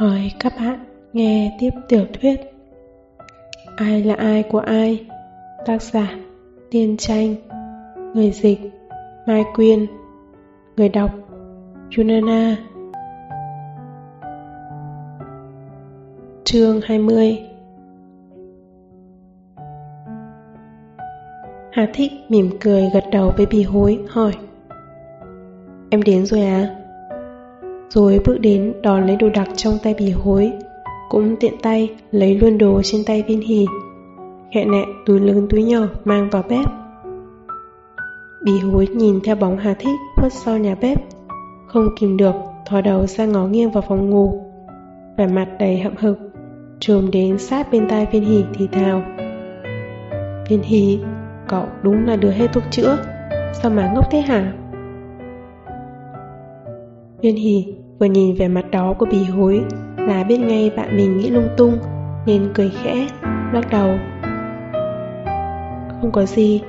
Mời các bạn nghe tiếp tiểu thuyết Ai là ai của ai? Tác giả Tiên Tranh Người dịch Mai Quyên. Người đọc Junana. Chương 20 Hà Thích mỉm cười gật đầu với bì hối, hỏi, Em đến rồi à? Rồi bước đến đón lấy đồ đặc trong tay bỉ hối, Cũng tiện tay lấy luôn đồ trên tay viên hì Khẽ nẹ túi lớn túi nhỏ mang vào bếp. Bỉ hối nhìn theo bóng Hà Thích khuất sau nhà bếp, Không kìm được thò đầu ra ngó nghiêng vào phòng ngủ. Vẻ mặt đầy hậm hực, Trồm đến sát bên tai viên hì thì thào. Viên hì Cậu đúng là đứa hết thuốc chữa, Sao mà ngốc thế hả? Viên hì vừa nhìn vẻ mặt đó của bì hối là biết ngay bạn mình nghĩ lung tung nên cười khẽ, lắc đầu. Không có gì,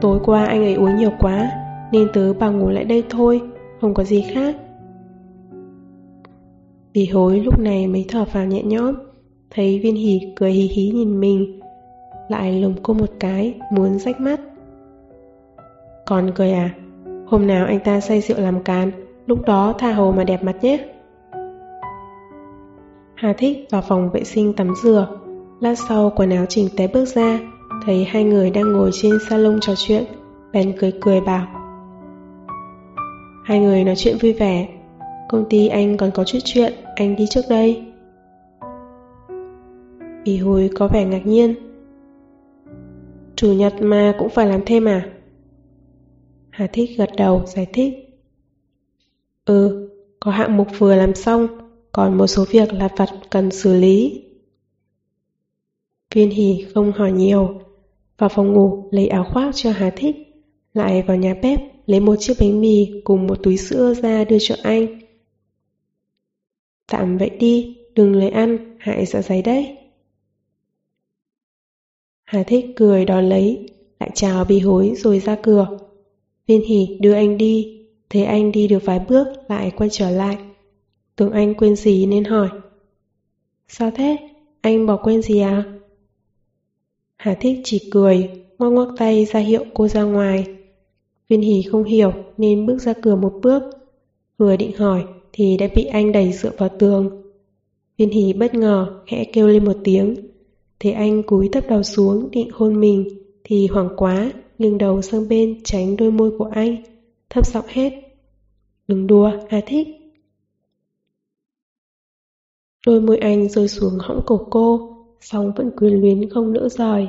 tối qua anh ấy uống nhiều quá nên tớ bảo ngủ lại đây thôi, không có gì khác. Bì hối lúc này mới thở vào nhẹ nhõm, thấy viên hỉ cười hí hí nhìn mình, lại lùm cô một cái, muốn rách mắt. Còn cười à, hôm nào anh ta say rượu làm càn, lúc đó tha hồ mà đẹp mặt nhé. Hà thích vào phòng vệ sinh tắm rửa, lát sau quần áo chỉnh té bước ra, thấy hai người đang ngồi trên salon trò chuyện, bèn cười cười bảo. Hai người nói chuyện vui vẻ, công ty anh còn có chút chuyện, anh đi trước đây. Bì hồi có vẻ ngạc nhiên. Chủ nhật mà cũng phải làm thêm à? Hà Thích gật đầu giải thích. Ừ, có hạng mục vừa làm xong, còn một số việc là vặt cần xử lý. Viên hỉ không hỏi nhiều, vào phòng ngủ lấy áo khoác cho Hà Thích, lại vào nhà bếp lấy một chiếc bánh mì cùng một túi sữa ra đưa cho anh. Tạm vậy đi, đừng lấy ăn, hại dạ dày đấy. Hà Thích cười đón lấy, lại chào bì hối rồi ra cửa. Viên hỉ đưa anh đi, Thấy anh đi được vài bước lại quay trở lại. Tưởng anh quên gì nên hỏi. Sao thế? Anh bỏ quên gì à? Hà Thích chỉ cười, ngoắc ngoắc tay ra hiệu cô ra ngoài. Viên Hỷ không hiểu nên bước ra cửa một bước. Vừa định hỏi thì đã bị anh đẩy dựa vào tường. Viên Hỷ bất ngờ khẽ kêu lên một tiếng. thế anh cúi thấp đầu xuống định hôn mình thì hoảng quá nghiêng đầu sang bên tránh đôi môi của anh thấp giọng hết. Đừng đùa, Hà thích. Đôi môi anh rơi xuống hõng cổ cô, song vẫn quyến luyến không nỡ rời,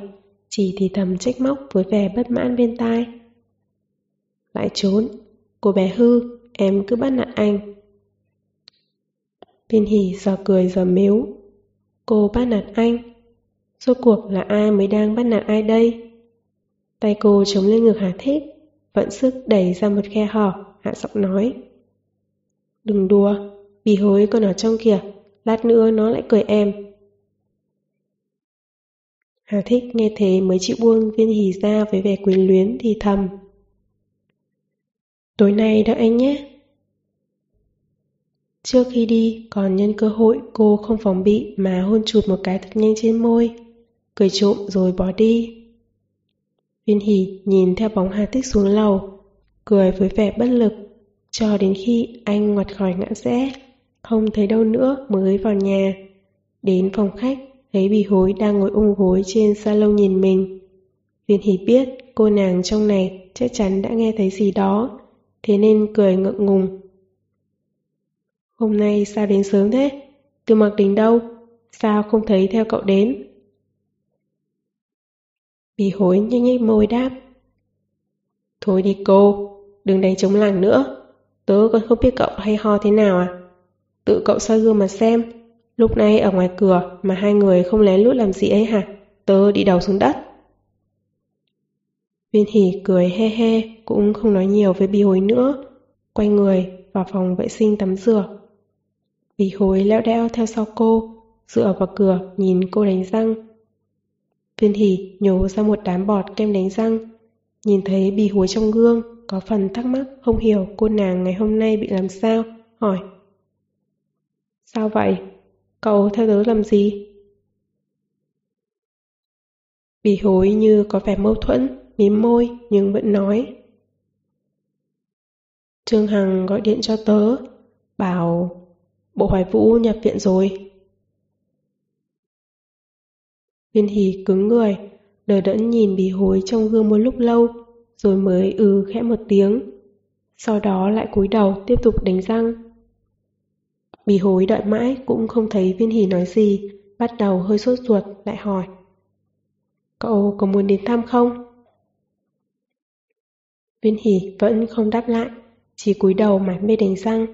chỉ thì thầm trách móc với vẻ bất mãn bên tai. Lại trốn, cô bé hư, em cứ bắt nạt anh. Viên hỉ giờ cười giờ mếu. Cô bắt nạt anh. Rốt cuộc là ai mới đang bắt nạt ai đây? Tay cô chống lên ngực Hà Thích, vận sức đẩy ra một khe hở, hạ giọng nói. Đừng đùa, bì hối còn ở trong kìa, lát nữa nó lại cười em. Hà thích nghe thế mới chịu buông viên hì ra với vẻ quyến luyến thì thầm. Tối nay đợi anh nhé. Trước khi đi, còn nhân cơ hội cô không phòng bị mà hôn chụt một cái thật nhanh trên môi, cười trộm rồi bỏ đi. Viên hỉ nhìn theo bóng Hà Tích xuống lầu, cười với vẻ bất lực, cho đến khi anh ngoặt khỏi ngã rẽ, không thấy đâu nữa mới vào nhà. Đến phòng khách, thấy bì hối đang ngồi ung gối trên salon nhìn mình. Viên hỉ biết cô nàng trong này chắc chắn đã nghe thấy gì đó, thế nên cười ngượng ngùng. Hôm nay sao đến sớm thế? Từ mặc đình đâu? Sao không thấy theo cậu đến? Bị hối nhanh nhanh môi đáp. Thôi đi cô, đừng đánh chống làng nữa. Tớ còn không biết cậu hay ho thế nào à? Tự cậu soi gương mà xem. Lúc này ở ngoài cửa mà hai người không lén lút làm gì ấy hả? Tớ đi đầu xuống đất. Viên hỉ cười he he, cũng không nói nhiều với bị hối nữa. Quay người vào phòng vệ sinh tắm rửa. Bị hối leo đeo theo sau cô, dựa vào cửa nhìn cô đánh răng. Viên hỉ nhổ ra một đám bọt kem đánh răng, nhìn thấy bì húi trong gương, có phần thắc mắc không hiểu cô nàng ngày hôm nay bị làm sao, hỏi. Sao vậy? Cậu theo tớ làm gì? Bì hối như có vẻ mâu thuẫn, mím môi nhưng vẫn nói. Trương Hằng gọi điện cho tớ, bảo bộ hoài vũ nhập viện rồi. Viên hỷ cứng người, đờ đẫn nhìn bí hối trong gương một lúc lâu, rồi mới ừ khẽ một tiếng. Sau đó lại cúi đầu tiếp tục đánh răng. Bí hối đợi mãi cũng không thấy viên hỷ nói gì, bắt đầu hơi sốt ruột lại hỏi. Cậu có muốn đến thăm không? Viên hỷ vẫn không đáp lại, chỉ cúi đầu mải mê đánh răng.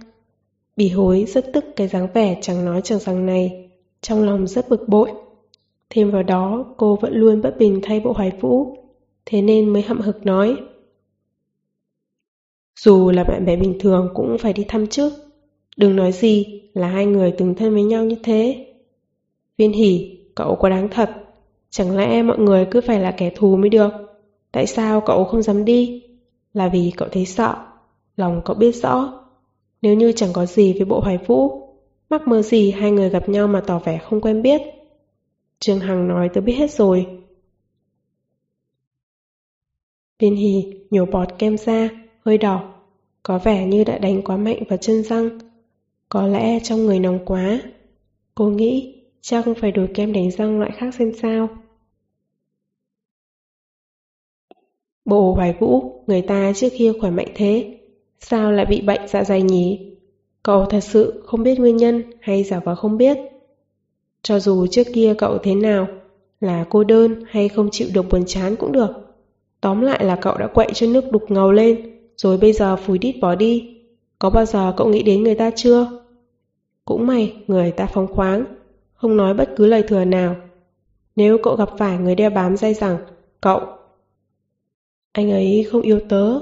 Bỉ hối rất tức cái dáng vẻ chẳng nói chẳng rằng này, trong lòng rất bực bội. Thêm vào đó, cô vẫn luôn bất bình thay bộ hoài vũ, thế nên mới hậm hực nói. Dù là bạn bè bình thường cũng phải đi thăm trước. Đừng nói gì là hai người từng thân với nhau như thế. Viên hỉ, cậu quá đáng thật. Chẳng lẽ mọi người cứ phải là kẻ thù mới được? Tại sao cậu không dám đi? Là vì cậu thấy sợ, lòng cậu biết rõ. Nếu như chẳng có gì với bộ hoài vũ, mắc mơ gì hai người gặp nhau mà tỏ vẻ không quen biết. Trương Hằng nói tớ biết hết rồi. Viên hì nhổ bọt kem ra, hơi đỏ. Có vẻ như đã đánh quá mạnh vào chân răng. Có lẽ trong người nóng quá. Cô nghĩ chắc phải đổi kem đánh răng loại khác xem sao. Bộ hoài vũ, người ta trước kia khỏe mạnh thế. Sao lại bị bệnh dạ dày nhỉ? Cậu thật sự không biết nguyên nhân hay giả vờ không biết. Cho dù trước kia cậu thế nào, là cô đơn hay không chịu được buồn chán cũng được. Tóm lại là cậu đã quậy cho nước đục ngầu lên, rồi bây giờ phủi đít bỏ đi. Có bao giờ cậu nghĩ đến người ta chưa? Cũng may, người ta phóng khoáng, không nói bất cứ lời thừa nào. Nếu cậu gặp phải người đeo bám dây rằng, cậu, anh ấy không yêu tớ.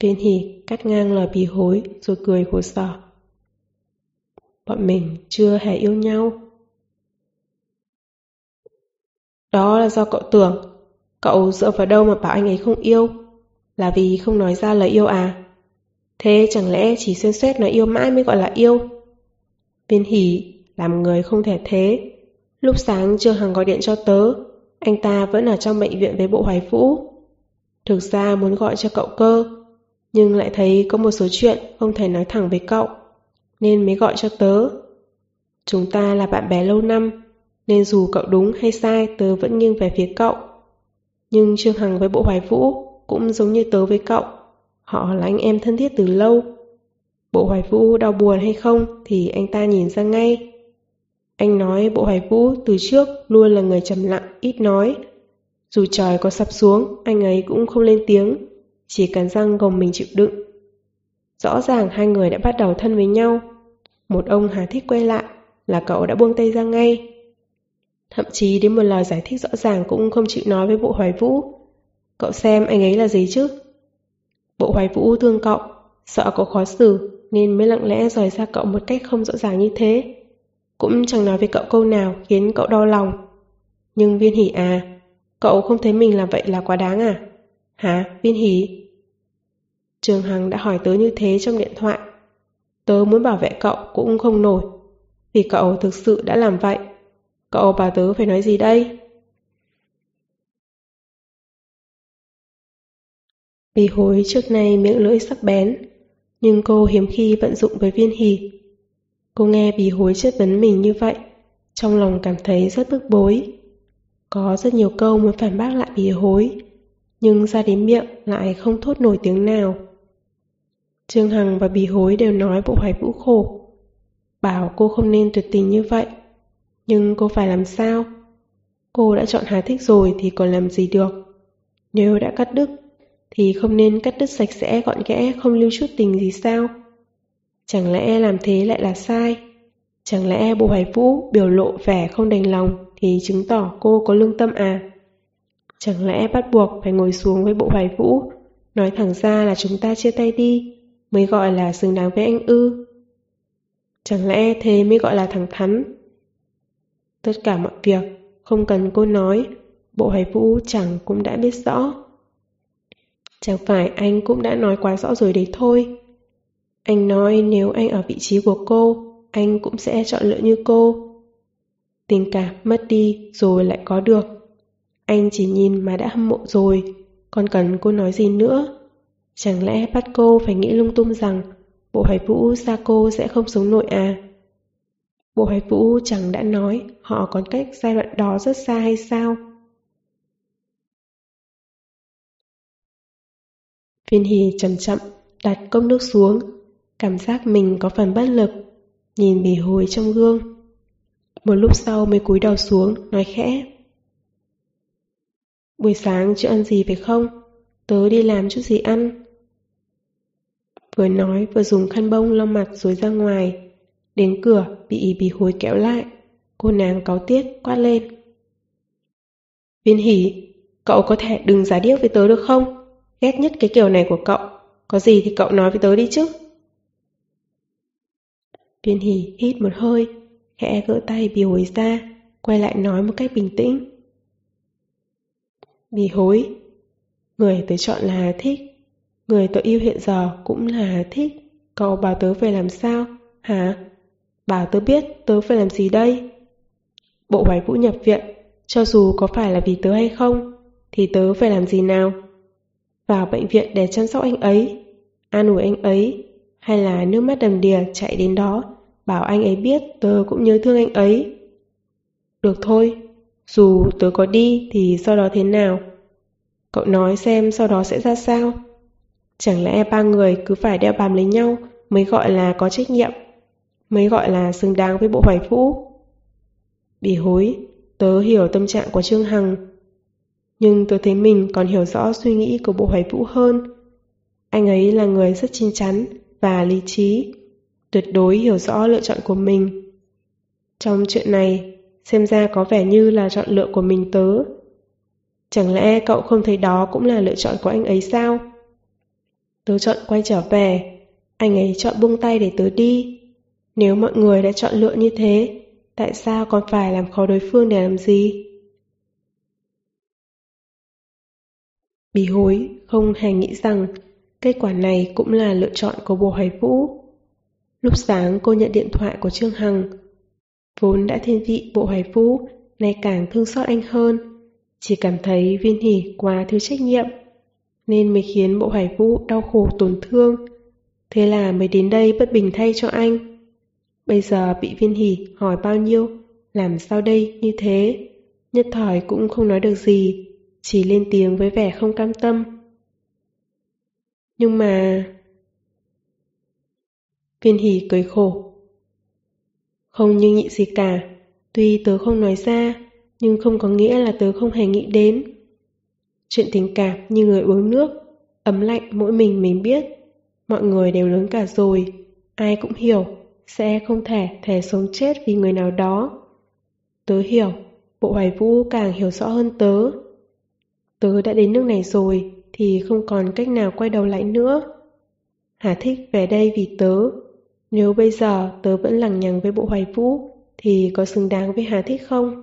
Viên hỉ cắt ngang lời bì hối rồi cười khổ sở. Bọn mình chưa hề yêu nhau. Đó là do cậu tưởng. Cậu dựa vào đâu mà bảo anh ấy không yêu? Là vì không nói ra lời yêu à? Thế chẳng lẽ chỉ xuyên suốt nói yêu mãi mới gọi là yêu? Viên hỉ, làm người không thể thế. Lúc sáng Trương Hằng gọi điện cho tớ, anh ta vẫn ở trong bệnh viện với bộ hoài vũ. Thực ra muốn gọi cho cậu cơ, nhưng lại thấy có một số chuyện không thể nói thẳng với cậu nên mới gọi cho tớ. Chúng ta là bạn bè lâu năm, nên dù cậu đúng hay sai tớ vẫn nghiêng về phía cậu. Nhưng Trương Hằng với Bộ Hoài Vũ cũng giống như tớ với cậu, họ là anh em thân thiết từ lâu. Bộ Hoài Vũ đau buồn hay không thì anh ta nhìn ra ngay. Anh nói Bộ Hoài Vũ từ trước luôn là người trầm lặng, ít nói. Dù trời có sập xuống, anh ấy cũng không lên tiếng, chỉ cần răng gồng mình chịu đựng. Rõ ràng hai người đã bắt đầu thân với nhau. Một ông Hà Thích quay lại là cậu đã buông tay ra ngay. Thậm chí đến một lời giải thích rõ ràng cũng không chịu nói với bộ hoài vũ. Cậu xem anh ấy là gì chứ? Bộ hoài vũ thương cậu, sợ cậu khó xử nên mới lặng lẽ rời xa cậu một cách không rõ ràng như thế. Cũng chẳng nói với cậu câu nào khiến cậu đau lòng. Nhưng viên hỉ à, cậu không thấy mình làm vậy là quá đáng à? Hả, viên hỉ? Trường Hằng đã hỏi tớ như thế trong điện thoại. Tớ muốn bảo vệ cậu cũng không nổi, vì cậu thực sự đã làm vậy. Cậu bảo tớ phải nói gì đây? Vì hối trước nay miệng lưỡi sắc bén, nhưng cô hiếm khi vận dụng với viên hỉ. Cô nghe bì hối chất vấn mình như vậy, trong lòng cảm thấy rất bức bối. Có rất nhiều câu muốn phản bác lại bì hối, nhưng ra đến miệng lại không thốt nổi tiếng nào. Trương Hằng và Bì Hối đều nói bộ hoài vũ khổ. Bảo cô không nên tuyệt tình như vậy. Nhưng cô phải làm sao? Cô đã chọn Hà Thích rồi thì còn làm gì được? Nếu đã cắt đứt, thì không nên cắt đứt sạch sẽ gọn ghẽ không lưu chút tình gì sao? Chẳng lẽ làm thế lại là sai? Chẳng lẽ bộ hoài vũ biểu lộ vẻ không đành lòng thì chứng tỏ cô có lương tâm à? Chẳng lẽ bắt buộc phải ngồi xuống với bộ hoài vũ nói thẳng ra là chúng ta chia tay đi mới gọi là xứng đáng với anh ư? Chẳng lẽ thế mới gọi là thẳng thắn? Tất cả mọi việc, không cần cô nói, bộ hoài vũ chẳng cũng đã biết rõ. Chẳng phải anh cũng đã nói quá rõ rồi đấy thôi. Anh nói nếu anh ở vị trí của cô, anh cũng sẽ chọn lựa như cô. Tình cảm mất đi rồi lại có được. Anh chỉ nhìn mà đã hâm mộ rồi, còn cần cô nói gì nữa? Chẳng lẽ bắt cô phải nghĩ lung tung rằng bộ hoài vũ xa cô sẽ không sống nổi à? Bộ hoài vũ chẳng đã nói họ còn cách giai đoạn đó rất xa hay sao? Viên hì chậm chậm đặt cốc nước xuống, cảm giác mình có phần bất lực, nhìn bỉ hồi trong gương. Một lúc sau mới cúi đầu xuống, nói khẽ. Buổi sáng chưa ăn gì phải không? Tớ đi làm chút gì ăn. Vừa nói vừa dùng khăn bông lau mặt rồi ra ngoài. Đến cửa bị bị hôi kéo lại. Cô nàng cáu tiết quát lên. Viên hỉ, cậu có thể đừng giá điếc với tớ được không? Ghét nhất cái kiểu này của cậu. Có gì thì cậu nói với tớ đi chứ. Viên hỉ hít một hơi, khẽ gỡ tay bì hối ra, quay lại nói một cách bình tĩnh. Bì hối, người tớ chọn là thích, người tớ yêu hiện giờ cũng là thích. Cậu bảo tớ phải làm sao, hả? Bảo tớ biết tớ phải làm gì đây? Bộ hoài vũ nhập viện, cho dù có phải là vì tớ hay không, thì tớ phải làm gì nào? vào bệnh viện để chăm sóc anh ấy, an ủi anh ấy, hay là nước mắt đầm đìa chạy đến đó, bảo anh ấy biết tớ cũng nhớ thương anh ấy. Được thôi, dù tớ có đi thì sau đó thế nào? Cậu nói xem sau đó sẽ ra sao? Chẳng lẽ ba người cứ phải đeo bám lấy nhau mới gọi là có trách nhiệm, mới gọi là xứng đáng với bộ hoài phũ? Bỉ hối, tớ hiểu tâm trạng của Trương Hằng, nhưng tớ thấy mình còn hiểu rõ suy nghĩ của bộ hoài vũ hơn. Anh ấy là người rất chín chắn và lý trí, tuyệt đối hiểu rõ lựa chọn của mình. Trong chuyện này, xem ra có vẻ như là chọn lựa của mình tớ. Chẳng lẽ cậu không thấy đó cũng là lựa chọn của anh ấy sao? Tớ chọn quay trở về, anh ấy chọn buông tay để tớ đi. Nếu mọi người đã chọn lựa như thế, tại sao còn phải làm khó đối phương để làm gì? bí hối không hề nghĩ rằng kết quả này cũng là lựa chọn của bồ hoài vũ. Lúc sáng cô nhận điện thoại của Trương Hằng. Vốn đã thiên vị bộ hoài vũ, nay càng thương xót anh hơn. Chỉ cảm thấy viên hỉ quá thiếu trách nhiệm, nên mới khiến bộ hoài vũ đau khổ tổn thương. Thế là mới đến đây bất bình thay cho anh. Bây giờ bị viên hỉ hỏi bao nhiêu, làm sao đây như thế, nhất thời cũng không nói được gì chỉ lên tiếng với vẻ không cam tâm. Nhưng mà... Viên hỉ cười khổ. Không như nhị gì cả, tuy tớ không nói ra, nhưng không có nghĩa là tớ không hề nghĩ đến. Chuyện tình cảm như người uống nước, ấm lạnh mỗi mình mình biết. Mọi người đều lớn cả rồi, ai cũng hiểu, sẽ không thể thể sống chết vì người nào đó. Tớ hiểu, bộ hoài vũ càng hiểu rõ hơn tớ. Tớ đã đến nước này rồi thì không còn cách nào quay đầu lại nữa. Hà thích về đây vì tớ. Nếu bây giờ tớ vẫn lằng nhằng với bộ hoài vũ thì có xứng đáng với Hà thích không?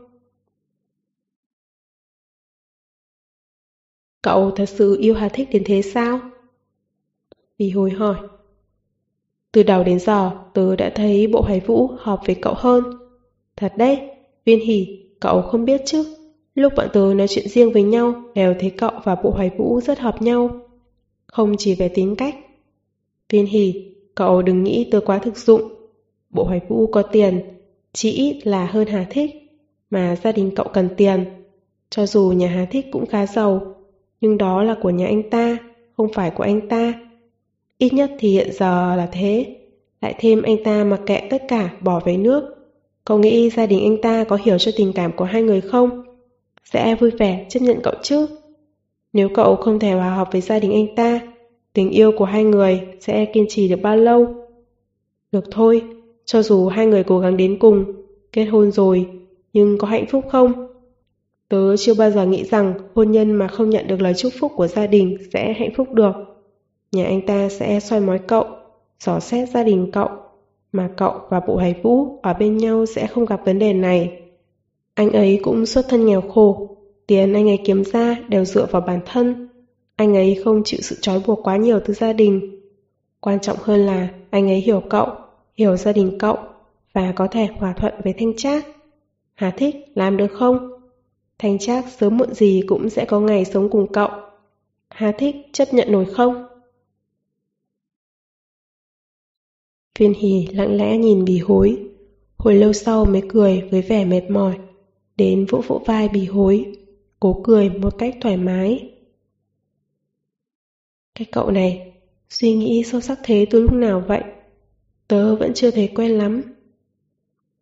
Cậu thật sự yêu Hà thích đến thế sao? Vì hồi hỏi. Từ đầu đến giờ tớ đã thấy bộ hoài vũ hợp với cậu hơn. Thật đấy, viên hỉ, cậu không biết chứ. Lúc bọn tớ nói chuyện riêng với nhau đều thấy cậu và bộ hoài vũ rất hợp nhau. Không chỉ về tính cách. Viên hỉ, cậu đừng nghĩ tớ quá thực dụng. Bộ hoài vũ có tiền, chỉ ít là hơn Hà Thích, mà gia đình cậu cần tiền. Cho dù nhà Hà Thích cũng khá giàu, nhưng đó là của nhà anh ta, không phải của anh ta. Ít nhất thì hiện giờ là thế. Lại thêm anh ta mặc kệ tất cả bỏ về nước. Cậu nghĩ gia đình anh ta có hiểu cho tình cảm của hai người không? sẽ vui vẻ chấp nhận cậu chứ. Nếu cậu không thể hòa hợp với gia đình anh ta, tình yêu của hai người sẽ kiên trì được bao lâu? Được thôi, cho dù hai người cố gắng đến cùng, kết hôn rồi, nhưng có hạnh phúc không? Tớ chưa bao giờ nghĩ rằng hôn nhân mà không nhận được lời chúc phúc của gia đình sẽ hạnh phúc được. Nhà anh ta sẽ soi mói cậu, dò xét gia đình cậu, mà cậu và bộ hải vũ ở bên nhau sẽ không gặp vấn đề này. Anh ấy cũng xuất thân nghèo khổ, tiền anh ấy kiếm ra đều dựa vào bản thân. Anh ấy không chịu sự trói buộc quá nhiều từ gia đình. Quan trọng hơn là anh ấy hiểu cậu, hiểu gia đình cậu, và có thể hòa thuận với Thanh Trác. Hà thích, làm được không? Thanh Trác sớm muộn gì cũng sẽ có ngày sống cùng cậu. Hà thích chấp nhận nổi không? Viên hỉ lặng lẽ nhìn bì hối, hồi lâu sau mới cười với vẻ mệt mỏi, đến vỗ vỗ vai bì hối, cố cười một cách thoải mái. Cái cậu này, suy nghĩ sâu sắc thế từ lúc nào vậy? Tớ vẫn chưa thấy quen lắm.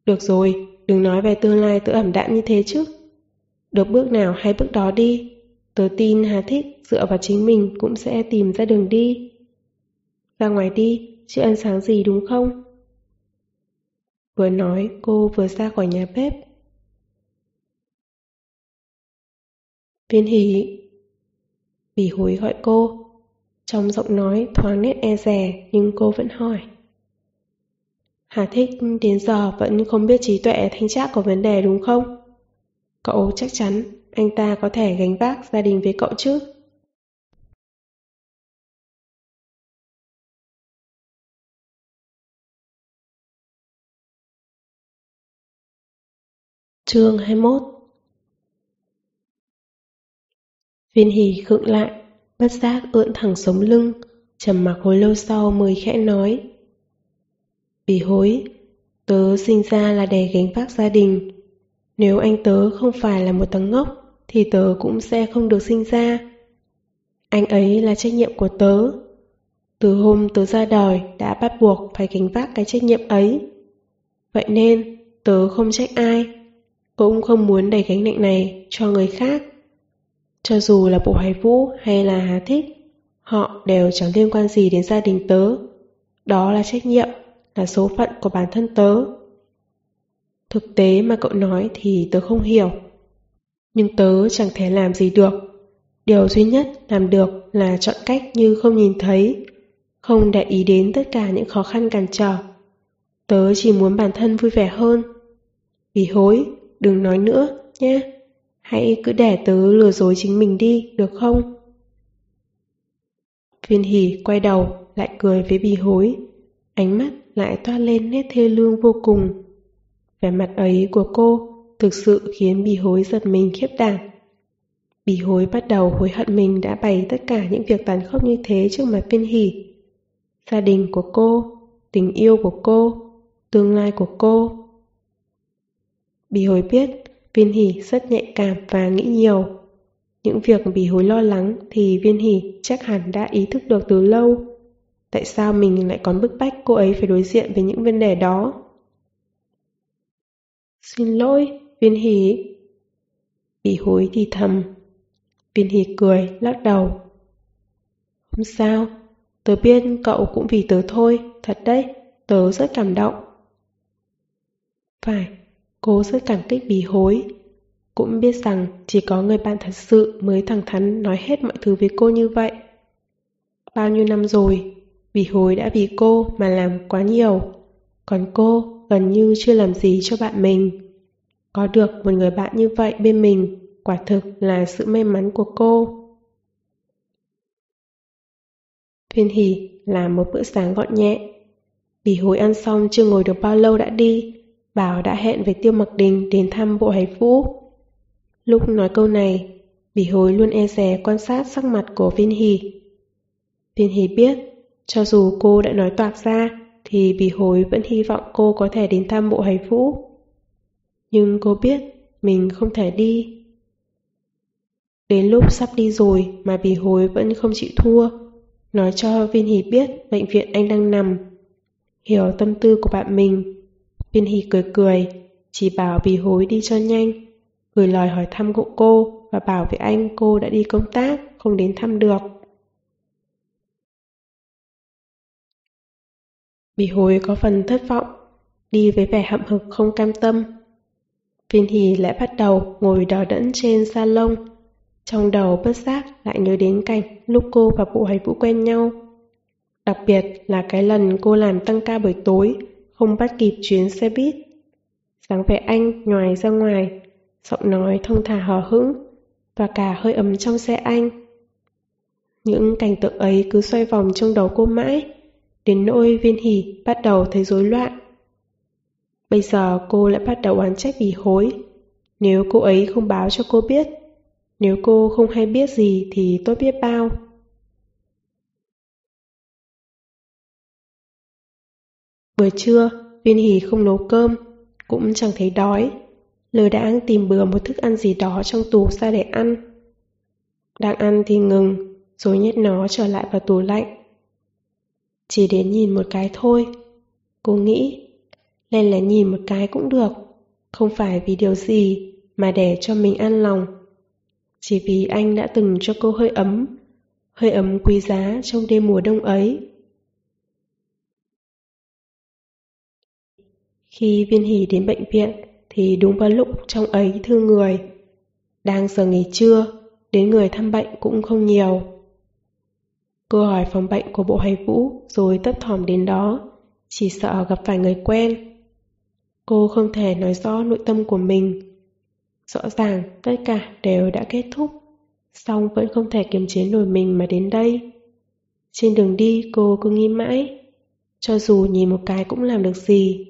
Được rồi, đừng nói về tương lai tớ ẩm đạm như thế chứ. Được bước nào hay bước đó đi. Tớ tin Hà thích dựa vào chính mình cũng sẽ tìm ra đường đi. Ra ngoài đi, chưa ăn sáng gì đúng không? Vừa nói cô vừa ra khỏi nhà bếp. Viên hỷ Vì hối gọi cô Trong giọng nói thoáng nét e rè Nhưng cô vẫn hỏi Hà thích đến giờ vẫn không biết trí tuệ thanh trác có vấn đề đúng không? Cậu chắc chắn anh ta có thể gánh vác gia đình với cậu chứ? Chương 21 Viên hỉ khựng lại, bất giác ưỡn thẳng sống lưng, trầm mặc hồi lâu sau mới khẽ nói. Vì hối, tớ sinh ra là để gánh vác gia đình. Nếu anh tớ không phải là một thằng ngốc, thì tớ cũng sẽ không được sinh ra. Anh ấy là trách nhiệm của tớ. Từ hôm tớ ra đời đã bắt buộc phải gánh vác cái trách nhiệm ấy. Vậy nên, tớ không trách ai, cũng không muốn đẩy gánh nặng này cho người khác. Cho dù là Bộ Hải Vũ hay là Hà Thích, họ đều chẳng liên quan gì đến gia đình tớ. Đó là trách nhiệm là số phận của bản thân tớ. Thực tế mà cậu nói thì tớ không hiểu. Nhưng tớ chẳng thể làm gì được. Điều duy nhất làm được là chọn cách như không nhìn thấy, không để ý đến tất cả những khó khăn cản trở. Tớ chỉ muốn bản thân vui vẻ hơn. Vì hối, đừng nói nữa, nhé. Hãy cứ để tớ lừa dối chính mình đi, được không? Viên hỉ quay đầu, lại cười với bì hối. Ánh mắt lại toát lên nét thê lương vô cùng. Vẻ mặt ấy của cô thực sự khiến bì hối giật mình khiếp đảm. Bì hối bắt đầu hối hận mình đã bày tất cả những việc tàn khốc như thế trước mặt viên Hỉ. Gia đình của cô, tình yêu của cô, tương lai của cô. Bì hối biết viên Hỉ rất nhạy cảm và nghĩ nhiều. Những việc bì hối lo lắng thì viên Hỉ chắc hẳn đã ý thức được từ lâu. Tại sao mình lại còn bức bách cô ấy phải đối diện với những vấn đề đó? Xin lỗi, viên hỷ. Bị hối thì thầm. Viên hỷ cười, lắc đầu. Không sao, tớ biết cậu cũng vì tớ thôi, thật đấy, tớ rất cảm động. Phải, cô rất cảm kích bì hối. Cũng biết rằng chỉ có người bạn thật sự mới thẳng thắn nói hết mọi thứ với cô như vậy. Bao nhiêu năm rồi, vì hối đã vì cô mà làm quá nhiều. Còn cô gần như chưa làm gì cho bạn mình. Có được một người bạn như vậy bên mình quả thực là sự may mắn của cô. Thiên hỉ làm một bữa sáng gọn nhẹ. Bỉ hối ăn xong chưa ngồi được bao lâu đã đi, Bảo đã hẹn với Tiêu Mặc Đình đến thăm bộ hải vũ. Lúc nói câu này, Bỉ hối luôn e rè quan sát sắc mặt của Viên Hỷ. Viên Hỷ biết cho dù cô đã nói toạc ra, thì bì hối vẫn hy vọng cô có thể đến thăm bộ hải vũ. Nhưng cô biết mình không thể đi. Đến lúc sắp đi rồi mà bì hối vẫn không chịu thua, nói cho Viên Hỷ biết bệnh viện anh đang nằm. Hiểu tâm tư của bạn mình, Viên Hỷ cười cười, chỉ bảo bì hối đi cho nhanh, gửi lời hỏi thăm của cô và bảo với anh cô đã đi công tác, không đến thăm được. Bỉ hối có phần thất vọng, đi với vẻ hậm hực không cam tâm. Viên hì lại bắt đầu ngồi đỏ đẫn trên salon. Trong đầu bất giác lại nhớ đến cảnh lúc cô và bộ hải vũ quen nhau. Đặc biệt là cái lần cô làm tăng ca buổi tối, không bắt kịp chuyến xe buýt. Sáng vẻ anh nhòi ra ngoài, giọng nói thông thả hờ hững, và cả hơi ấm trong xe anh. Những cảnh tượng ấy cứ xoay vòng trong đầu cô mãi, đến nỗi viên hỉ bắt đầu thấy rối loạn. Bây giờ cô lại bắt đầu oán trách vì hối. Nếu cô ấy không báo cho cô biết, nếu cô không hay biết gì thì tốt biết bao. Buổi trưa, Viên hỉ không nấu cơm, cũng chẳng thấy đói. Lờ đãng tìm bừa một thức ăn gì đó trong tủ ra để ăn. Đang ăn thì ngừng, rồi nhét nó trở lại vào tủ lạnh. Chỉ đến nhìn một cái thôi. Cô nghĩ, lên là nhìn một cái cũng được. Không phải vì điều gì, mà để cho mình an lòng. Chỉ vì anh đã từng cho cô hơi ấm, hơi ấm quý giá trong đêm mùa đông ấy. Khi viên hỷ đến bệnh viện thì đúng vào lúc trong ấy thương người. Đang giờ nghỉ trưa, đến người thăm bệnh cũng không nhiều. Cô hỏi phòng bệnh của bộ hài vũ rồi tấp thỏm đến đó, chỉ sợ gặp phải người quen. Cô không thể nói rõ nội tâm của mình. Rõ ràng tất cả đều đã kết thúc, song vẫn không thể kiềm chế nổi mình mà đến đây. Trên đường đi cô cứ nghĩ mãi, cho dù nhìn một cái cũng làm được gì.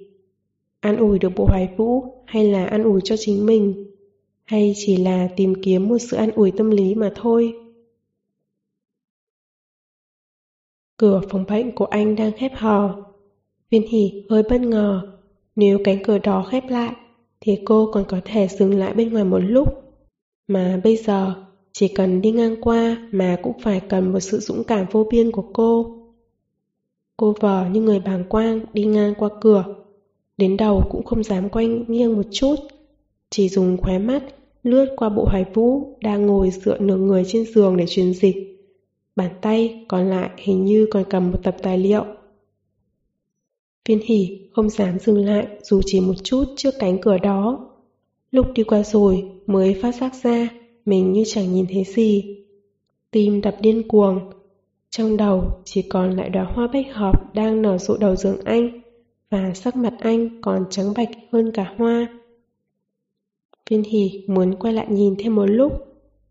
An ủi được bộ hoài vũ hay là an ủi cho chính mình, hay chỉ là tìm kiếm một sự an ủi tâm lý mà thôi. Cửa phòng bệnh của anh đang khép hờ. Viên hỉ hơi bất ngờ. Nếu cánh cửa đó khép lại, thì cô còn có thể dừng lại bên ngoài một lúc. Mà bây giờ, chỉ cần đi ngang qua mà cũng phải cần một sự dũng cảm vô biên của cô. Cô vờ như người bàng quang đi ngang qua cửa. Đến đầu cũng không dám quay nghiêng một chút. Chỉ dùng khóe mắt lướt qua bộ hoài vũ đang ngồi dựa nửa người trên giường để truyền dịch. Bàn tay còn lại hình như còn cầm một tập tài liệu. Viên hỉ không dám dừng lại dù chỉ một chút trước cánh cửa đó. Lúc đi qua rồi mới phát giác ra mình như chẳng nhìn thấy gì. Tim đập điên cuồng. Trong đầu chỉ còn lại đóa hoa bách hợp đang nở rộ đầu giường anh và sắc mặt anh còn trắng bạch hơn cả hoa. Viên hỉ muốn quay lại nhìn thêm một lúc,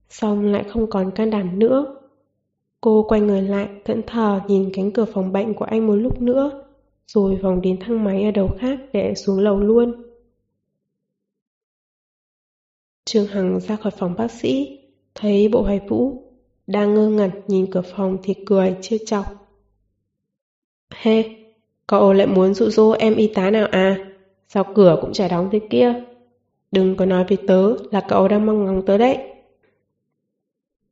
xong lại không còn can đảm nữa. Cô quay người lại, thẫn thờ nhìn cánh cửa phòng bệnh của anh một lúc nữa, rồi vòng đến thang máy ở đầu khác để xuống lầu luôn. Trương Hằng ra khỏi phòng bác sĩ, thấy bộ hoài vũ, đang ngơ ngẩn nhìn cửa phòng thì cười, chưa chọc. Hê, hey, cậu lại muốn dụ dỗ em y tá nào à? Sao cửa cũng chả đóng thế kia? Đừng có nói với tớ là cậu đang mong ngóng tớ đấy.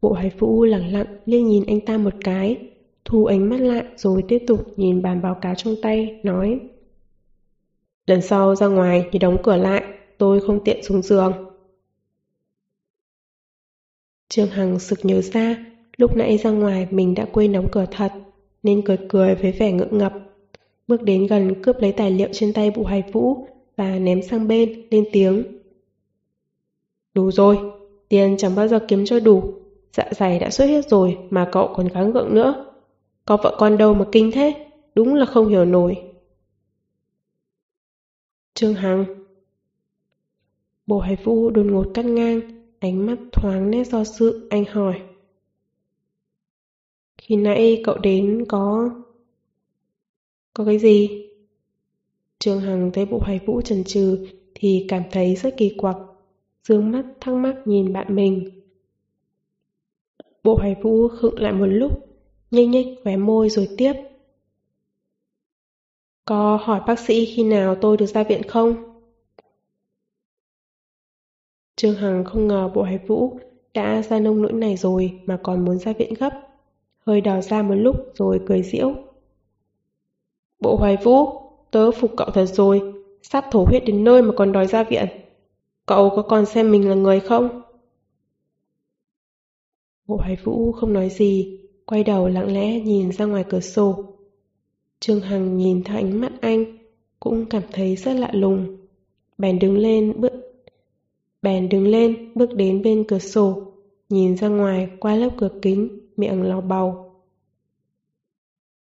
Bộ hải phụ lặng lặng liếc nhìn anh ta một cái, thu ánh mắt lại rồi tiếp tục nhìn bàn báo cáo trong tay, nói Lần sau ra ngoài thì đóng cửa lại, tôi không tiện xuống giường. Trương Hằng sực nhớ ra, lúc nãy ra ngoài mình đã quên đóng cửa thật, nên cười cười với vẻ ngượng ngập. Bước đến gần cướp lấy tài liệu trên tay bộ hải vũ và ném sang bên, lên tiếng. Đủ rồi, tiền chẳng bao giờ kiếm cho đủ, Dạ dày đã xuất hết rồi mà cậu còn gắng gượng nữa. Có vợ con đâu mà kinh thế, đúng là không hiểu nổi. Trương Hằng Bộ Hải Vũ đột ngột cắt ngang, ánh mắt thoáng nét do sự, anh hỏi. Khi nãy cậu đến có... Có cái gì? Trương Hằng thấy bộ Hải Vũ chần chừ thì cảm thấy rất kỳ quặc, dương mắt thắc mắc nhìn bạn mình. Bộ hoài vũ khựng lại một lúc, nhanh nhích khóe môi rồi tiếp. Có hỏi bác sĩ khi nào tôi được ra viện không? Trương Hằng không ngờ bộ hải vũ đã ra nông nỗi này rồi mà còn muốn ra viện gấp. Hơi đào ra một lúc rồi cười diễu. Bộ hoài vũ, tớ phục cậu thật rồi, sắp thổ huyết đến nơi mà còn đòi ra viện. Cậu có còn xem mình là người không? Bộ Hoài Vũ không nói gì, quay đầu lặng lẽ nhìn ra ngoài cửa sổ. Trương Hằng nhìn theo ánh mắt anh, cũng cảm thấy rất lạ lùng. Bèn đứng lên bước Bèn đứng lên, bước đến bên cửa sổ, nhìn ra ngoài qua lớp cửa kính, miệng lò bầu.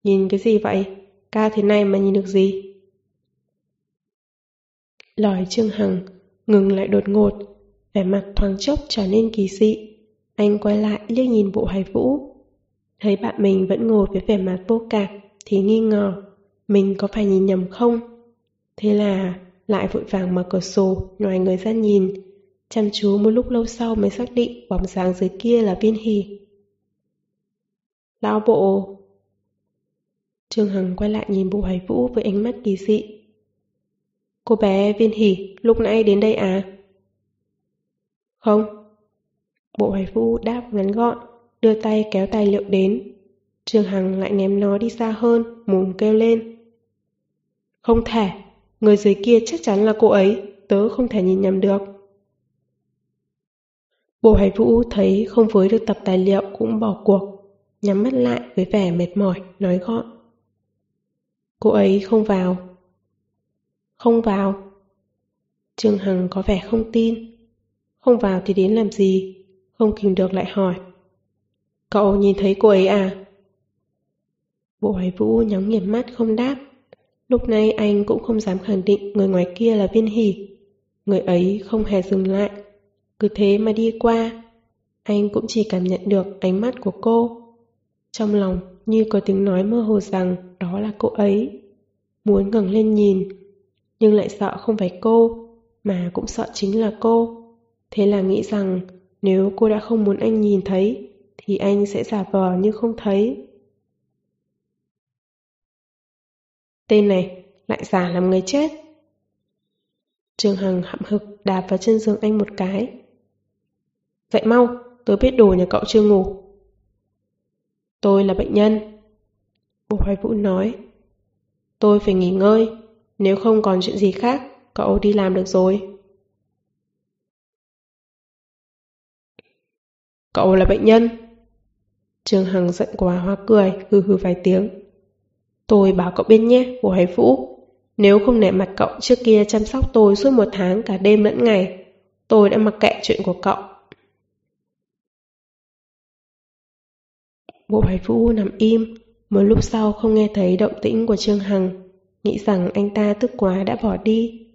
Nhìn cái gì vậy? Cao thế này mà nhìn được gì? Lời Trương Hằng ngừng lại đột ngột, vẻ mặt thoáng chốc trở nên kỳ dị. Anh quay lại liếc nhìn bộ hải vũ. Thấy bạn mình vẫn ngồi với vẻ mặt vô cảm thì nghi ngờ mình có phải nhìn nhầm không? Thế là lại vội vàng mở cửa sổ, ngoài người ra nhìn. Chăm chú một lúc lâu sau mới xác định bóng dáng dưới kia là viên hỉ. Lão bộ... Trương Hằng quay lại nhìn bộ hoài vũ với ánh mắt kỳ dị. Cô bé viên hỉ, lúc nãy đến đây à? Không. Bộ hoài Phu đáp ngắn gọn, đưa tay kéo tài liệu đến. Trương Hằng lại ném nó đi xa hơn, mồm kêu lên. Không thể, người dưới kia chắc chắn là cô ấy, tớ không thể nhìn nhầm được. Bộ Hải Vũ thấy không với được tập tài liệu cũng bỏ cuộc, nhắm mắt lại với vẻ mệt mỏi, nói gọn. Cô ấy không vào. Không vào. Trương Hằng có vẻ không tin. Không vào thì đến làm gì? Không kìm được lại hỏi. Cậu nhìn thấy cô ấy à? Bộ Hoài Vũ nhắm nghiền mắt không đáp. Lúc này anh cũng không dám khẳng định người ngoài kia là viên hỉ Người ấy không hề dừng lại. Cứ thế mà đi qua. Anh cũng chỉ cảm nhận được ánh mắt của cô. Trong lòng như có tiếng nói mơ hồ rằng đó là cô ấy. Muốn ngẩng lên nhìn, nhưng lại sợ không phải cô, mà cũng sợ chính là cô. Thế là nghĩ rằng nếu cô đã không muốn anh nhìn thấy, thì anh sẽ giả vờ như không thấy. Tên này lại giả làm người chết. Trương Hằng hậm hực đạp vào chân giường anh một cái. Dậy mau, tôi biết đồ nhà cậu chưa ngủ. Tôi là bệnh nhân. Bộ Hoài Vũ nói. Tôi phải nghỉ ngơi, nếu không còn chuyện gì khác, cậu đi làm được rồi. Cậu là bệnh nhân. Trương Hằng giận quá hoa cười, hừ hừ vài tiếng. Tôi bảo cậu biết nhé, Hồ Hải Vũ. Nếu không nể mặt cậu trước kia chăm sóc tôi suốt một tháng cả đêm lẫn ngày, tôi đã mặc kệ chuyện của cậu. Bộ Hải Vũ nằm im, một lúc sau không nghe thấy động tĩnh của Trương Hằng, nghĩ rằng anh ta tức quá đã bỏ đi.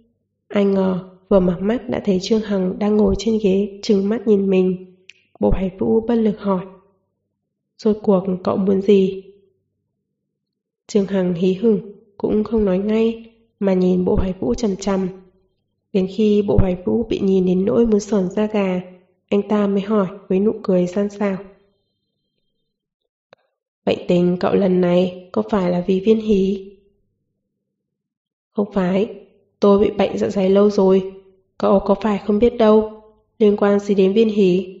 Ai ngờ, vừa mở mắt đã thấy Trương Hằng đang ngồi trên ghế, trừng mắt nhìn mình. Bộ Hải Vũ bất lực hỏi. Rốt cuộc cậu muốn gì? Trương Hằng hí hửng, cũng không nói ngay, mà nhìn bộ Hoài Vũ chằm chằm. Đến khi bộ Hoài Vũ bị nhìn đến nỗi muốn sờn da gà, anh ta mới hỏi với nụ cười san xào. Bệnh tình cậu lần này có phải là vì viên hí? Không phải, tôi bị bệnh dạ dày lâu rồi, cậu có phải không biết đâu, liên quan gì đến viên hí?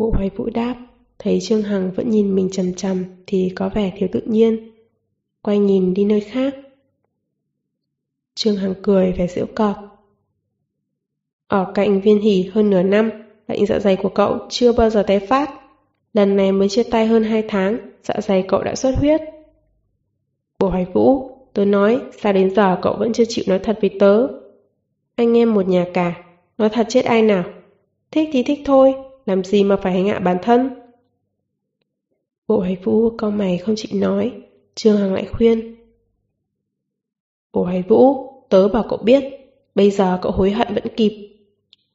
Bộ Hoài Vũ đáp. Thấy Trương Hằng vẫn nhìn mình chầm chầm thì có vẻ thiếu tự nhiên. Quay nhìn đi nơi khác. Trương Hằng cười vẻ giễu cọt. Ở cạnh viên hỉ hơn nửa năm, bệnh dạ dày của cậu chưa bao giờ tái phát. Lần này mới chia tay hơn hai tháng, dạ dày cậu đã xuất huyết. Bộ Hoài Vũ, tôi nói, sao đến giờ cậu vẫn chưa chịu nói thật với tớ? Anh em một nhà cả, nói thật chết ai nào? Thích thì thích thôi, làm gì mà phải hành hạ bản thân? Bộ Hải Vũ cau mày không chịu nói, Trương Hằng lại khuyên. Bộ Hải Vũ, tớ bảo cậu biết, bây giờ cậu hối hận vẫn kịp.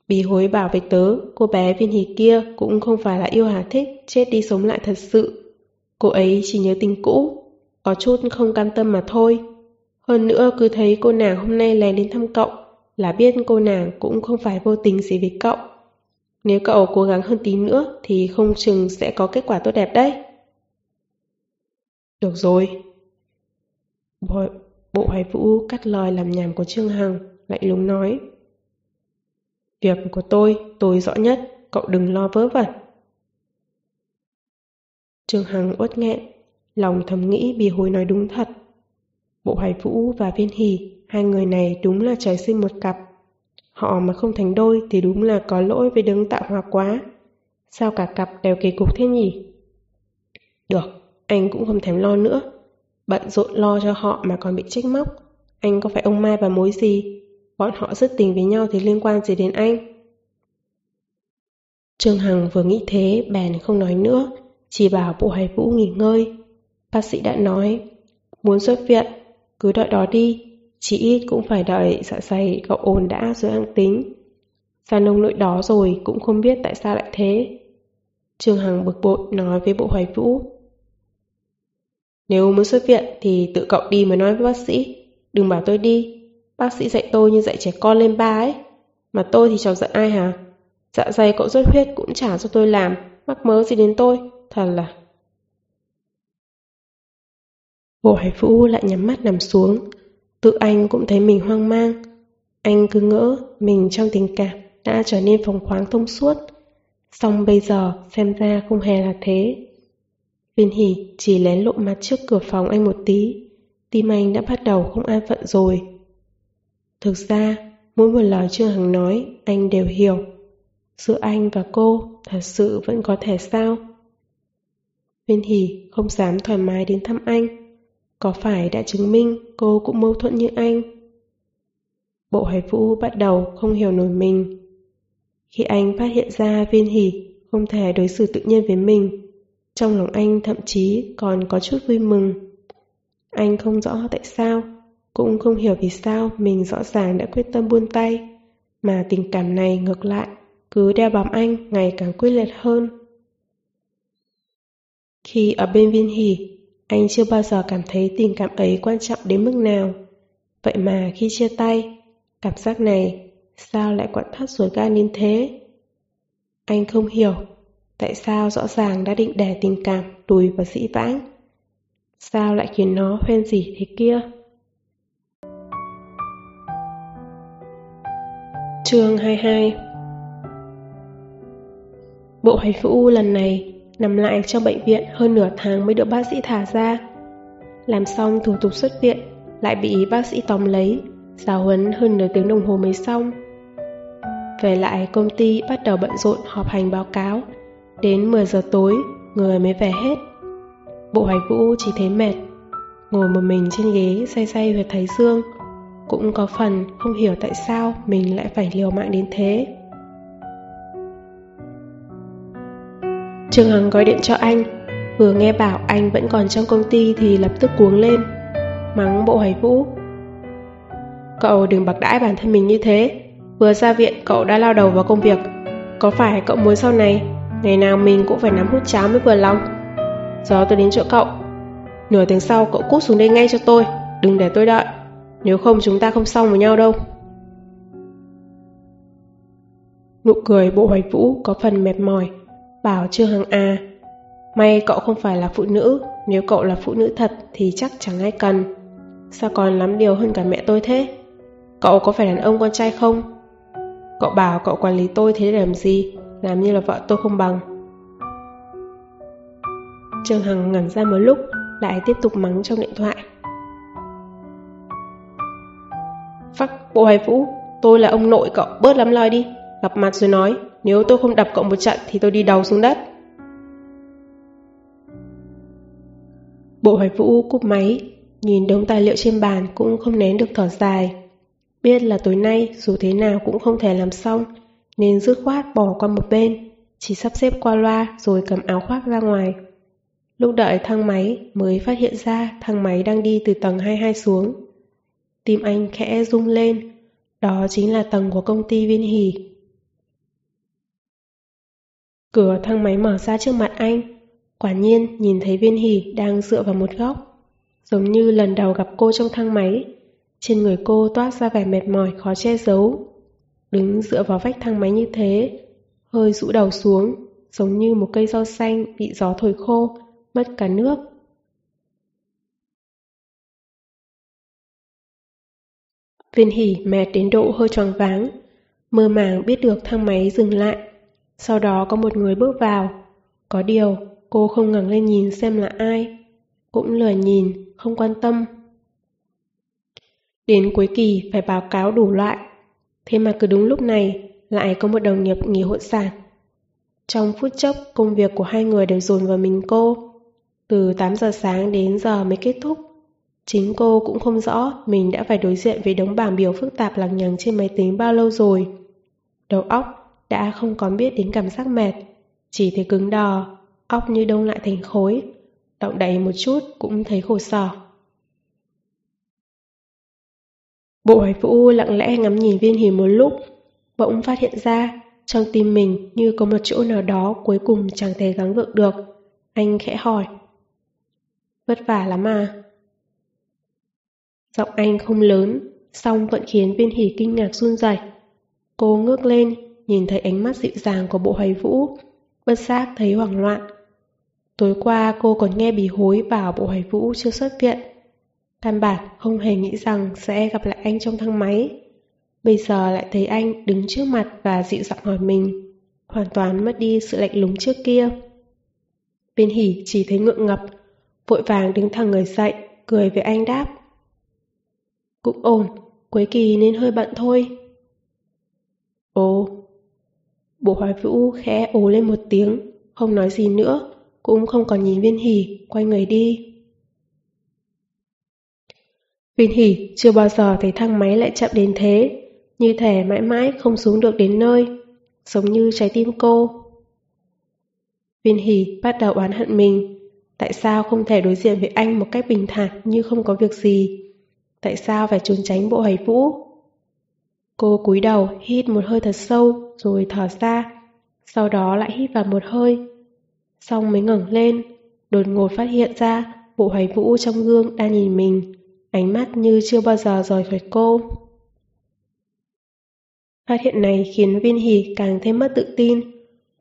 Bì hối bảo với tớ, cô bé viên hì kia cũng không phải là yêu Hà thích, chết đi sống lại thật sự. Cô ấy chỉ nhớ tình cũ, có chút không cam tâm mà thôi. Hơn nữa cứ thấy cô nàng hôm nay lén đến thăm cậu, là biết cô nàng cũng không phải vô tình gì với cậu. Nếu cậu cố gắng hơn tí nữa thì không chừng sẽ có kết quả tốt đẹp đấy. Được rồi. Bộ, bộ hoài vũ cắt lời làm nhảm của Trương Hằng, lạnh lùng nói. Việc của tôi, tôi rõ nhất, cậu đừng lo vớ vẩn. Trương Hằng uất nghẹn, lòng thầm nghĩ bì hối nói đúng thật. Bộ hoài vũ và viên hỷ, hai người này đúng là trời sinh một cặp. Họ mà không thành đôi thì đúng là có lỗi với đứng tạo hòa quá. Sao cả cặp đều kỳ cục thế nhỉ? Được, anh cũng không thèm lo nữa. Bận rộn lo cho họ mà còn bị trách móc. Anh có phải ông Mai và mối gì? Bọn họ rất tình với nhau thì liên quan gì đến anh? Trương Hằng vừa nghĩ thế, bèn không nói nữa, chỉ bảo bộ hải vũ nghỉ ngơi. Bác sĩ đã nói, muốn xuất viện, cứ đợi đó đi, chỉ ít cũng phải đợi dạ dày cậu ổn đã rồi ăn tính. Gia nông nỗi đó rồi cũng không biết tại sao lại thế. Trương Hằng bực bội nói với bộ hoài vũ. Nếu muốn xuất viện thì tự cậu đi mới nói với bác sĩ, đừng bảo tôi đi. Bác sĩ dạy tôi như dạy trẻ con lên ba ấy. Mà tôi thì chẳng giận ai hả? Dạ dày cậu rốt huyết cũng trả cho tôi làm, mắc mớ gì đến tôi, thật là... Bộ Hải Vũ lại nhắm mắt nằm xuống, tự anh cũng thấy mình hoang mang. Anh cứ ngỡ mình trong tình cảm đã trở nên phóng khoáng thông suốt, Xong bây giờ xem ra không hề là thế. Viên hỉ chỉ lén lộ mặt trước cửa phòng anh một tí, tim anh đã bắt đầu không an phận rồi. Thực ra, mỗi một lời Trương Hằng nói, anh đều hiểu. Giữa anh và cô thật sự vẫn có thể sao? Viên hỉ không dám thoải mái đến thăm anh. Có phải đã chứng minh cô cũng mâu thuẫn như anh? Bộ hải vũ bắt đầu không hiểu nổi mình. Khi anh phát hiện ra viên hỉ không thể đối xử tự nhiên với mình, trong lòng anh thậm chí còn có chút vui mừng. Anh không rõ tại sao, cũng không hiểu vì sao mình rõ ràng đã quyết tâm buông tay, mà tình cảm này ngược lại, cứ đeo bám anh ngày càng quyết liệt hơn. Khi ở bên viên hỉ, anh chưa bao giờ cảm thấy tình cảm ấy quan trọng đến mức nào. Vậy mà khi chia tay, cảm giác này Sao lại quặn thắt ruột gan đến thế? Anh không hiểu, tại sao rõ ràng đã định đè tình cảm đùi vào dĩ vãng? Sao lại khiến nó hoen gì thế kia? Chương 22 Bộ hoài phẫu lần này nằm lại trong bệnh viện hơn nửa tháng mới được bác sĩ thả ra. Làm xong thủ tục xuất viện, lại bị bác sĩ tóm lấy, giáo huấn hơn nửa tiếng đồng hồ mới xong. Về lại công ty bắt đầu bận rộn họp hành báo cáo. Đến 10 giờ tối, người mới về hết. Bộ hoài vũ chỉ thấy mệt. Ngồi một mình trên ghế say say huyệt thái dương. Cũng có phần không hiểu tại sao mình lại phải liều mạng đến thế. Trương Hằng gọi điện cho anh. Vừa nghe bảo anh vẫn còn trong công ty thì lập tức cuống lên. Mắng bộ hoài vũ. Cậu đừng bạc đãi bản thân mình như thế. Vừa ra viện, cậu đã lao đầu vào công việc Có phải cậu muốn sau này, Ngày nào mình cũng phải nắm hút cháo mới vừa lòng Giờ tôi đến chỗ cậu Nửa tiếng sau, cậu cút xuống đây ngay cho tôi Đừng để tôi đợi Nếu không, chúng ta không xong với nhau đâu Nụ cười bộ hoài vũ có phần mệt mỏi Bảo Trương Hằng à May cậu không phải là phụ nữ, Nếu cậu là phụ nữ thật thì chắc chẳng ai cần. Sao còn lắm điều hơn cả mẹ tôi thế? Cậu có phải đàn ông con trai không? Cậu bảo cậu quản lý tôi thế để làm gì? Làm như là vợ tôi không bằng. Trương Hằng ngẩn ra một lúc, Lại tiếp tục mắng trong điện thoại. Phắc, bộ hoài vũ, Tôi là ông nội cậu, bớt lắm lời đi, Gặp mặt rồi nói. Nếu tôi không đập cậu một trận thì tôi đi đầu xuống đất Bộ hoài vũ cúp máy Nhìn đống tài liệu trên bàn cũng không nén được thở dài Biết là tối nay dù thế nào cũng không thể làm xong, nên dứt khoát bỏ qua một bên, chỉ sắp xếp qua loa rồi cầm áo khoác ra ngoài. Lúc đợi thang máy mới phát hiện ra thang máy đang đi từ tầng 22 xuống. Tim anh khẽ rung lên, đó chính là tầng của công ty Viên Hỷ. Cửa thang máy mở ra trước mặt anh, quả nhiên nhìn thấy Viên hỉ đang dựa vào một góc, giống như lần đầu gặp cô trong thang máy. Trên người cô toát ra vẻ mệt mỏi khó che giấu. Đứng dựa vào vách thang máy như thế, hơi rũ đầu xuống, giống như một cây rau xanh bị gió thổi khô, mất cả nước. Viên hỉ mệt đến độ hơi choáng váng, mơ màng biết được thang máy dừng lại. Sau đó có một người bước vào. Có điều, cô không ngẩng lên nhìn xem là ai. Cũng lười nhìn, không quan tâm. Đến cuối kỳ phải báo cáo đủ loại. Thế mà cứ đúng lúc này lại có một đồng nghiệp nghỉ hội sản. Trong phút chốc công việc của hai người đều dồn vào mình cô. Từ 8 giờ sáng đến giờ mới kết thúc. Chính cô cũng không rõ mình đã phải đối diện với đống bảng biểu phức tạp lằng nhằng trên máy tính bao lâu rồi. Đầu óc đã không còn biết đến cảm giác mệt, chỉ thấy cứng đò, óc như đông lại thành khối. Động đậy một chút cũng thấy khổ sở. Bộ hoài vũ lặng lẽ ngắm nhìn viên hỉ một lúc, bỗng phát hiện ra trong tim mình như có một chỗ nào đó cuối cùng chẳng thể gắng gượng được. Anh khẽ hỏi. Vất vả lắm à? Giọng anh không lớn, song vẫn khiến viên hỉ kinh ngạc run rẩy. Cô ngước lên, nhìn thấy ánh mắt dịu dàng của bộ hoài vũ, bất giác thấy hoảng loạn. Tối qua cô còn nghe bì hối bảo bộ hoài vũ chưa xuất viện. Căn bản không hề nghĩ rằng sẽ gặp lại anh trong thang máy. Bây giờ lại thấy anh đứng trước mặt và dịu giọng hỏi mình, hoàn toàn mất đi sự lạnh lùng trước kia. Viên hỉ chỉ thấy ngượng ngập, vội vàng đứng thẳng người dậy, cười với anh đáp. Cũng ổn, cuối kỳ nên hơi bận thôi. Ồ, bộ hoài vũ khẽ ồ lên một tiếng, không nói gì nữa, cũng không còn nhìn viên hỉ, quay người đi. Viên hỉ chưa bao giờ thấy thang máy lại chậm đến thế, như thể mãi mãi không xuống được đến nơi, giống như trái tim cô. Viên hỉ bắt đầu oán hận mình, tại sao không thể đối diện với anh một cách bình thản như không có việc gì, tại sao phải trốn tránh bộ hoài vũ. Cô cúi đầu hít một hơi thật sâu rồi thở ra, sau đó lại hít vào một hơi. Xong mới ngẩng lên, đột ngột phát hiện ra bộ hoài vũ trong gương đang nhìn mình, ánh mắt như chưa bao giờ rời khỏi cô. Phát hiện này khiến viên Hỷ càng thêm mất tự tin,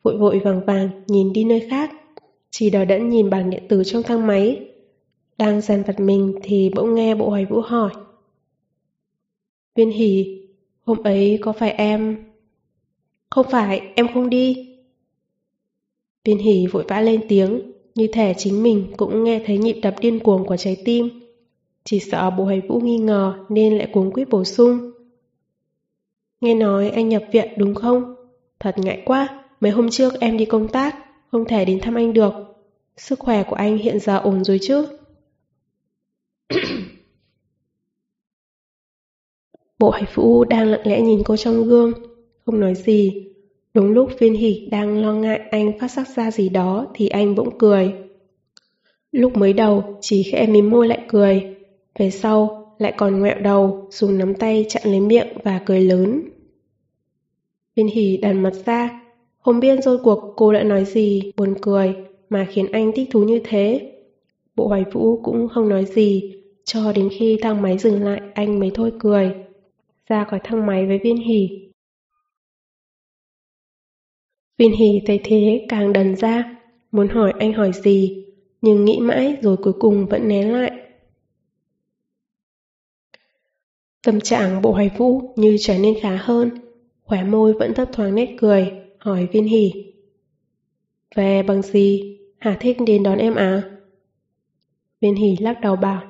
vội vội vàng vàng nhìn đi nơi khác, chỉ đờ đẫn nhìn bảng điện tử trong thang máy. Đang dàn vặt mình thì bỗng nghe bộ hoài vũ hỏi. Viên Hỷ hôm ấy có phải em... Không phải, em không đi. Viên hỉ vội vã lên tiếng, như thể chính mình cũng nghe thấy nhịp đập điên cuồng của trái tim. Chỉ sợ bộ hoài vũ nghi ngờ nên lại cuống quyết bổ sung. Nghe nói anh nhập viện đúng không? Thật ngại quá, mấy hôm trước em đi công tác, không thể đến thăm anh được. Sức khỏe của anh hiện giờ ổn rồi chứ? Bộ hải vũ đang lặng lẽ nhìn cô trong gương, không nói gì. Đúng lúc viên hỉ đang lo ngại anh phát sắc ra gì đó thì anh bỗng cười. Lúc mới đầu chỉ khẽ mím môi lại cười, về sau lại còn ngoẹo đầu, dùng nắm tay chặn lấy miệng và cười lớn. Viên hỉ đàn mặt ra, không biết rốt cuộc cô đã nói gì, buồn cười, mà khiến anh thích thú như thế. Bộ hoài vũ cũng không nói gì, cho đến khi thang máy dừng lại anh mới thôi cười. Ra khỏi thang máy với viên hỉ. Viên hỉ thấy thế càng đần ra, muốn hỏi anh hỏi gì, nhưng nghĩ mãi rồi cuối cùng vẫn né lại. Tâm trạng bộ hoài vũ như trở nên khá hơn, khóe môi vẫn thấp thoáng nét cười, hỏi viên hỉ. Về bằng gì? Hà thích đến đón em à? Viên hỉ lắc đầu bảo.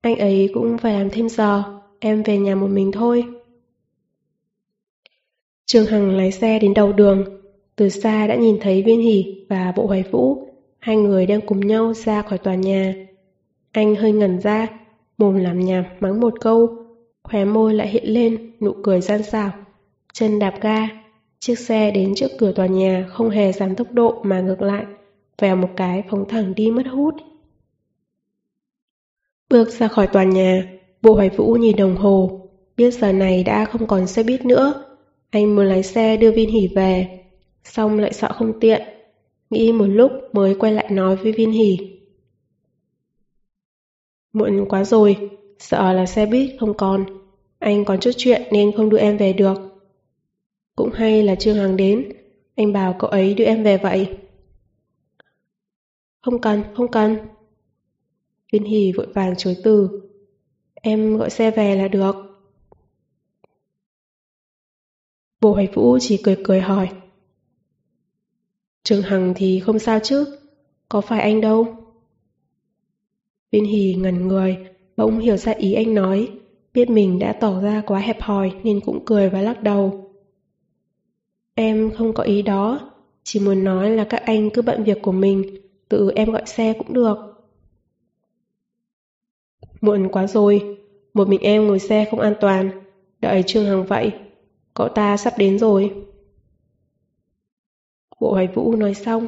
Anh ấy cũng phải làm thêm giờ, em về nhà một mình thôi. Trương Hằng lái xe đến đầu đường, từ xa đã nhìn thấy viên hỉ và bộ hoài vũ, hai người đang cùng nhau ra khỏi tòa nhà. Anh hơi ngẩn ra, mồm làm nhảm mắng một câu, khóe môi lại hiện lên nụ cười gian xảo. Chân đạp ga, chiếc xe đến trước cửa tòa nhà không hề giảm tốc độ mà ngược lại, vèo một cái phóng thẳng đi mất hút. Bước ra khỏi tòa nhà, bộ hoài vũ nhìn đồng hồ, biết giờ này đã không còn xe buýt nữa. Anh muốn lái xe đưa Viên Hỷ về, xong lại sợ không tiện. Nghĩ một lúc mới quay lại nói với Viên Hỷ. Muộn quá rồi, sợ là xe buýt không còn. Anh còn chút chuyện nên không đưa em về được. Cũng hay là Trương Hằng đến, anh bảo cậu ấy đưa em về vậy. Không cần, không cần. Viên Hỷ vội vàng chối từ. Em gọi xe về là được. Bồ Hoài Vũ chỉ cười cười hỏi. Trường Hằng thì không sao chứ, có phải anh đâu. Viên Hì ngẩn người, bỗng hiểu ra ý anh nói, biết mình đã tỏ ra quá hẹp hòi nên cũng cười và lắc đầu. Em không có ý đó, chỉ muốn nói là các anh cứ bận việc của mình, tự em gọi xe cũng được. Muộn quá rồi, một mình em ngồi xe không an toàn, đợi Trương Hằng vậy, cậu ta sắp đến rồi. Bộ Hoài Vũ nói xong,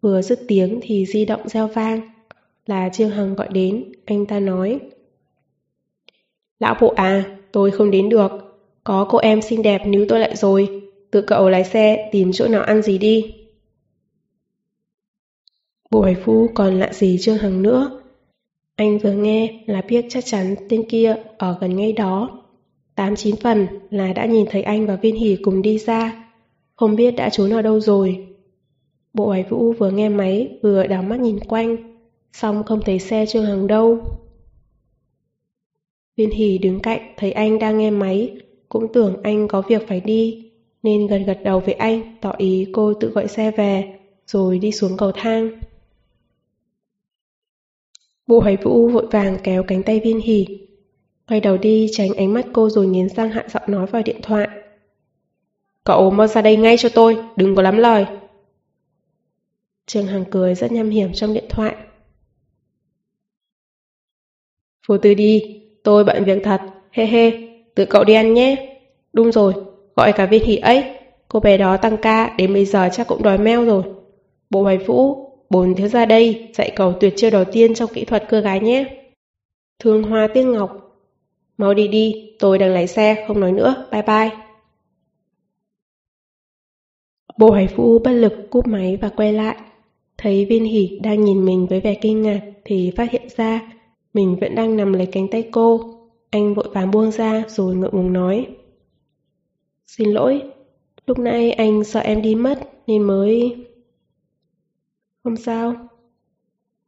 vừa dứt tiếng thì di động reo vang là Trương Hằng gọi đến, anh ta nói. Lão bộ à, tôi không đến được, có cô em xinh đẹp níu tôi lại rồi, tự cậu lái xe tìm chỗ nào ăn gì đi. Bộ hải vũ còn lạ gì Trương Hằng nữa, anh vừa nghe là biết chắc chắn tên kia ở gần ngay đó. Tám chín phần là đã nhìn thấy anh và Viên Hỷ cùng đi ra, không biết đã trốn ở đâu rồi. Bộ Hoài Vũ vừa nghe máy vừa đảo mắt nhìn quanh, xong không thấy xe Trương Hằng đâu. Viên Hỷ đứng cạnh thấy anh đang nghe máy, cũng tưởng anh có việc phải đi, nên gần gật đầu với anh tỏ ý cô tự gọi xe về, rồi đi xuống cầu thang. Bộ Hoài Vũ vội vàng kéo cánh tay Viên hỉ. quay đầu đi tránh ánh mắt cô rồi nghiến răng hạ giọng nói vào điện thoại. Cậu mau ra đây ngay cho tôi, đừng có lắm lời. Trương Hằng cười rất nham hiểm trong điện thoại. Phù tư đi, tôi bận việc thật, he he, tự cậu đi ăn nhé. Đúng rồi, gọi cả viên hỷ ấy, cô bé đó tăng ca đến bây giờ chắc cũng đói meo rồi. Bộ bài vũ, bồn thiếu ra đây, dạy cầu tuyệt chiêu đầu tiên trong kỹ thuật cưa gái nhé. Thương Hoa Tiên Ngọc, mau đi đi, tôi đang lái xe, không nói nữa, bye bye. Bộ hải phu bất lực cúp máy và quay lại. Thấy viên hỉ đang nhìn mình với vẻ kinh ngạc thì phát hiện ra mình vẫn đang nằm lấy cánh tay cô. Anh vội vàng buông ra rồi ngượng ngùng nói. Xin lỗi, lúc nãy anh sợ em đi mất nên mới... Không sao.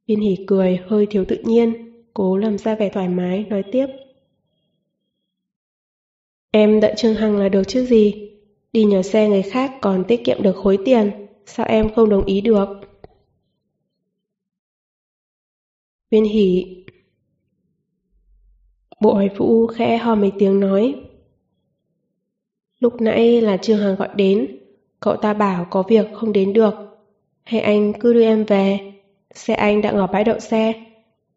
Viên hỉ cười hơi thiếu tự nhiên, cố làm ra vẻ thoải mái, nói tiếp. Em đợi Trương Hằng là được chứ gì, đi nhờ xe người khác còn tiết kiệm được khối tiền, sao em không đồng ý được? Viên hỉ Bộ hỏi phụ khẽ ho mấy tiếng nói Lúc nãy là Trương Hằng gọi đến Cậu ta bảo có việc không đến được hay anh cứ đưa em về? Xe anh đang ở bãi đậu xe.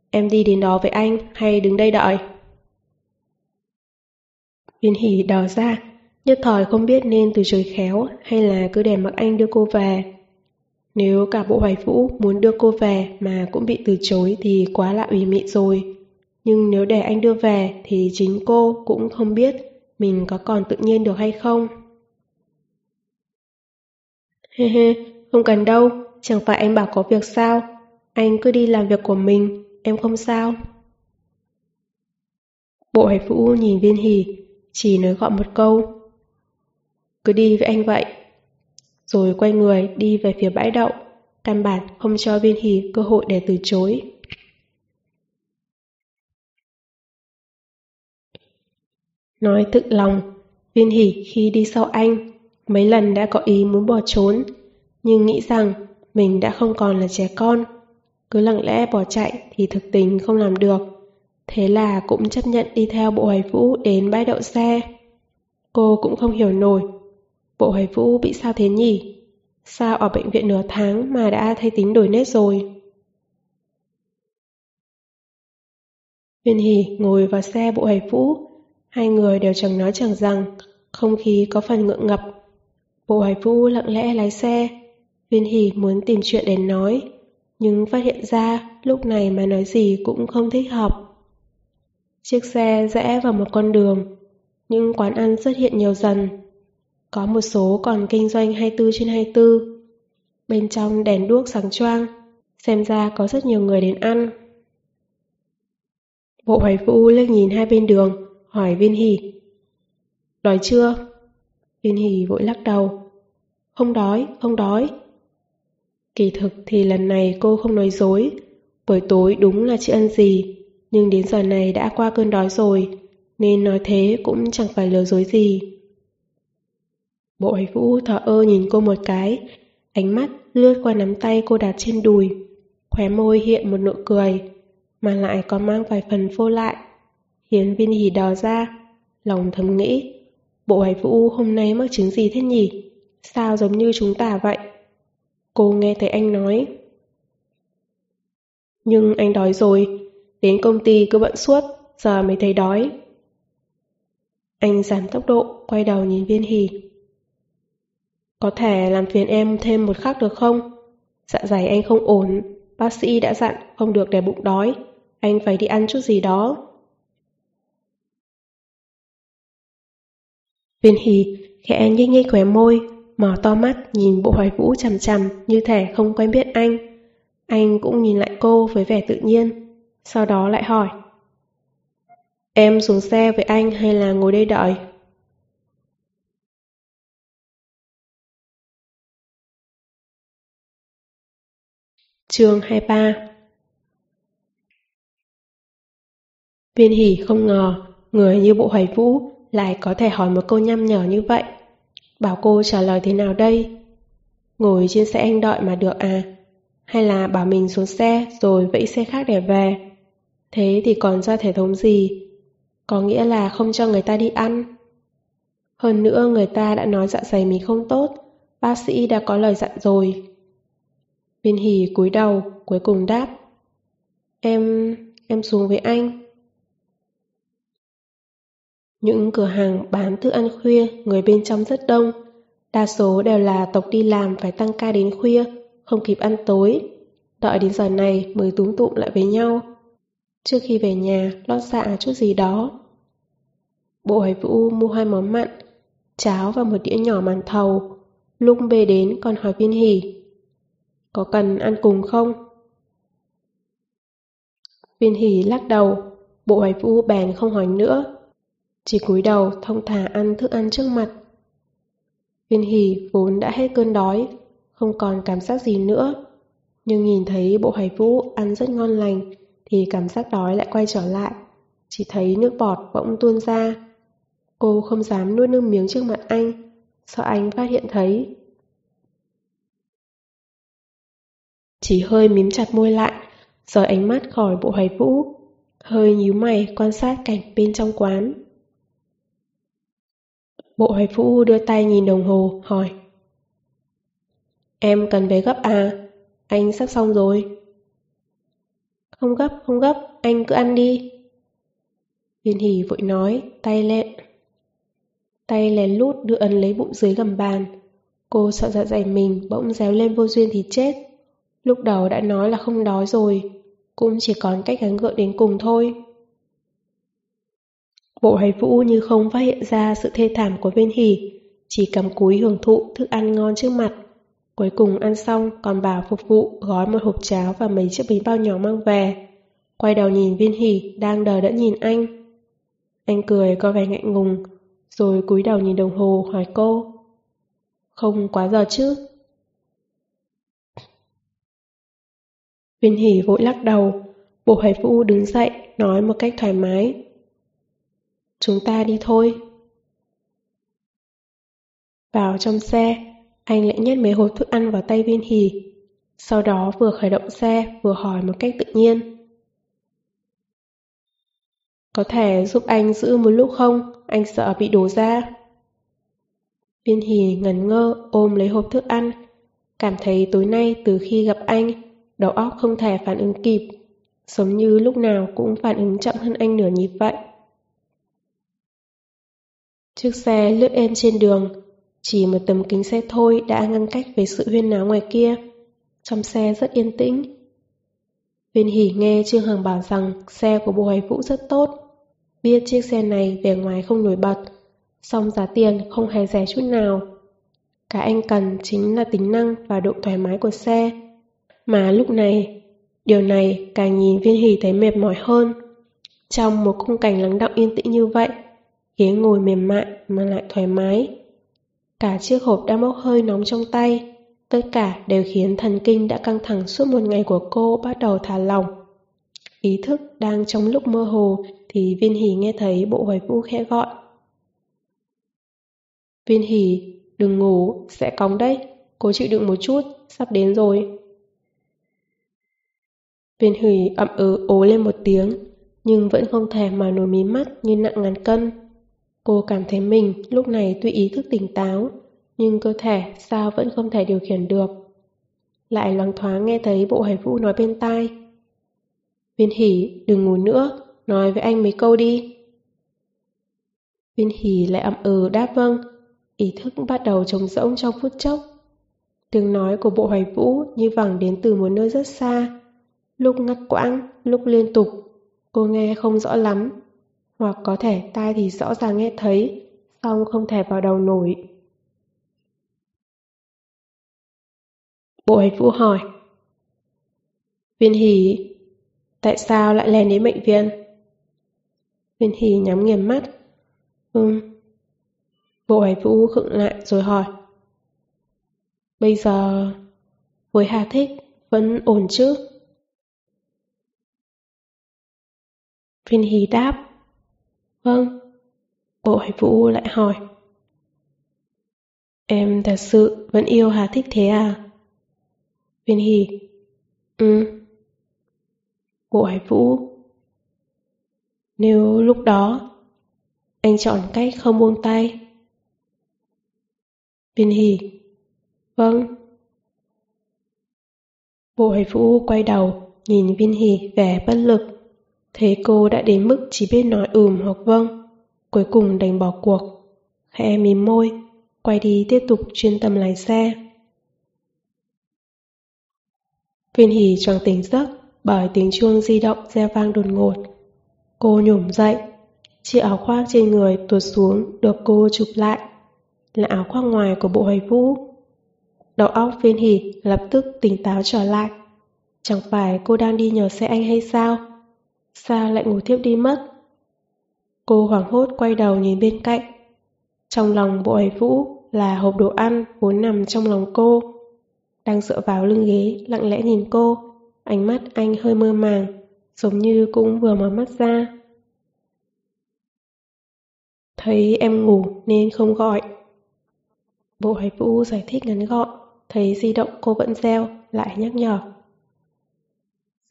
Em đi đến đó với anh hay đứng đây đợi? Viên hỉ đỏ ra Nhất thời không biết nên từ chối khéo Hay là cứ để mặc anh đưa cô về. Nếu cả bộ hoài vũ muốn đưa cô về Mà cũng bị từ chối thì quá là ủy mị rồi. Nhưng nếu để anh đưa về Thì chính cô cũng không biết Mình có còn tự nhiên được hay không. Hê hê, không cần đâu, Chẳng phải anh bảo có việc sao? Anh cứ đi làm việc của mình, Em không sao? Bộ hải vũ nhìn viên hỉ, Chỉ nói gọn một câu. Cứ đi với anh vậy. Rồi quay người đi về phía bãi đậu, Căn bản không cho viên hỉ cơ hội để từ chối. Nói tự lòng, Viên hỉ khi đi sau anh, Mấy lần đã có ý muốn bỏ trốn. Nhưng nghĩ rằng Mình đã không còn là trẻ con cứ lặng lẽ bỏ chạy thì thực tình không làm được. Thế là cũng chấp nhận đi theo bộ hoài vũ đến bãi đậu xe. Cô cũng không hiểu nổi. Bộ hoài vũ bị sao thế nhỉ? Sao ở bệnh viện nửa tháng mà đã thay tính đổi nét rồi? Viên hỉ ngồi vào xe bộ hoài vũ. Hai người đều chẳng nói chẳng rằng, không khí có phần ngượng ngập. Bộ hoài vũ lặng lẽ lái xe. Viên hỉ muốn tìm chuyện để nói, nhưng phát hiện ra lúc này mà nói gì cũng không thích hợp. Chiếc xe rẽ vào một con đường, những quán ăn xuất hiện nhiều dần. Có một số còn kinh doanh 24 trên 24. Bên trong đèn đuốc sáng choang, xem ra có rất nhiều người đến ăn. Bộ hoài vũ liếc nhìn hai bên đường, hỏi viên hỷ. Đói chưa? Viên hỷ vội lắc đầu. Không đói, không đói. Kỳ thực thì lần này cô không nói dối, buổi tối đúng là chị ăn gì, nhưng đến giờ này đã qua cơn đói rồi, nên nói thế cũng chẳng phải lừa dối gì. Bộ ấy vũ thở ơ nhìn cô một cái, ánh mắt lướt qua nắm tay cô đặt trên đùi, khóe môi hiện một nụ cười, mà lại còn mang vài phần phô lại, khiến viên hỉ đỏ ra, lòng thầm nghĩ, bộ hải vũ hôm nay mắc chứng gì thế nhỉ? Sao giống như chúng ta vậy? Cô nghe thấy anh nói. Nhưng anh đói rồi, đến công ty cứ bận suốt, giờ mới thấy đói. Anh giảm tốc độ, quay đầu nhìn viên hỉ. Có thể làm phiền em thêm một khắc được không? Dạ dày anh không ổn, bác sĩ đã dặn không được để bụng đói, anh phải đi ăn chút gì đó. Viên hỉ khẽ nhếch nhếch khóe môi, mở to mắt, nhìn bộ hoài vũ chằm chằm như thể không quen biết anh. Anh cũng nhìn lại cô với vẻ tự nhiên. Sau đó lại hỏi. Em xuống xe với anh hay là ngồi đây đợi? Chương 23 Viên hỉ không ngờ, người như bộ hoài vũ lại có thể hỏi một câu nhăm nhở như vậy. Bảo cô trả lời thế nào đây? Ngồi trên xe anh đợi mà được à? Hay là bảo mình xuống xe rồi vẫy xe khác để về? Thế thì còn ra thể thống gì? Có nghĩa là không cho người ta đi ăn. Hơn nữa người ta đã nói dạ dày mình không tốt, bác sĩ đã có lời dặn rồi. Viên hỉ cúi đầu, cuối cùng đáp. Em... em xuống với anh. Những cửa hàng bán thức ăn khuya, người bên trong rất đông. Đa số đều là tộc đi làm phải tăng ca đến khuya, không kịp ăn tối. Đợi đến giờ này mới túm tụm lại với nhau. Trước khi về nhà, lót dạ chút gì đó. Bộ hải vũ mua hai món mặn, cháo và một đĩa nhỏ màn thầu. Lúc bê đến còn hỏi viên hỉ. Có cần ăn cùng không? Viên hỉ lắc đầu, bộ hải vũ bèn không hỏi nữa. Chỉ cúi đầu thông thả ăn thức ăn trước mặt. Viên hỉ vốn đã hết cơn đói, không còn cảm giác gì nữa. Nhưng nhìn thấy bộ hải vũ ăn rất ngon lành, thì cảm giác đói lại quay trở lại. Chỉ thấy nước bọt bỗng tuôn ra. Cô không dám nuốt nước miếng trước mặt anh, sợ anh phát hiện thấy. Chỉ hơi mím chặt môi lại, rời ánh mắt khỏi bộ hoài vũ, hơi nhíu mày quan sát cảnh bên trong quán. Bộ hoài vũ đưa tay nhìn đồng hồ, hỏi. Em cần về gấp à? Anh sắp xong rồi. Không gấp, không gấp, anh cứ ăn đi. Viên hỉ vội nói, tay lẹn. Tay lén lút đưa ấn lấy bụng dưới gầm bàn. Cô sợ dạ dày mình bỗng réo lên vô duyên thì chết. Lúc đầu đã nói là không đói rồi, cũng chỉ còn cách gắng gượng đến cùng thôi. Bộ hoài vũ như không phát hiện ra sự thê thảm của viên hỉ, chỉ cầm cúi hưởng thụ thức ăn ngon trước mặt. Cuối cùng ăn xong còn bảo phục vụ gói một hộp cháo và mấy chiếc bánh bao nhỏ mang về. Quay đầu nhìn viên hỉ đang đờ đẫn nhìn anh. Anh cười có vẻ ngại ngùng, rồi cúi đầu nhìn đồng hồ hỏi cô. Không quá giờ chứ? Viên hỉ vội lắc đầu, bộ hoài vũ đứng dậy, nói một cách thoải mái. Chúng ta đi thôi. Vào trong xe, anh lại nhét mấy hộp thức ăn vào tay viên hỉ. Sau đó vừa khởi động xe vừa hỏi một cách tự nhiên. Có thể giúp anh giữ một lúc không? Anh sợ bị đổ ra. Viên hỉ ngẩn ngơ ôm lấy hộp thức ăn. Cảm thấy tối nay từ khi gặp anh, đầu óc không thể phản ứng kịp. Giống như lúc nào cũng phản ứng chậm hơn anh nửa nhịp vậy. Chiếc xe lướt êm trên đường, chỉ một tấm kính xe thôi đã ngăn cách với sự huyên náo ngoài kia. Trong xe rất yên tĩnh. Viên hỉ nghe Trương Hằng bảo rằng xe của bộ hoài vũ rất tốt. Biết chiếc xe này vẻ ngoài không nổi bật, song giá tiền không hề rẻ chút nào. Cái anh cần chính là tính năng và độ thoải mái của xe. Mà lúc này, điều này càng nhìn viên hỉ thấy mệt mỏi hơn. Trong một khung cảnh lắng động yên tĩnh như vậy, ghế ngồi mềm mại mà lại thoải mái. Cả chiếc hộp đang bốc hơi nóng trong tay, tất cả đều khiến thần kinh đã căng thẳng suốt một ngày của cô bắt đầu thả lỏng. Ý thức đang trong lúc mơ hồ thì viên hỉ nghe thấy bộ hoài vũ khẽ gọi. Viên hỉ, đừng ngủ, sẽ cóng đấy, cố chịu đựng một chút, sắp đến rồi. Viên hỉ ậm ừ ố lên một tiếng, nhưng vẫn không thể mà nổi mí mắt như nặng ngàn cân. Cô cảm thấy mình lúc này tuy ý thức tỉnh táo, nhưng cơ thể sao vẫn không thể điều khiển được. Lại loáng thoáng nghe thấy bộ hải vũ nói bên tai. Viên hỉ, đừng ngủ nữa, nói với anh mấy câu đi. Viên hỉ lại ậm ừ đáp vâng, ý thức bắt đầu trống rỗng trong phút chốc. Tiếng nói của bộ hoài vũ như vẳng đến từ một nơi rất xa, lúc ngắt quãng, lúc liên tục. Cô nghe không rõ lắm, hoặc có thể tai thì rõ ràng nghe thấy, song không thể vào đầu nổi. Bộ hành vũ hỏi. Viên hỉ, Tại sao lại lên đến bệnh viện? Viên hỉ nhắm nghiền mắt. Ừm. Bộ Hải Vũ khựng lại rồi hỏi. Bây giờ... Với Hà Thích vẫn ổn chứ? Viên hỉ đáp. Vâng. Bộ Hải Vũ lại hỏi. Em thật sự vẫn yêu Hà Thích thế à? Viên Hỷ. Ừ. Bộ Hải Vũ. Nếu lúc đó anh chọn cách không buông tay. Viên Hỷ. Vâng. Bộ Hải Vũ quay đầu, nhìn Viên Hỷ vẻ bất lực. Thế cô đã đến mức chỉ biết nói ừm hoặc vâng. Cuối cùng đành bỏ cuộc. Khẽ mím môi, quay đi tiếp tục chuyên tâm lái xe. Viên Hỉ choàng tỉnh giấc bởi tiếng chuông di động reo vang đột ngột. Cô nhổm dậy, chiếc áo khoác trên người tuột xuống được cô chụp lại, là áo khoác ngoài của bộ hoài vũ. Đầu óc viên hỉ lập tức tỉnh táo trở lại. Chẳng phải cô đang đi nhờ xe anh hay sao? Sao lại ngủ thiếp đi mất? Cô hoảng hốt quay đầu nhìn bên cạnh. Trong lòng bộ hải vũ là hộp đồ ăn vốn nằm trong lòng cô. Đang dựa vào lưng ghế lặng lẽ nhìn cô Ánh mắt anh hơi mơ màng, giống như cũng vừa mở mắt ra. Thấy em ngủ nên không gọi. Bộ hải Vũ giải thích ngắn gọn, thấy di động cô vẫn reo, lại nhắc nhở.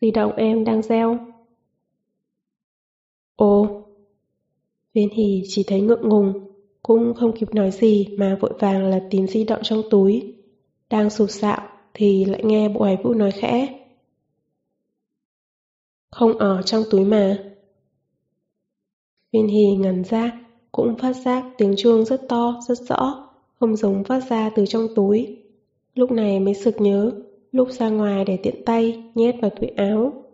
Di động em đang reo. Ồ, Viên Hỷ chỉ thấy ngượng ngùng, cũng không kịp nói gì mà vội vàng là tìm di động trong túi. Đang sụp sạo thì lại nghe bộ hải Vũ nói khẽ. Không ở trong túi mà. Viên Hỷ ngẩn ra, cũng phát giác tiếng chuông rất to, rất rõ, không giống phát ra từ trong túi. Lúc này mới sực nhớ, lúc ra ngoài để tiện tay, nhét vào túi áo.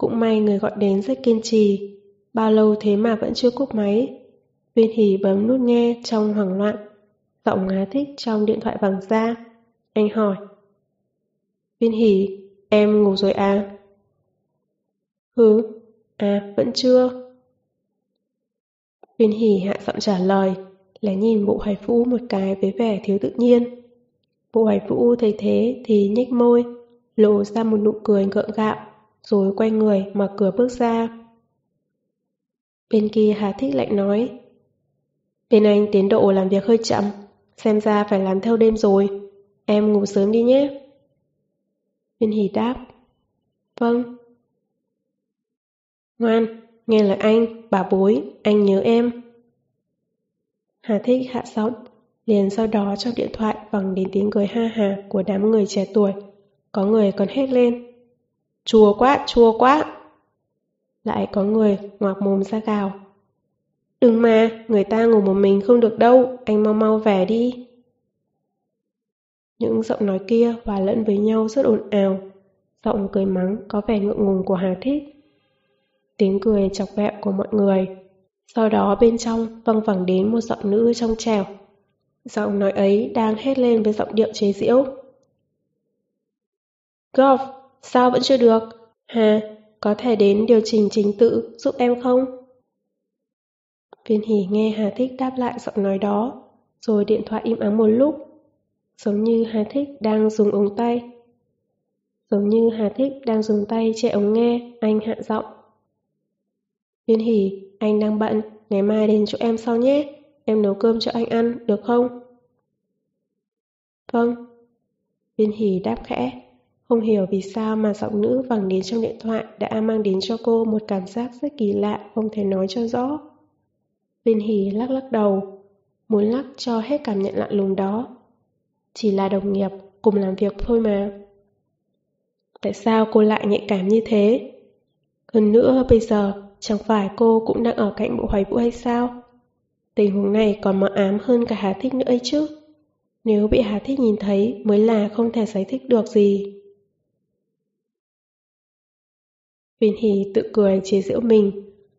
Cũng may người gọi đến rất kiên trì, bao lâu thế mà vẫn chưa cúp máy. Viên Hỷ bấm nút nghe trong hoảng loạn, giọng ngá thích trong điện thoại vàng ra. Anh hỏi. Viên Hỷ, Em ngủ rồi à? Hứ, à vẫn chưa. Viên hỷ hạ giọng trả lời, lén nhìn bộ hoài vũ một cái với vẻ thiếu tự nhiên. Bộ hoài vũ thấy thế thì nhếch môi, lộ ra một nụ cười gượng gạo, rồi quay người mở cửa bước ra. Bên kia Hà Thích lạnh nói, Bên anh tiến độ làm việc hơi chậm, xem ra phải làm theo đêm rồi, em ngủ sớm đi nhé. Viên Hỷ đáp. Vâng. Ngoan, nghe lời anh, bà bối, anh nhớ em. Hà thích hạ giọng, liền sau đó cho điện thoại vẳng đến tiếng cười ha hà của đám người trẻ tuổi. Có người còn hét lên. Chua quá, chua quá. Lại có người ngoạc mồm ra gào. Đừng mà, người ta ngủ một mình không được đâu, anh mau mau về đi. Những giọng nói kia hòa lẫn với nhau rất ồn ào. Giọng cười mắng có vẻ ngượng ngùng của Hà Thích. Tiếng cười chọc vẹo của mọi người. Sau đó bên trong văng vẳng đến một giọng nữ trong trèo. Giọng nói ấy đang hét lên với giọng điệu chế giễu. Golf, sao vẫn chưa được? Hà, có thể đến điều chỉnh trình tự giúp em không? Viên hỉ nghe Hà Thích đáp lại giọng nói đó, rồi điện thoại im ắng một lúc giống như Hà Thích đang dùng ống tay. Giống như Hà Thích đang dùng tay che ống nghe, anh hạ giọng. Viên hỉ, anh đang bận, ngày mai đến chỗ em sau nhé, em nấu cơm cho anh ăn, được không? Vâng. Viên hỉ đáp khẽ, không hiểu vì sao mà giọng nữ vẳng đến trong điện thoại đã mang đến cho cô một cảm giác rất kỳ lạ, không thể nói cho rõ. Viên Hỷ lắc lắc đầu, muốn lắc cho hết cảm nhận lạ lùng đó, chỉ là đồng nghiệp, cùng làm việc thôi mà. Tại sao cô lại nhạy cảm như thế? Hơn nữa bây giờ, chẳng phải cô cũng đang ở cạnh bộ hoài vũ hay sao? Tình huống này còn mờ ám hơn cả Hà Thích nữa ấy chứ. Nếu bị Hà Thích nhìn thấy mới là không thể giải thích được gì. Viên Hỷ tự cười chế giễu mình,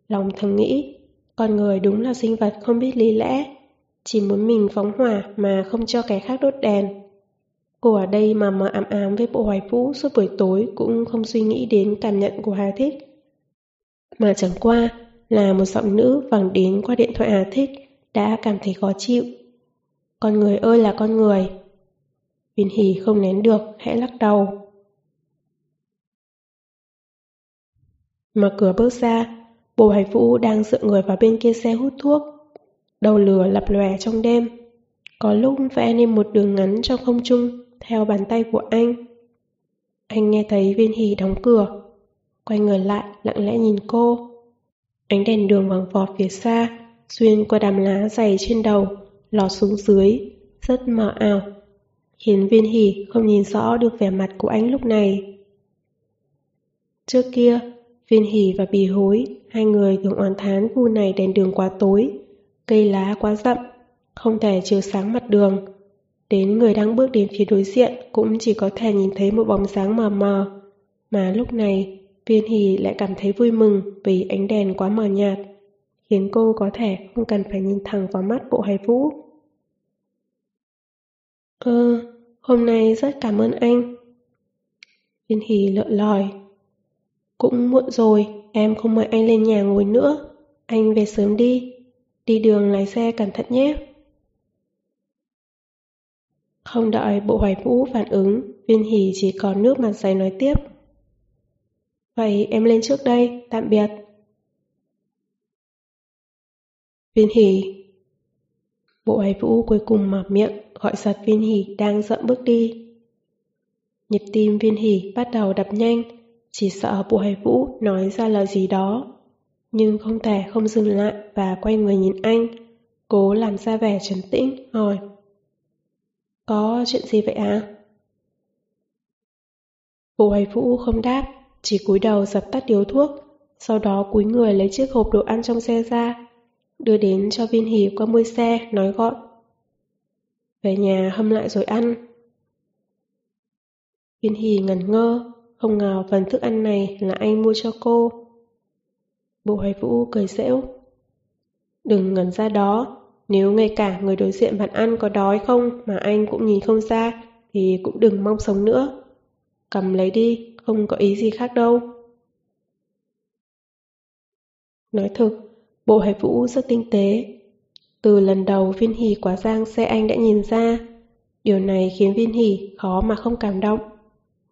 lòng thầm nghĩ, con người đúng là sinh vật không biết lý lẽ. Chỉ muốn mình phóng hỏa mà không cho kẻ khác đốt đèn. Cô ở đây mà mờ ám ám với bộ hoài vũ suốt buổi tối cũng không suy nghĩ đến cảm nhận của Hà Thích. Mà chẳng qua là một giọng nữ vẳng đến qua điện thoại Hà Thích đã cảm thấy khó chịu. Con người ơi là con người. Viên Hỷ không nén được, hãy lắc đầu. Mở cửa bước ra, bồ hải vũ đang dựa người vào bên kia xe hút thuốc. Đầu lửa lập lòe trong đêm. Có lúc vẽ nên một đường ngắn trong không trung theo bàn tay của anh. Anh nghe thấy viên hỉ đóng cửa. Quay người lại, lặng lẽ nhìn cô. Ánh đèn đường vàng vọt phía xa, xuyên qua đám lá dày trên đầu, lọt xuống dưới, rất mờ ảo, khiến viên hỉ không nhìn rõ được vẻ mặt của anh lúc này. Trước kia, viên hỉ và bì hối, hai người thường oán thán khu này đèn đường quá tối, cây lá quá rậm, không thể chiếu sáng mặt đường. Đến người đang bước đến phía đối diện cũng chỉ có thể nhìn thấy một bóng dáng mờ mờ. Mà lúc này, viên hỉ lại cảm thấy vui mừng vì ánh đèn quá mờ nhạt, khiến cô có thể không cần phải nhìn thẳng vào mắt bộ Hải vũ. Ơ, hôm nay rất cảm ơn anh. Viên hỉ lợn lòi. Cũng muộn rồi, em không mời anh lên nhà ngồi nữa. Anh về sớm đi. Đi đường lái xe cẩn thận nhé. Không đợi bộ hoài vũ phản ứng, viên hỉ chỉ còn nước mặt dày nói tiếp. Vậy em lên trước đây, tạm biệt. Viên hỉ Bộ hoài vũ cuối cùng mở miệng gọi giật viên hỉ đang dậm bước đi. Nhịp tim viên hỉ bắt đầu đập nhanh, chỉ sợ bộ hoài vũ nói ra lời gì đó. Nhưng không thể không dừng lại và quay người nhìn anh, cố làm ra vẻ trấn tĩnh, hỏi. Có chuyện gì vậy à? Bộ hoài vũ không đáp, chỉ cúi đầu dập tắt điếu thuốc, sau đó cúi người lấy chiếc hộp đồ ăn trong xe ra, đưa đến cho viên hỉ qua môi xe, nói gọn. Về nhà hâm lại rồi ăn. Viên hỉ ngẩn ngơ, không ngờ phần thức ăn này là anh mua cho cô. Bộ hoài vũ cười dễu. Đừng ngẩn ra đó, nếu ngay cả người đối diện bạn ăn có đói không mà anh cũng nhìn không ra, thì cũng đừng mong sống nữa. Cầm lấy đi, không có ý gì khác đâu. Nói thực, bộ hải vũ rất tinh tế. Từ lần đầu viên hỉ quá giang xe anh đã nhìn ra. Điều này khiến viên hỉ khó mà không cảm động.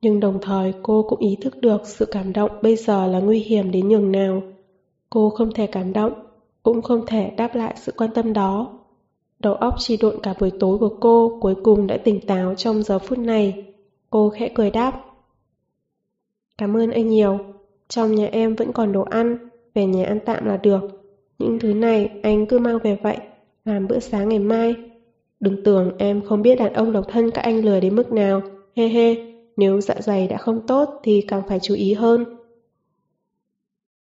Nhưng đồng thời cô cũng ý thức được sự cảm động bây giờ là nguy hiểm đến nhường nào. Cô không thể cảm động, cũng không thể đáp lại sự quan tâm đó. Đầu óc chi độn cả buổi tối của cô cuối cùng đã tỉnh táo trong giờ phút này. Cô khẽ cười đáp. Cảm ơn anh nhiều. Trong nhà em vẫn còn đồ ăn, về nhà ăn tạm là được. Những thứ này anh cứ mang về vậy, làm bữa sáng ngày mai. Đừng tưởng em không biết đàn ông độc thân các anh lừa đến mức nào. He he, nếu dạ dày đã không tốt thì càng phải chú ý hơn.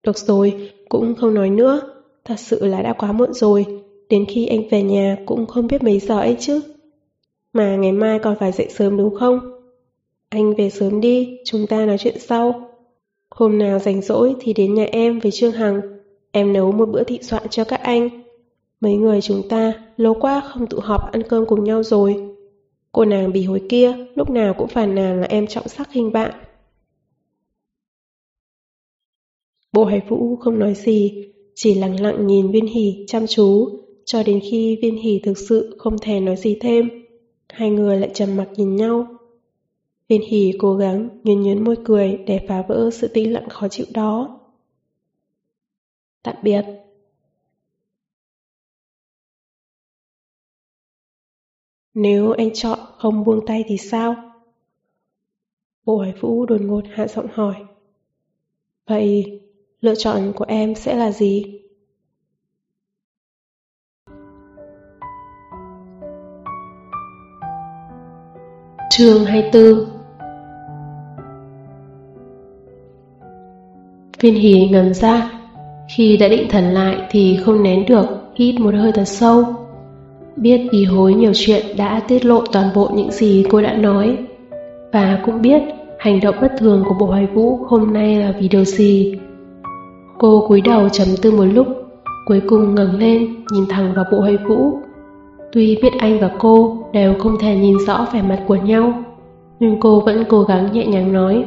Được rồi, cũng không nói nữa. Thật sự là đã quá muộn rồi. Đến khi anh về nhà cũng không biết mấy giờ ấy chứ. Mà ngày mai còn phải dậy sớm đúng không? Anh về sớm đi, chúng ta nói chuyện sau. Hôm nào rảnh rỗi thì đến nhà em với Trương Hằng. Em nấu một bữa thị soạn cho các anh. Mấy người chúng ta lâu quá không tụ họp ăn cơm cùng nhau rồi. Cô nàng bì hồi kia lúc nào cũng phàn nàn là em trọng sắc hình bạn. Bộ hải vũ không nói gì, chỉ lặng lặng nhìn viên hỷ chăm chú, cho đến khi viên hỷ thực sự không thể nói gì thêm. Hai người lại trầm mặc nhìn nhau. Viên hỉ cố gắng nhún nhuyễn môi cười để phá vỡ sự tĩnh lặng khó chịu đó. Tạm biệt. Nếu anh chọn không buông tay thì sao? Bộ Hải Vũ đột ngột hạ giọng hỏi. Vậy, lựa chọn của em sẽ là gì? Chương 24 Viên hỉ ngầm ra Khi đã định thần lại thì không nén được Hít một hơi thật sâu Biết vì hối nhiều chuyện đã tiết lộ toàn bộ những gì cô đã nói Và cũng biết hành động bất thường của bộ hoài vũ hôm nay là vì điều gì Cô cúi đầu trầm tư một lúc Cuối cùng ngẩng lên nhìn thẳng vào bộ hoài vũ Tuy biết anh và cô đều không thể nhìn rõ vẻ mặt của nhau Nhưng cô vẫn cố gắng nhẹ nhàng nói.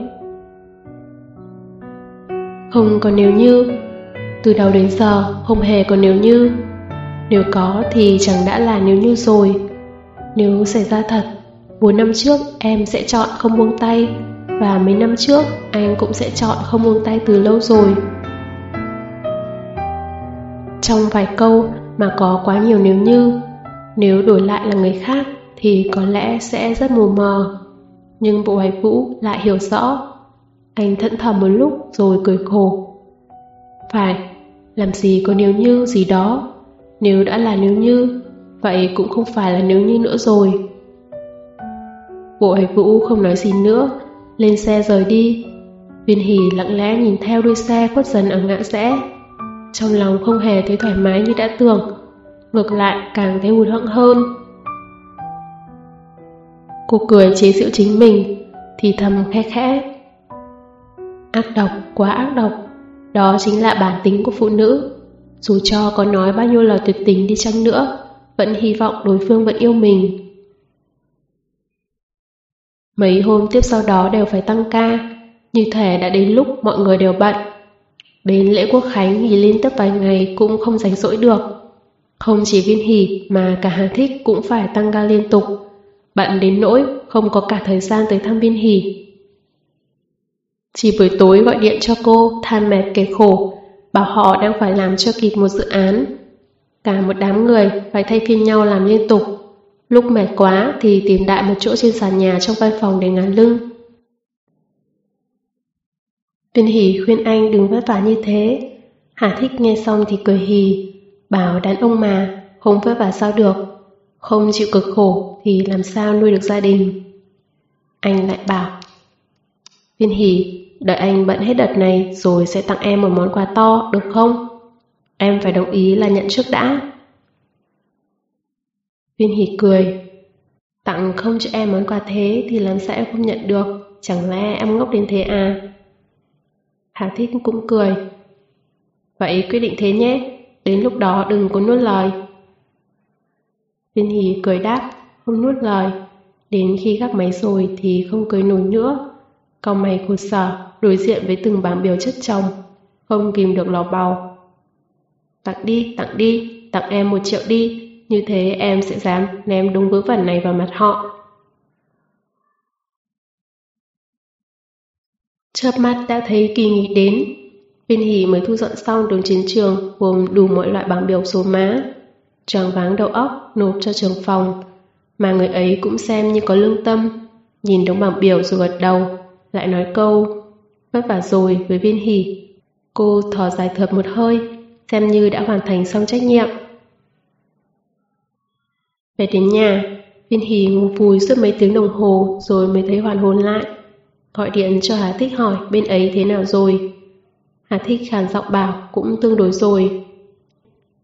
Không còn nếu như, từ đầu đến giờ không hề còn nếu như. Nếu có thì chẳng đã là nếu như rồi. Nếu xảy ra thật, 4 năm trước em sẽ chọn không buông tay và mấy năm trước anh cũng sẽ chọn không buông tay từ lâu rồi. Trong vài câu mà có quá nhiều nếu như, nếu đổi lại là người khác thì có lẽ sẽ rất mù mờ. Nhưng bộ hoài vũ lại hiểu rõ. Anh thẫn thờ một lúc rồi cười khổ. Phải, làm gì có nếu như gì đó. Nếu đã là nếu như, vậy cũng không phải là nếu như nữa rồi. Bộ hoài vũ không nói gì nữa, lên xe rời đi. Viên hỉ lặng lẽ nhìn theo đuôi xe khuất dần ở ngã rẽ. Trong lòng không hề thấy thoải mái như đã tưởng, ngược lại càng thấy hụt hẫng hơn. Cô cười chế giễu chính mình, thì thầm khẽ khẽ. Ác độc, quá ác độc, đó chính là bản tính của phụ nữ. Dù cho có nói bao nhiêu lời tuyệt tình đi chăng nữa, vẫn hy vọng đối phương vẫn yêu mình. Mấy hôm tiếp sau đó đều phải tăng ca, như thể đã đến lúc mọi người đều bận. Đến lễ quốc khánh nghỉ liên tiếp vài ngày cũng không rảnh rỗi được. Không chỉ viên hỉ mà cả Hà thích cũng phải tăng ca liên tục, bận đến nỗi không có cả thời gian tới thăm viên hỉ. Chỉ buổi tối gọi điện cho cô, than mệt kể khổ, bảo họ đang phải làm cho kịp một dự án. Cả một đám người phải thay phiên nhau làm liên tục. Lúc mệt quá thì tìm đại một chỗ trên sàn nhà trong văn phòng để ngán lưng. Viên hỷ khuyên anh đừng vất vả như thế. Hà thích nghe xong thì cười hì, bảo đàn ông mà, không vất vả sao được. Không chịu cực khổ thì làm sao nuôi được gia đình. Anh lại bảo, Viên hỷ đợi anh bận hết đợt này rồi sẽ tặng em một món quà to, được không? Em phải đồng ý là nhận trước đã. Viên hỉ cười, tặng không cho em món quà thế thì làm sao em không nhận được, chẳng lẽ em ngốc đến thế à? Hà Thích cũng cười. Vậy quyết định thế nhé, đến lúc đó đừng có nuốt lời. Viên Hỷ cười đáp, không nuốt lời. Đến khi gác máy rồi thì không cười nổi nữa. Còn mày khổ sở, đối diện với từng bảng biểu chất chồng, không kìm được lò bào. Tặng đi, tặng đi, tặng em một triệu đi, như thế em sẽ dám ném đúng vớ vẩn này vào mặt họ. Chớp mắt đã thấy kỳ nghỉ đến. Viên Hỷ mới thu dọn xong đường chiến trường gồm đủ mọi loại bảng biểu số má. tràng váng đầu óc nộp cho trường phòng, mà người ấy cũng xem như có lương tâm. Nhìn đống bảng biểu rồi gật đầu, lại nói câu vất vả rồi với Viên hỉ. Cô thở dài thượt một hơi, xem như đã hoàn thành xong trách nhiệm. Về đến nhà, Viên hỉ ngủ vùi suốt mấy tiếng đồng hồ rồi mới thấy hoàn hồn lại. Gọi điện cho Hà Thích hỏi bên ấy thế nào rồi. Hà Thích khàn giọng bảo cũng tương đối rồi.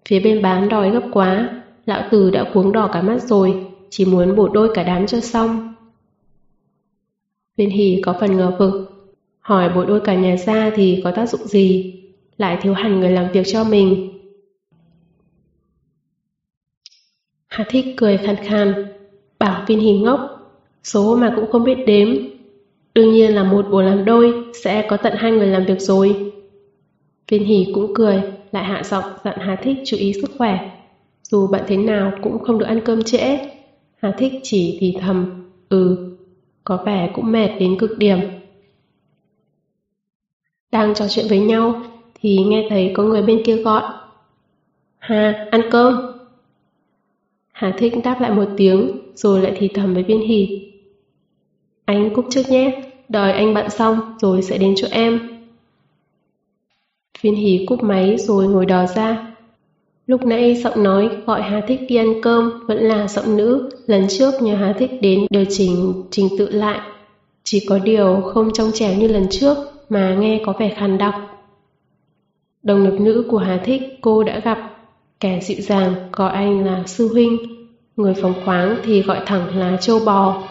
Phía bên bán đòi gấp quá, lão tử đã cuống đỏ cả mắt rồi, chỉ muốn bổ đôi cả đám cho xong. Viên hỉ có phần ngờ vực, hỏi bồi đôi cả nhà ra thì có tác dụng gì, lại thiếu hẳn người làm việc cho mình. Hà Thích cười khàn khàn, bảo Viên Hỷ ngốc, số mà cũng không biết đếm, Đương nhiên là một buổi làm đôi sẽ có tận hai người làm việc rồi. Viên Hỷ cũng cười, lại hạ giọng dặn Hà Thích chú ý sức khỏe. Dù bạn thế nào cũng không được ăn cơm trễ. Hà Thích chỉ thì thầm, ừ, có vẻ cũng mệt đến cực điểm. Đang trò chuyện với nhau thì nghe thấy có người bên kia gọi. Hà, ăn cơm. Hà Thích đáp lại một tiếng rồi lại thì thầm với viên hỷ. Anh cúp trước nhé, đợi anh bận xong rồi sẽ đến chỗ em. Viên hỷ cúp máy rồi ngồi đò ra. Lúc nãy giọng nói gọi Hà Thích đi ăn cơm vẫn là giọng nữ, lần trước nhờ Hà Thích đến điều chỉnh trình tự lại. Chỉ có điều không trong trẻo như lần trước mà nghe có vẻ khàn đọc Đồng nghiệp nữ của Hà Thích cô đã gặp, kẻ dịu dàng gọi anh là sư huynh, người phóng khoáng thì gọi thẳng là châu bò.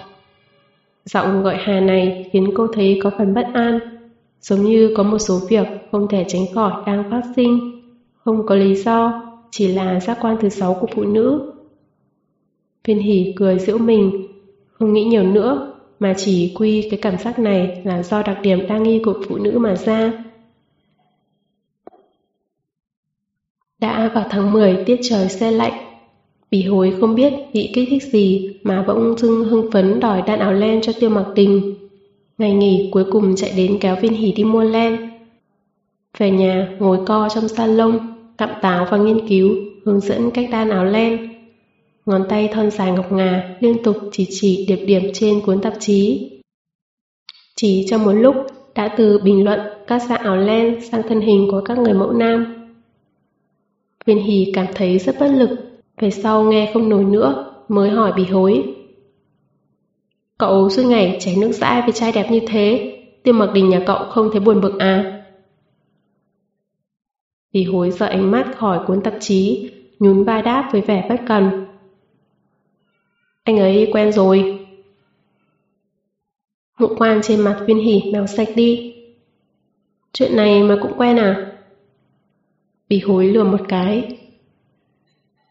Giọng gọi Hà này khiến cô thấy có phần bất an, giống như có một số việc không thể tránh khỏi đang phát sinh, không có lý do, chỉ là giác quan thứ sáu của phụ nữ. Viên hỉ cười giễu mình, không nghĩ nhiều nữa, mà chỉ quy cái cảm giác này là do đặc điểm đa nghi của phụ nữ mà ra. Đã vào tháng 10 tiết trời xe lạnh, Bỉ hối không biết bị kích thích gì mà bỗng dưng hưng phấn đòi đan áo len cho tiêu mặc tình. Ngày nghỉ cuối cùng chạy đến kéo viên hỉ đi mua len. Về nhà ngồi co trong salon, cặm táo và nghiên cứu, hướng dẫn cách đan áo len. Ngón tay thon dài ngọc ngà liên tục chỉ chỉ điệp điểm trên cuốn tạp chí. Chỉ trong một lúc đã từ bình luận các dạng áo len sang thân hình của các người mẫu nam. Viên hì cảm thấy rất bất lực về sau nghe không nổi nữa, mới hỏi bị hối. Cậu suốt ngày chảy nước dãi với trai đẹp như thế, tiêu mặc đình nhà cậu không thấy buồn bực à? bị hối sợ ánh mắt khỏi cuốn tạp chí, nhún vai đáp với vẻ bất cần. Anh ấy quen rồi. Ngụ quan trên mặt viên hỉ mèo sạch đi. Chuyện này mà cũng quen à? Bì hối lừa một cái,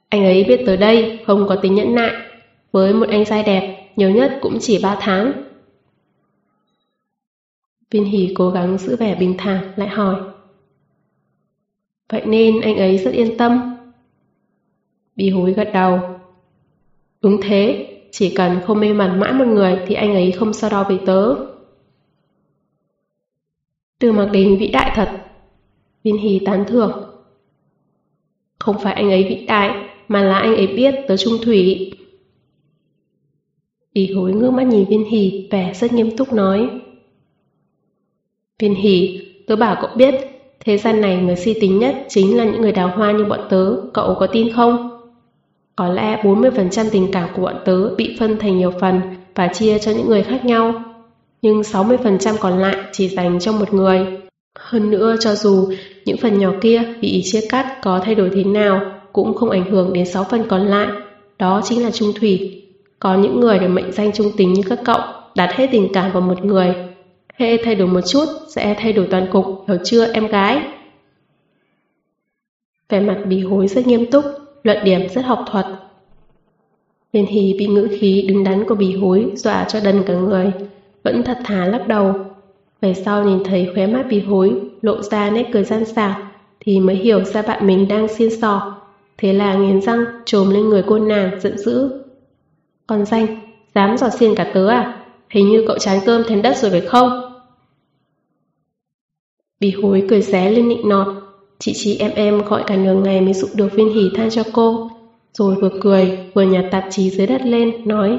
anh ấy biết tới đây không có tính nhẫn nại, với một anh trai đẹp, nhiều nhất cũng chỉ 3 tháng. Viên hỉ cố gắng giữ vẻ bình thản lại hỏi. Vậy nên anh ấy rất yên tâm. Bì hối gật đầu. Đúng thế, chỉ cần không mê mẩn mãi một người thì anh ấy không so đo với tớ. Từ mặc đình vĩ đại thật. Viên hì tán thưởng. Không phải anh ấy vĩ đại, mà là anh ấy biết tớ trung thủy. Ý hối ngước mắt nhìn viên hì vẻ rất nghiêm túc nói. Viên hì, tớ bảo cậu biết, thế gian này người si tính nhất chính là những người đào hoa như bọn tớ, cậu có tin không? Có lẽ 40% tình cảm của bọn tớ bị phân thành nhiều phần và chia cho những người khác nhau. Nhưng 60% còn lại chỉ dành cho một người. Hơn nữa cho dù những phần nhỏ kia bị chia cắt có thay đổi thế nào cũng không ảnh hưởng đến 6 phần còn lại, đó chính là trung thủy. Có những người được mệnh danh trung tính như các cậu, đặt hết tình cảm vào một người. Hệ thay đổi một chút sẽ thay đổi toàn cục, hiểu chưa em gái? Vẻ mặt bì hối rất nghiêm túc, luận điểm rất học thuật. Liên hì bị ngữ khí đứng đắn của bì hối dọa cho đần cả người, vẫn thật thà lắc đầu. Về sau nhìn thấy khóe mắt bì hối lộ ra nét cười gian xảo thì mới hiểu ra bạn mình đang xiên sò. Thế là nghiến răng trồm lên người cô nàng giận dữ. Con danh, dám dò xiên cả tớ à? Hình như cậu chán cơm thèm đất rồi phải không? Bì hối cười xé lên nịnh nọt. Chị chị em em gọi cả nửa ngày mới dụ được viên hỉ than cho cô. Rồi vừa cười, vừa nhặt tạp chí dưới đất lên, nói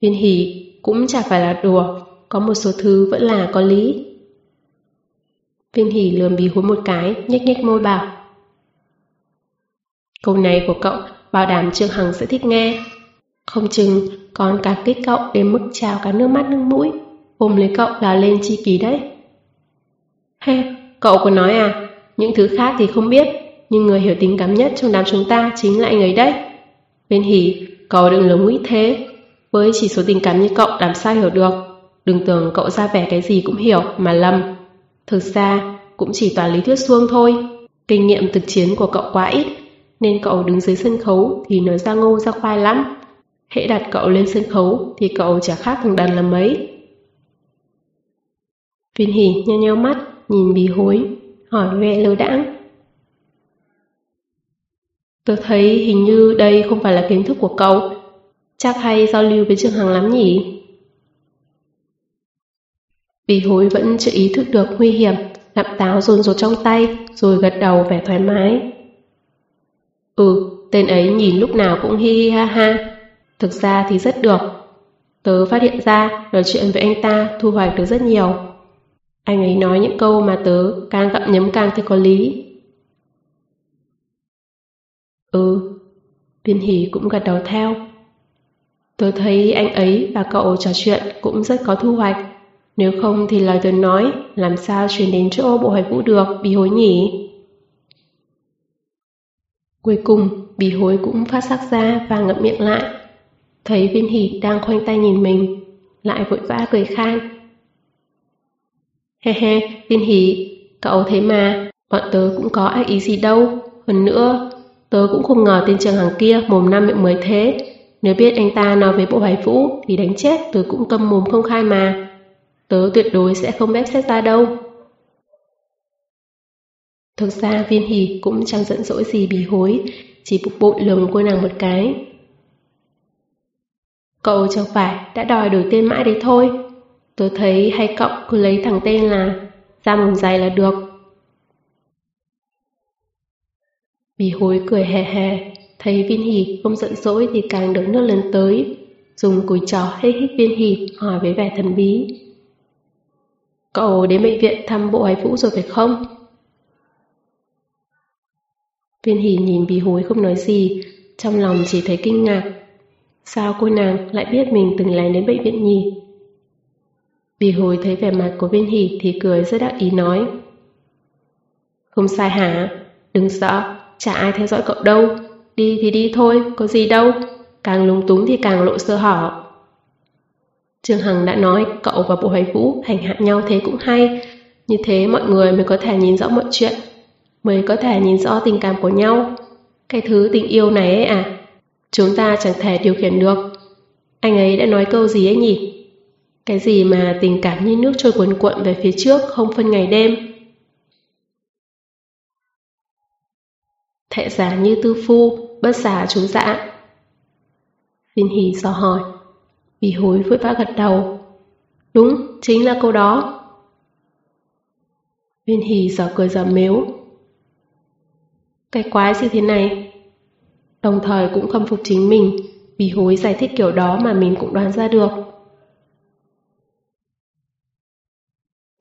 Viên hỉ cũng chả phải là đùa, có một số thứ vẫn là có lý. Viên hỉ lườm bì hối một cái, nhếch nhếch môi bảo Câu này của cậu bảo đảm Trương Hằng sẽ thích nghe. Không chừng còn cả kích cậu đến mức trào cả nước mắt nước mũi, ôm lấy cậu là lên chi kỳ đấy. he cậu có nói à, những thứ khác thì không biết, nhưng người hiểu tình cảm nhất trong đám chúng ta chính là anh ấy đấy. Bên hỉ, cậu đừng lớn mũi thế. Với chỉ số tình cảm như cậu làm sao hiểu được. Đừng tưởng cậu ra vẻ cái gì cũng hiểu mà lầm. Thực ra, cũng chỉ toàn lý thuyết suông thôi. Kinh nghiệm thực chiến của cậu quá ít, nên cậu đứng dưới sân khấu thì nói ra ngô ra khoai lắm. Hễ đặt cậu lên sân khấu thì cậu chả khác thằng đàn là mấy. Viên hỉ nheo nheo mắt, nhìn bì hối, hỏi vẻ lơ đãng. Tôi thấy hình như đây không phải là kiến thức của cậu. Chắc hay giao lưu với Trương Hằng lắm nhỉ? Bì hối vẫn chưa ý thức được nguy hiểm, lạm táo rồn rột trong tay, rồi gật đầu vẻ thoải mái. Ừ, tên ấy nhìn lúc nào cũng hi hi ha ha. Thực ra thì rất được. Tớ phát hiện ra nói chuyện với anh ta thu hoạch được rất nhiều. Anh ấy nói những câu mà tớ càng gặm nhấm càng thấy có lý. Ừ, viên hỷ cũng gật đầu theo. Tớ thấy anh ấy và cậu trò chuyện cũng rất có thu hoạch. Nếu không thì lời tớ nói làm sao truyền đến chỗ bộ hoài vũ được, bị hối nhỉ? Cuối cùng, bì hối cũng phát sắc ra và ngậm miệng lại. Thấy viên hỷ đang khoanh tay nhìn mình, lại vội vã cười khan. He he, viên hỷ, cậu thấy mà, bọn tớ cũng có ác ý gì đâu. Hơn nữa, tớ cũng không ngờ tên trường hàng kia mồm năm miệng mới thế. Nếu biết anh ta nói với bộ hoài vũ thì đánh chết tớ cũng câm mồm không khai mà. Tớ tuyệt đối sẽ không ép xét ra đâu. Thực ra viên hỉ cũng chẳng giận dỗi gì bì hối, chỉ bục bội lườm cô nàng một cái. Cậu chẳng phải đã đòi đổi tên mãi đấy thôi. Tớ thấy hay cậu cứ lấy thằng tên là ra mồm dày là được. Bì hối cười hè hè, thấy viên hỉ không giận dỗi thì càng đứng nước lần tới, dùng cùi trò hít hít viên hỉ hỏi với vẻ thần bí. Cậu đến bệnh viện thăm bộ ái vũ rồi phải không? Viên hỉ nhìn bì hối không nói gì, trong lòng chỉ thấy kinh ngạc. Sao cô nàng lại biết mình từng lén đến bệnh viện nhỉ? Vì hồi thấy vẻ mặt của viên hỷ thì cười rất đắc ý nói. Không sai hả? Đừng sợ, chả ai theo dõi cậu đâu. Đi thì đi thôi, có gì đâu. Càng lúng túng thì càng lộ sơ hở. Trương Hằng đã nói cậu và bộ hoài vũ hành hạ nhau thế cũng hay. Như thế mọi người mới có thể nhìn rõ mọi chuyện mới có thể nhìn rõ tình cảm của nhau. Cái thứ tình yêu này ấy à, chúng ta chẳng thể điều khiển được. Anh ấy đã nói câu gì ấy nhỉ? Cái gì mà tình cảm như nước trôi cuồn cuộn về phía trước không phân ngày đêm? Thệ giả như tư phu, bất giả chúng dã. Dạ. Viên Hỉ dò hỏi. Vì hối vội vã gật đầu. Đúng, chính là câu đó. Viên Hỉ dò cười dò mếu, cái quái gì thế này? Đồng thời cũng khâm phục chính mình, vì hối giải thích kiểu đó mà mình cũng đoán ra được.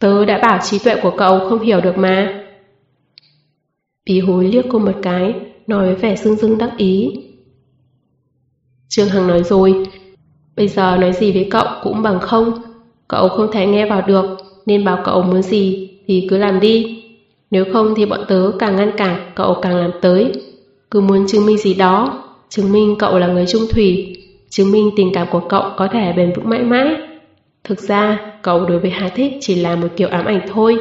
Tớ đã bảo trí tuệ của cậu không hiểu được mà. Bí hối liếc cô một cái, nói với vẻ dưng dưng đắc ý. Trương Hằng nói rồi, bây giờ nói gì với cậu cũng bằng không. Cậu không thể nghe vào được, nên bảo cậu muốn gì thì cứ làm đi. Nếu không thì bọn tớ càng ngăn cản, cậu càng làm tới. Cứ muốn chứng minh gì đó, chứng minh cậu là người trung thủy, chứng minh tình cảm của cậu có thể bền vững mãi mãi. Thực ra, cậu đối với Hà Thích chỉ là một kiểu ám ảnh thôi.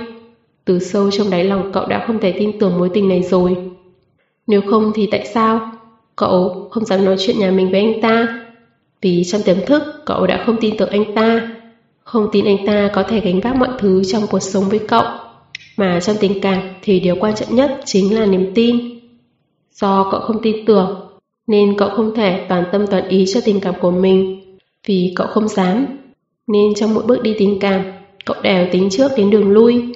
Từ sâu trong đáy lòng cậu đã không thể tin tưởng mối tình này rồi. Nếu không thì tại sao? Cậu không dám nói chuyện nhà mình với anh ta. Vì trong tiềm thức cậu đã không tin tưởng anh ta. Không tin anh ta có thể gánh vác mọi thứ trong cuộc sống với cậu. Mà trong tình cảm thì điều quan trọng nhất chính là niềm tin. Do cậu không tin tưởng, nên cậu không thể toàn tâm toàn ý cho tình cảm của mình. Vì cậu không dám, nên trong mỗi bước đi tình cảm, cậu đều tính trước đến đường lui.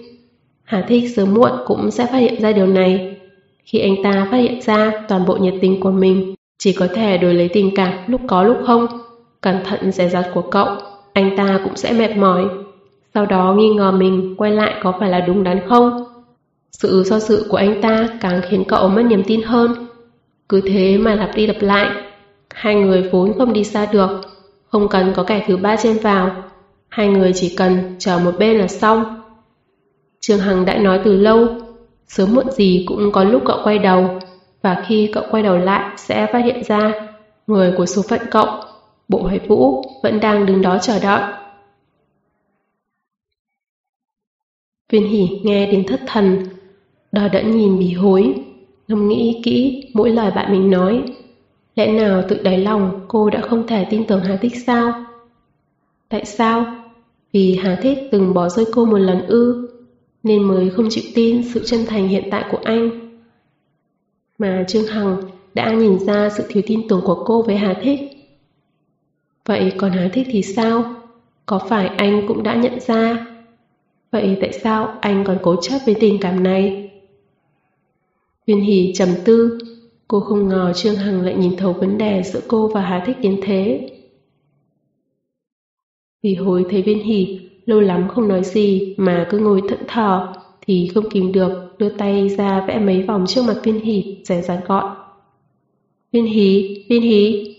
Hà Thích sớm muộn cũng sẽ phát hiện ra điều này. Khi anh ta phát hiện ra toàn bộ nhiệt tình của mình chỉ có thể đổi lấy tình cảm lúc có lúc không, cẩn thận dè dặt của cậu, anh ta cũng sẽ mệt mỏi sau đó nghi ngờ mình quay lại có phải là đúng đắn không. Sự do sự của anh ta càng khiến cậu mất niềm tin hơn. Cứ thế mà lặp đi lặp lại. Hai người vốn không đi xa được, không cần có kẻ thứ ba chen vào. Hai người chỉ cần chờ một bên là xong. Trương Hằng đã nói từ lâu, sớm muộn gì cũng có lúc cậu quay đầu, và khi cậu quay đầu lại sẽ phát hiện ra người của số phận cậu, bộ hoài vũ, vẫn đang đứng đó chờ đợi. Viên hỉ nghe đến thất thần, đờ đẫn nhìn bì hối, ngâm nghĩ kỹ mỗi lời bạn mình nói. Lẽ nào tự đáy lòng cô đã không thể tin tưởng Hà Thích sao? Tại sao? Vì Hà Thích từng bỏ rơi cô một lần ư, nên mới không chịu tin sự chân thành hiện tại của anh. Mà Trương Hằng đã nhìn ra sự thiếu tin tưởng của cô với Hà Thích. Vậy còn Hà Thích thì sao? Có phải anh cũng đã nhận ra Vậy tại sao anh còn cố chấp với tình cảm này? Viên Hỷ trầm tư, cô không ngờ Trương Hằng lại nhìn thấu vấn đề giữa cô và Hà Thích đến thế. Vì hồi thấy Viên Hỷ lâu lắm không nói gì mà cứ ngồi thẫn thờ thì không kìm được đưa tay ra vẽ mấy vòng trước mặt Viên Hỷ rẻ rán gọi. Viên Hỷ, Viên Hỷ,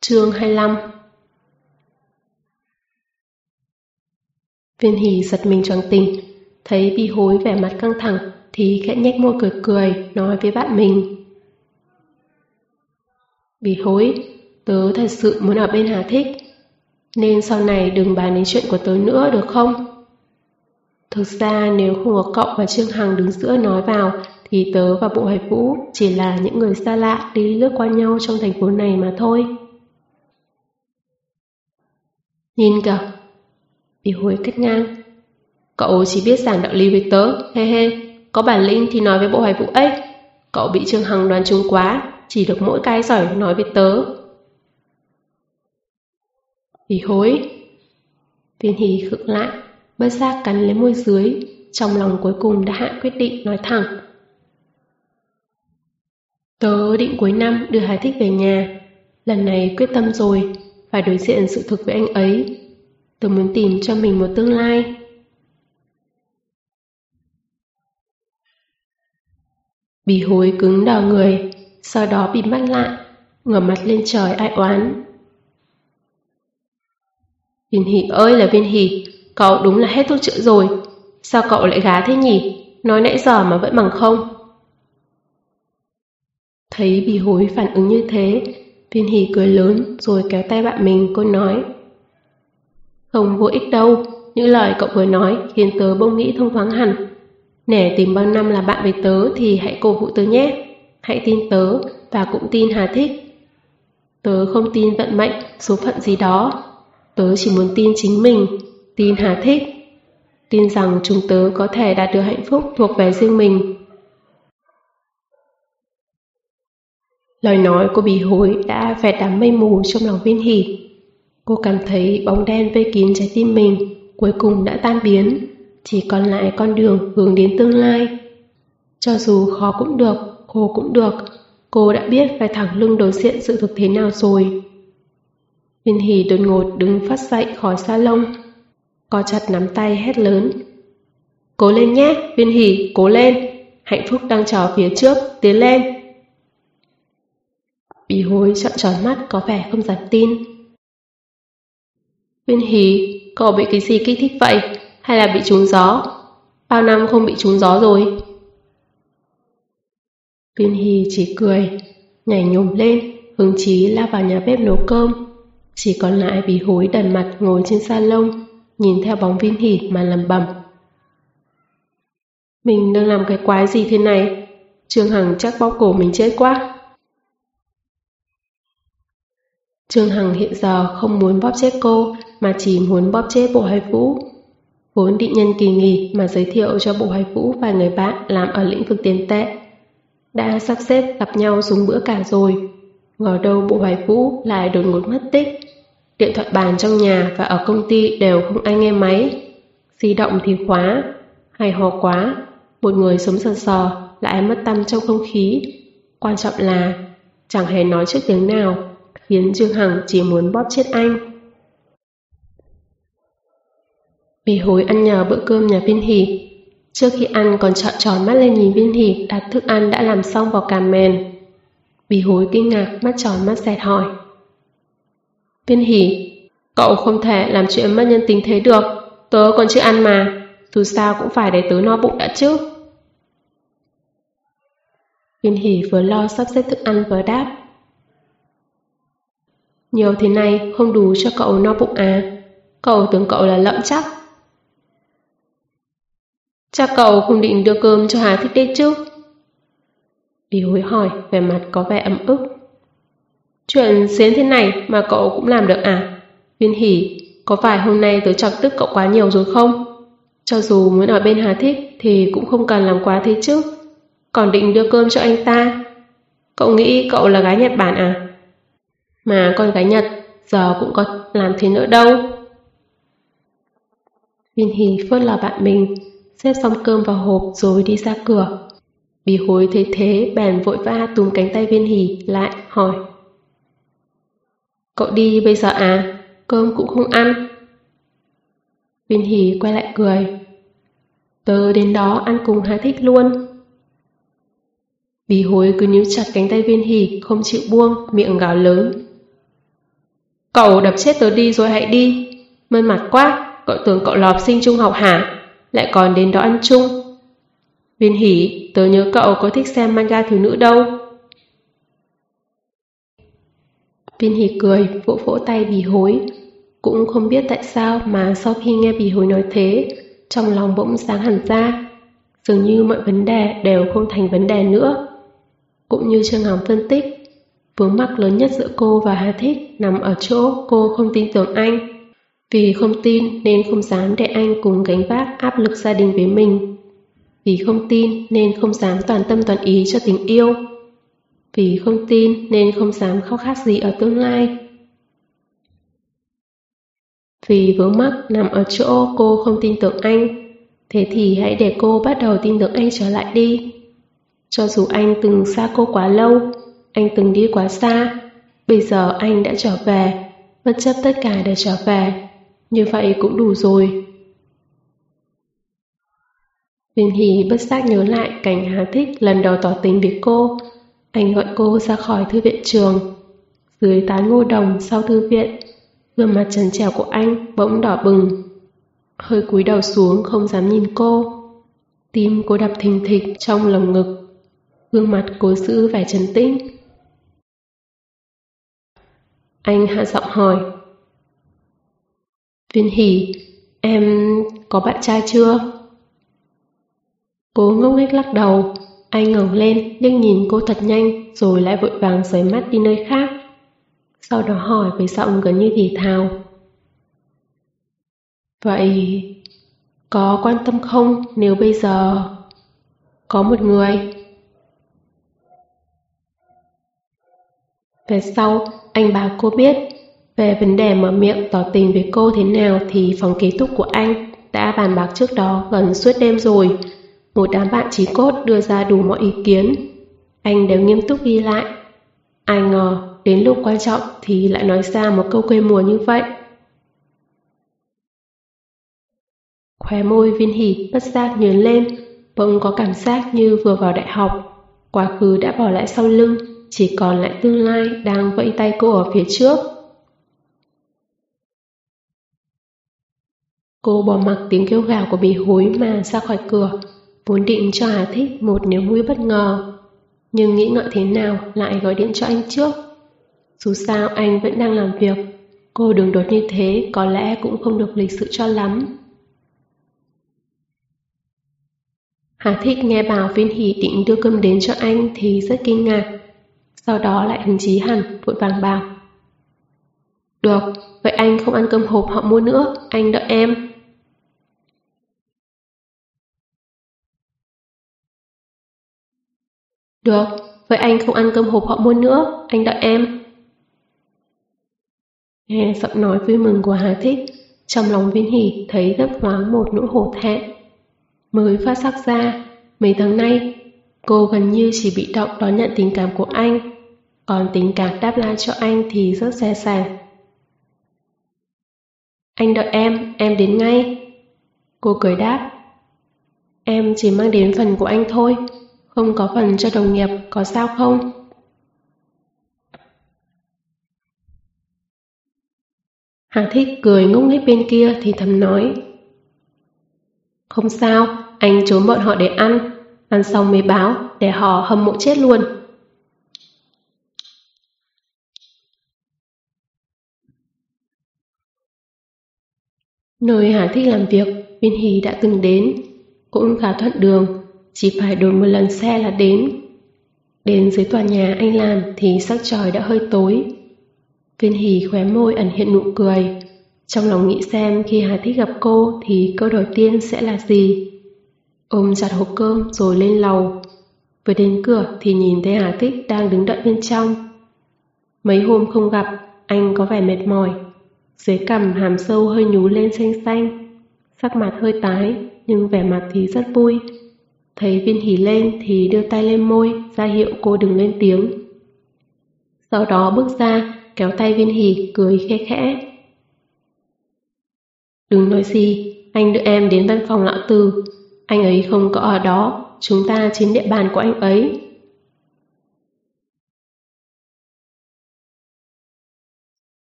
Chương 25 Viên hỷ giật mình choáng tình, thấy bi hối vẻ mặt căng thẳng thì khẽ nhếch môi cười cười, nói với bạn mình. Bi hối, tớ thật sự muốn ở bên Hà Thích, nên sau này đừng bàn đến chuyện của tớ nữa được không? Thực ra nếu không có cậu và Trương Hằng đứng giữa nói vào thì tớ và Bộ Hải Vũ chỉ là những người xa lạ đi lướt qua nhau trong thành phố này mà thôi. Nhìn kìa, bị hối cắt ngang. Cậu chỉ biết giảng đạo lý với tớ, he he, có bản lĩnh thì nói với Bộ hoài Vũ ấy. Cậu bị Trương Hằng đoán trúng quá, chỉ được mỗi cái giỏi nói với tớ. Bị hối. Viên Hỷ khựng lại, bất giác cắn lấy môi dưới, trong lòng cuối cùng đã hạ quyết định nói thẳng. Tớ định cuối năm đưa Hải Thích về nhà, lần này quyết tâm rồi, phải đối diện sự thực với anh ấy tôi muốn tìm cho mình một tương lai. Bì hối cứng đờ người, sau đó bị mắt lại, ngửa mặt lên trời ai oán. Viên hỷ ơi là viên hỷ, cậu đúng là hết thuốc chữa rồi. Sao cậu lại gá thế nhỉ? Nói nãy giờ mà vẫn bằng không. Thấy bì hối phản ứng như thế, viên hỷ cười lớn rồi kéo tay bạn mình cô nói. Không vô ích đâu, những lời cậu vừa nói khiến tớ bông nghĩ thông thoáng hẳn. Nể tìm bao năm là bạn với tớ thì hãy cổ vũ tớ nhé. Hãy tin tớ và cũng tin Hà Thích. Tớ không tin vận mệnh, số phận gì đó. Tớ chỉ muốn tin chính mình, tin Hà Thích. Tin rằng chúng tớ có thể đạt được hạnh phúc thuộc về riêng mình. Lời nói của bì hối đã vẹt đám mây mù trong lòng viên hỉ. Cô cảm thấy bóng đen vây kín trái tim mình, cuối cùng đã tan biến, chỉ còn lại con đường hướng đến tương lai. Cho dù khó cũng được, khổ cũng được, cô đã biết phải thẳng lưng đối diện sự thực thế nào rồi. Viên hỉ đột ngột đứng phát dậy khỏi salon, co chặt nắm tay hét lớn. Cố lên nhé, viên hỉ, cố lên, hạnh phúc đang chờ phía trước, tiến lên. Bì hối trợn tròn mắt có vẻ không dám tin. Viên Hí, cậu bị cái gì kích thích vậy? Hay là bị trúng gió? Bao năm không bị trúng gió rồi. Viên Hí chỉ cười, nhảy nhồm lên, hứng chí lao vào nhà bếp nấu cơm. Chỉ còn lại bì hối đần mặt ngồi trên salon, nhìn theo bóng viên hỉ mà lầm bầm. Mình đang làm cái quái gì thế này? Trương Hằng chắc bóp cổ mình chết quá. Trương Hằng hiện giờ không muốn bóp chết cô mà chỉ muốn bóp chết bộ hoài vũ. Vốn định nhân kỳ nghỉ mà giới thiệu cho bộ hoài vũ vài người bạn làm ở lĩnh vực tiền tệ. Đã sắp xếp gặp nhau dùng bữa cả rồi. Ngờ đâu bộ hoài vũ lại đột ngột mất tích. Điện thoại bàn trong nhà và ở công ty đều không ai nghe máy. Di động thì khóa. Hay ho quá. Một người sống sờ sờ, lại mất tâm trong không khí. Quan trọng là, chẳng hề nói trước tiếng nào, khiến Trương Hằng chỉ muốn bóp chết anh. Vì hối ăn nhờ bữa cơm nhà viên hỷ, trước khi ăn còn trợn tròn mắt lên nhìn viên hỷ đặt thức ăn đã làm xong vào càn mền. Vì hối kinh ngạc mắt tròn mắt dẹt hỏi. Viên hỷ, cậu không thể làm chuyện mất nhân tính thế được, tớ còn chưa ăn mà, dù sao cũng phải để tớ no bụng đã chứ. Viên hỷ vừa lo sắp xếp thức ăn vừa đáp. Nhiều thế này không đủ cho cậu no bụng à? Cậu tưởng cậu là lợn chắc. Cha cậu không định đưa cơm cho Hà thích đấy chứ? Bì hối hỏi, vẻ mặt có vẻ ấm ức. Chuyện xến thế này mà cậu cũng làm được à? Viên hỉ, có phải hôm nay tớ chọc tức cậu quá nhiều rồi không? Cho dù muốn ở bên Hà Thích thì cũng không cần làm quá thế chứ. Còn định đưa cơm cho anh ta. Cậu nghĩ cậu là gái Nhật Bản à? Mà con gái Nhật giờ cũng có làm thế nữa đâu. Viên Hì phớt lờ bạn mình, xếp xong cơm vào hộp rồi đi ra cửa. Bì hối thấy thế bèn vội vã túm cánh tay viên hỉ lại hỏi. Cậu đi bây giờ à? Cơm cũng không ăn. Viên hỉ quay lại cười. Tớ đến đó ăn cùng Hà Thích luôn. Bì hối cứ níu chặt cánh tay viên hỉ không chịu buông, miệng gào lớn. Cậu đập chết tớ đi rồi hãy đi. Mơn mặt quá, cậu tưởng cậu lọp sinh trung học hả? Lại còn đến đó ăn chung. Viên hỉ, tớ nhớ cậu có thích xem manga thiếu nữ đâu. Viên hỉ cười, vỗ vỗ tay bì hối. Cũng không biết tại sao mà sau khi nghe bì hối nói thế, trong lòng bỗng sáng hẳn ra. Dường như mọi vấn đề đều không thành vấn đề nữa. Cũng như Trương Hằng phân tích, vướng mắc lớn nhất giữa cô và Hà Thích nằm ở chỗ cô không tin tưởng anh. Vì không tin nên không dám để anh cùng gánh vác áp lực gia đình với mình. Vì không tin nên không dám toàn tâm toàn ý cho tình yêu. Vì không tin nên không dám khao khát gì ở tương lai. Vì vướng mắc nằm ở chỗ cô không tin tưởng anh, thế thì hãy để cô bắt đầu tin tưởng anh trở lại đi. Cho dù anh từng xa cô quá lâu, anh từng đi quá xa, bây giờ anh đã trở về, bất chấp tất cả để trở về. Như vậy cũng đủ rồi. Viên Hỷ bất giác nhớ lại cảnh Hà Thích lần đầu tỏ tình với cô. Anh gọi cô ra khỏi thư viện trường. Dưới tán ngô đồng sau thư viện, gương mặt trần trèo của anh bỗng đỏ bừng. Hơi cúi đầu xuống không dám nhìn cô. Tim cô đập thình thịch trong lồng ngực. Gương mặt cố giữ vẻ trấn tĩnh. Anh hạ giọng hỏi. Viên Hỷ, em có bạn trai chưa? Cô ngốc nghếch lắc đầu, anh ngẩng lên, liếc nhìn cô thật nhanh, rồi lại vội vàng rời mắt đi nơi khác. Sau đó hỏi với giọng gần như thì thào. Vậy, có quan tâm không nếu bây giờ có một người? Về sau, anh bảo cô biết về vấn đề mở miệng tỏ tình với cô thế nào thì phòng ký túc của anh đã bàn bạc trước đó gần suốt đêm rồi. Một đám bạn trí cốt đưa ra đủ mọi ý kiến. Anh đều nghiêm túc ghi lại. Ai ngờ, đến lúc quan trọng thì lại nói ra một câu quê mùa như vậy. Khóe môi viên hỉ bất giác nhớn lên, bỗng có cảm giác như vừa vào đại học. Quá khứ đã bỏ lại sau lưng, chỉ còn lại tương lai đang vẫy tay cô ở phía trước. Cô bỏ mặc tiếng kêu gào của bị hối mà ra khỏi cửa, vốn định cho Hà Thích một niềm vui bất ngờ. Nhưng nghĩ ngợi thế nào lại gọi điện cho anh trước. Dù sao anh vẫn đang làm việc, cô đường đột như thế có lẽ cũng không được lịch sự cho lắm. Hà Thích nghe bảo viên hỷ định đưa cơm đến cho anh thì rất kinh ngạc. Sau đó lại hứng chí hẳn, vội vàng bảo. Được, vậy anh không ăn cơm hộp họ mua nữa, anh đợi em. Được, vậy anh không ăn cơm hộp họ mua nữa, anh đợi em. Nghe giọng nói vui mừng của Hà Thích, trong lòng viên hỉ thấy gấp thoáng một nỗi hổ thẹn. Mới phát sắc ra, mấy tháng nay, cô gần như chỉ bị động đón nhận tình cảm của anh, còn tình cảm đáp lại cho anh thì rất xe sàng. Anh đợi em, em đến ngay. Cô cười đáp. Em chỉ mang đến phần của anh thôi, không có phần cho đồng nghiệp, có sao không? Hà Thích cười ngốc nghếch bên kia thì thầm nói. Không sao, anh trốn bọn họ để ăn, ăn xong mới báo, để họ hâm mộ chết luôn. Nơi Hà Thích làm việc, Viên Hì đã từng đến, cũng khá thuận đường, chỉ phải đổi một lần xe là đến. Đến dưới tòa nhà anh làm thì sắc trời đã hơi tối. Viên Hỷ khóe môi ẩn hiện nụ cười, trong lòng nghĩ xem khi Hà Thích gặp cô thì câu đầu tiên sẽ là gì. Ôm chặt hộp cơm rồi lên lầu. Vừa đến cửa thì nhìn thấy Hà Thích đang đứng đợi bên trong. Mấy hôm không gặp, anh có vẻ mệt mỏi. Dưới cằm hàm sâu hơi nhú lên xanh xanh, sắc mặt hơi tái nhưng vẻ mặt thì rất vui. Thấy viên hỉ lên thì đưa tay lên môi, ra hiệu cô đừng lên tiếng. Sau đó bước ra, kéo tay viên hỉ, cười khẽ khẽ. Đừng nói gì, anh đưa em đến văn phòng lão từ. Anh ấy không có ở đó, chúng ta trên địa bàn của anh ấy.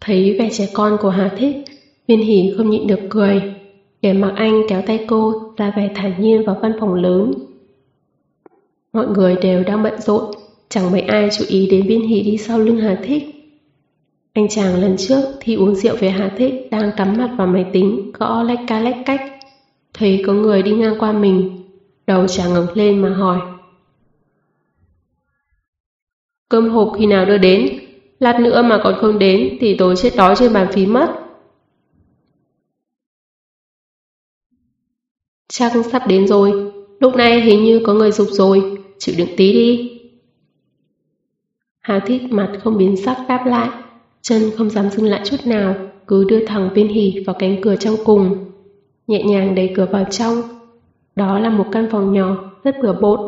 Thấy vẻ trẻ con của Hà Thích, viên hỉ không nhịn được cười, để mặc anh kéo tay cô ra về thản nhiên vào văn phòng lớn. Mọi người đều đang bận rộn, chẳng mấy ai chú ý đến viên hỷ đi sau lưng Hà Thích. Anh chàng lần trước thì uống rượu với Hà Thích đang cắm mặt vào máy tính, gõ lách ca lách cách. thấy có người đi ngang qua mình, đầu chàng ngẩng lên mà hỏi. Cơm hộp khi nào đưa đến? Lát nữa mà còn không đến thì tôi chết đói trên bàn phí mất. Chắc sắp đến rồi, lúc này hình như có người dục rồi, chịu đựng tí đi. Hà thiết mặt không biến sắc đáp lại, chân không dám dừng lại chút nào, cứ đưa thẳng viên hỉ vào cánh cửa trong cùng. Nhẹ nhàng đẩy cửa vào trong. Đó là một căn phòng nhỏ, rất bừa bộn.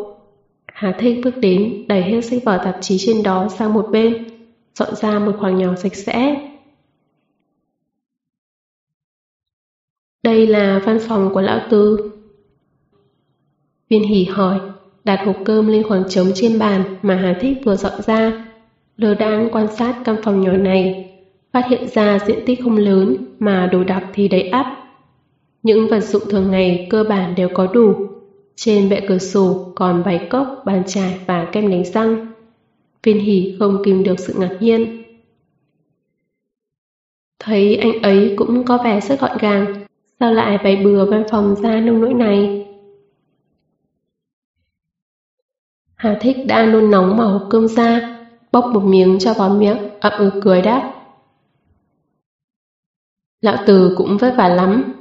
Hà thích bước đến, đẩy hết sách vở tạp chí trên đó sang một bên, dọn ra một khoảng nhỏ sạch sẽ. Đây là văn phòng của lão tư. Viên hỉ hỏi, đặt hộp cơm lên khoảng trống trên bàn mà Hà Thích vừa dọn ra. Lơ đang quan sát căn phòng nhỏ này, phát hiện ra diện tích không lớn mà đồ đạc thì đầy ắp. Những vật dụng thường ngày cơ bản đều có đủ. Trên bệ cửa sổ còn bày cốc, bàn chải và kem đánh răng. Viên hỉ không kìm được sự ngạc nhiên. Thấy anh ấy cũng có vẻ rất gọn gàng, sao lại bày bừa văn phòng ra nông nỗi này? Hà thích đã nôn nóng mở hộp cơm ra, bốc một miếng cho vào miệng, ậm ừ cười đáp. Lão Từ cũng vất vả lắm.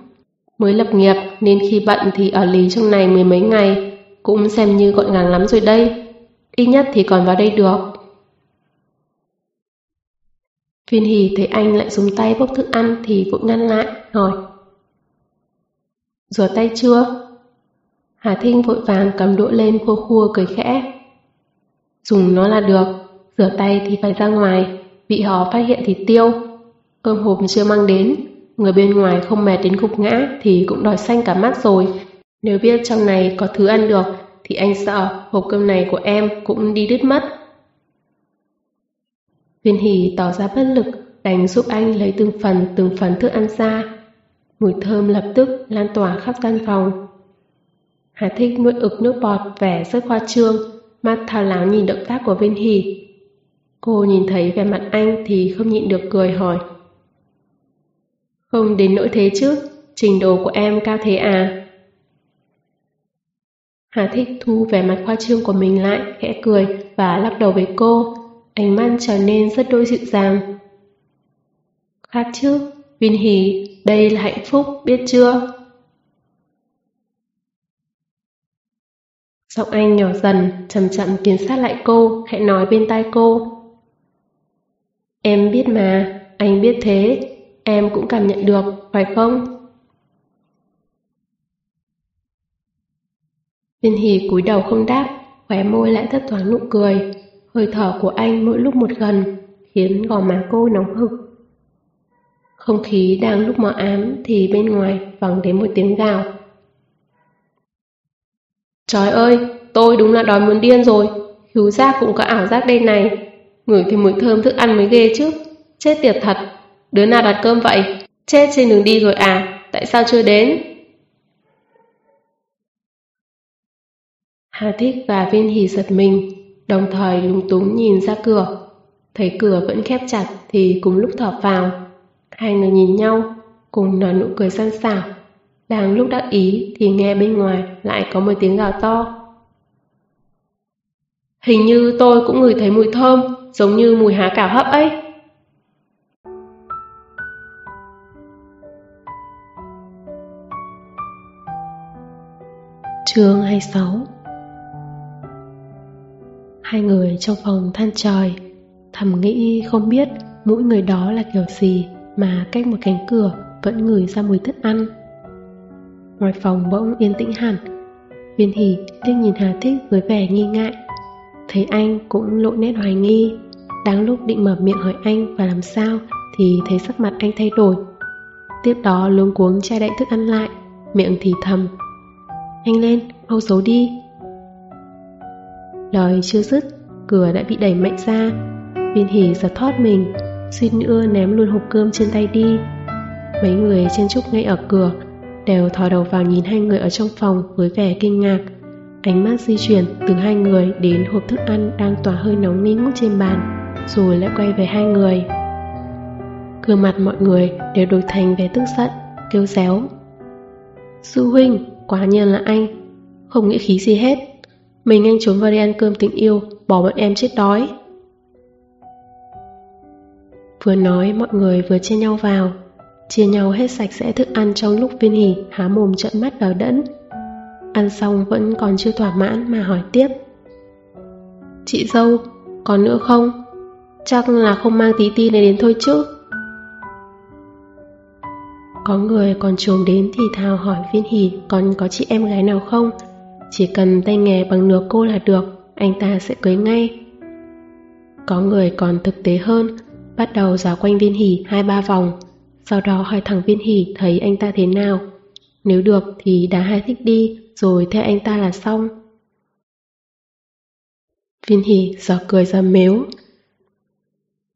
Mới lập nghiệp nên khi bận thì ở lý trong này mười mấy ngày, cũng xem như gọn gàng lắm rồi đây. Ít nhất thì còn vào đây được. Viên hì thấy anh lại dùng tay bốc thức ăn thì vội ngăn lại, hỏi. Rửa tay chưa? Hà Thinh vội vàng cầm đũa lên khua khua cười khẽ. Dùng nó là được, rửa tay thì phải ra ngoài, bị họ phát hiện thì tiêu. Cơm hộp chưa mang đến, người bên ngoài không mệt đến gục ngã thì cũng đòi xanh cả mắt rồi. Nếu biết trong này có thứ ăn được thì anh sợ hộp cơm này của em cũng đi đứt mất. Viên hỷ tỏ ra bất lực, đành giúp anh lấy từng phần từng phần thức ăn ra. Mùi thơm lập tức lan tỏa khắp căn phòng. Hà thích nuốt ực nước bọt vẻ rất khoa trương, mắt thao láo nhìn động tác của Vinh Hỷ. Cô nhìn thấy vẻ mặt anh thì không nhịn được cười hỏi. Không đến nỗi thế chứ, trình độ của em cao thế à? Hà thích thu vẻ mặt khoa trương của mình lại, khẽ cười và lắc đầu với cô, ánh mắt trở nên rất đôi dịu dàng. Khác chứ, Viên hỉ, đây là hạnh phúc, biết chưa? Giọng anh nhỏ dần, chậm chậm tiến sát lại cô, hãy nói bên tai cô. Em biết mà, anh biết thế, em cũng cảm nhận được, phải không? Viên hỉ cúi đầu không đáp, khóe môi lại thất thoáng nụ cười. Hơi thở của anh mỗi lúc một gần, khiến gò má cô nóng hực. Không khí đang lúc mờ ám thì bên ngoài vẳng đến một tiếng gào. Trời ơi, tôi đúng là đói muốn điên rồi. Hữu giác cũng có ảo giác đây này. Ngửi thì mùi thơm thức ăn mới ghê chứ. Chết tiệt thật. Đứa nào đặt cơm vậy? Chết trên đường đi rồi à? Tại sao chưa đến? Hà Thích và Viên Hỷ giật mình, đồng thời lúng túng nhìn ra cửa. Thấy cửa vẫn khép chặt thì cùng lúc thở vào. Hai người nhìn nhau, cùng nở nụ cười săn sảo. Đang lúc đắc ý thì nghe bên ngoài lại có một tiếng gào to. Hình như tôi cũng ngửi thấy mùi thơm, giống như mùi há cảo hấp ấy. Chương 26 Hai người trong phòng than trời, thầm nghĩ không biết mỗi người đó là kiểu gì mà cách một cánh cửa vẫn ngửi ra mùi thức ăn. Ngoài phòng bỗng yên tĩnh hẳn Viên hỉ liếc nhìn Hà Thích với vẻ nghi ngại. Thấy anh cũng lộ nét hoài nghi Đáng lúc định mở miệng hỏi anh và làm sao Thì thấy sắc mặt anh thay đổi. Tiếp đó luống cuống che đậy thức ăn lại Miệng thì thầm Anh lên, mau giấu đi. Lời chưa dứt Cửa đã bị đẩy mạnh ra. Viên hỉ giật thoát mình Xin ưa ném luôn hộp cơm trên tay đi Mấy người trên trúc ngay ở cửa đều thò đầu vào nhìn hai người ở trong phòng với vẻ kinh ngạc. Ánh mắt di chuyển từ hai người đến hộp thức ăn đang tỏa hơi nóng nghi ngút trên bàn, rồi lại quay về hai người. Gương mặt mọi người đều đổi thành vẻ tức giận, kêu réo. Sư huynh, quá nhiên là anh. Không nghĩ khí gì hết. Mình anh trốn vào đi ăn cơm tình yêu, bỏ bọn em chết đói. Vừa nói mọi người vừa chia nhau vào, chia nhau hết sạch sẽ thức ăn trong lúc viên hỉ há mồm trợn mắt đờ đẫn. Ăn xong vẫn còn chưa thỏa mãn mà hỏi tiếp. Chị dâu, còn nữa không? Chắc là không mang tí ti này đến thôi chứ. Có người còn trồm đến thì thào hỏi viên hỉ còn có chị em gái nào không? Chỉ cần tay nghề bằng nửa cô là được, anh ta sẽ cưới ngay. Có người còn thực tế hơn, bắt đầu dạo quanh viên hỉ hai ba vòng, sau đó hỏi thẳng viên hỉ thấy anh ta thế nào. Nếu được thì đã hai thích đi, rồi theo anh ta là xong. Viên hỉ giờ cười ra mếu.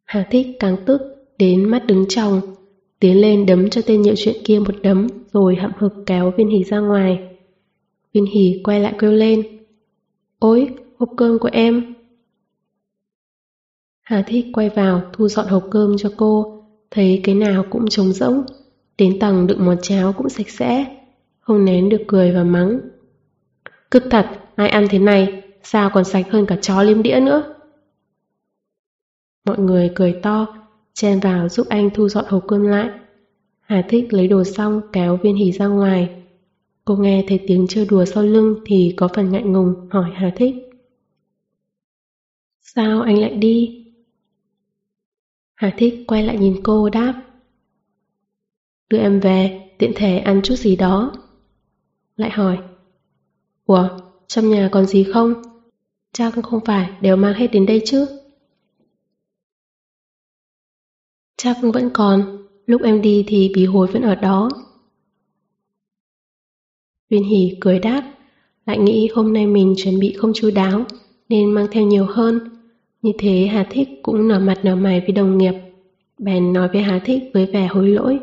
Hà thích càng tức, đến mắt đứng chồng tiến lên đấm cho tên nhậu chuyện kia một đấm, rồi hậm hực kéo viên hỉ ra ngoài. Viên hỉ quay lại kêu lên. Ôi, hộp cơm của em. Hà thích quay vào thu dọn hộp cơm cho cô, thấy cái nào cũng trống rỗng, đến tầng đựng một cháo cũng sạch sẽ, không nén được cười và mắng. Cực thật, ai ăn thế này, sao còn sạch hơn cả chó liếm đĩa nữa. Mọi người cười to, chen vào giúp anh thu dọn hộp cơm lại. Hà thích lấy đồ xong kéo viên hỉ ra ngoài. Cô nghe thấy tiếng chơi đùa sau lưng thì có phần ngại ngùng hỏi Hà thích. Sao anh lại đi? Hà thích quay lại nhìn cô đáp. Đưa em về, tiện thể ăn chút gì đó. Lại hỏi. Ủa, trong nhà còn gì không? Chắc không phải đều mang hết đến đây chứ? Chắc vẫn còn, lúc em đi thì bí hối vẫn ở đó. Viên hỉ cười đáp, lại nghĩ hôm nay mình chuẩn bị không chú đáo, nên mang theo nhiều hơn. Như thế Hà Thích cũng nở mặt nở mày với đồng nghiệp. Bèn nói với Hà Thích với vẻ hối lỗi.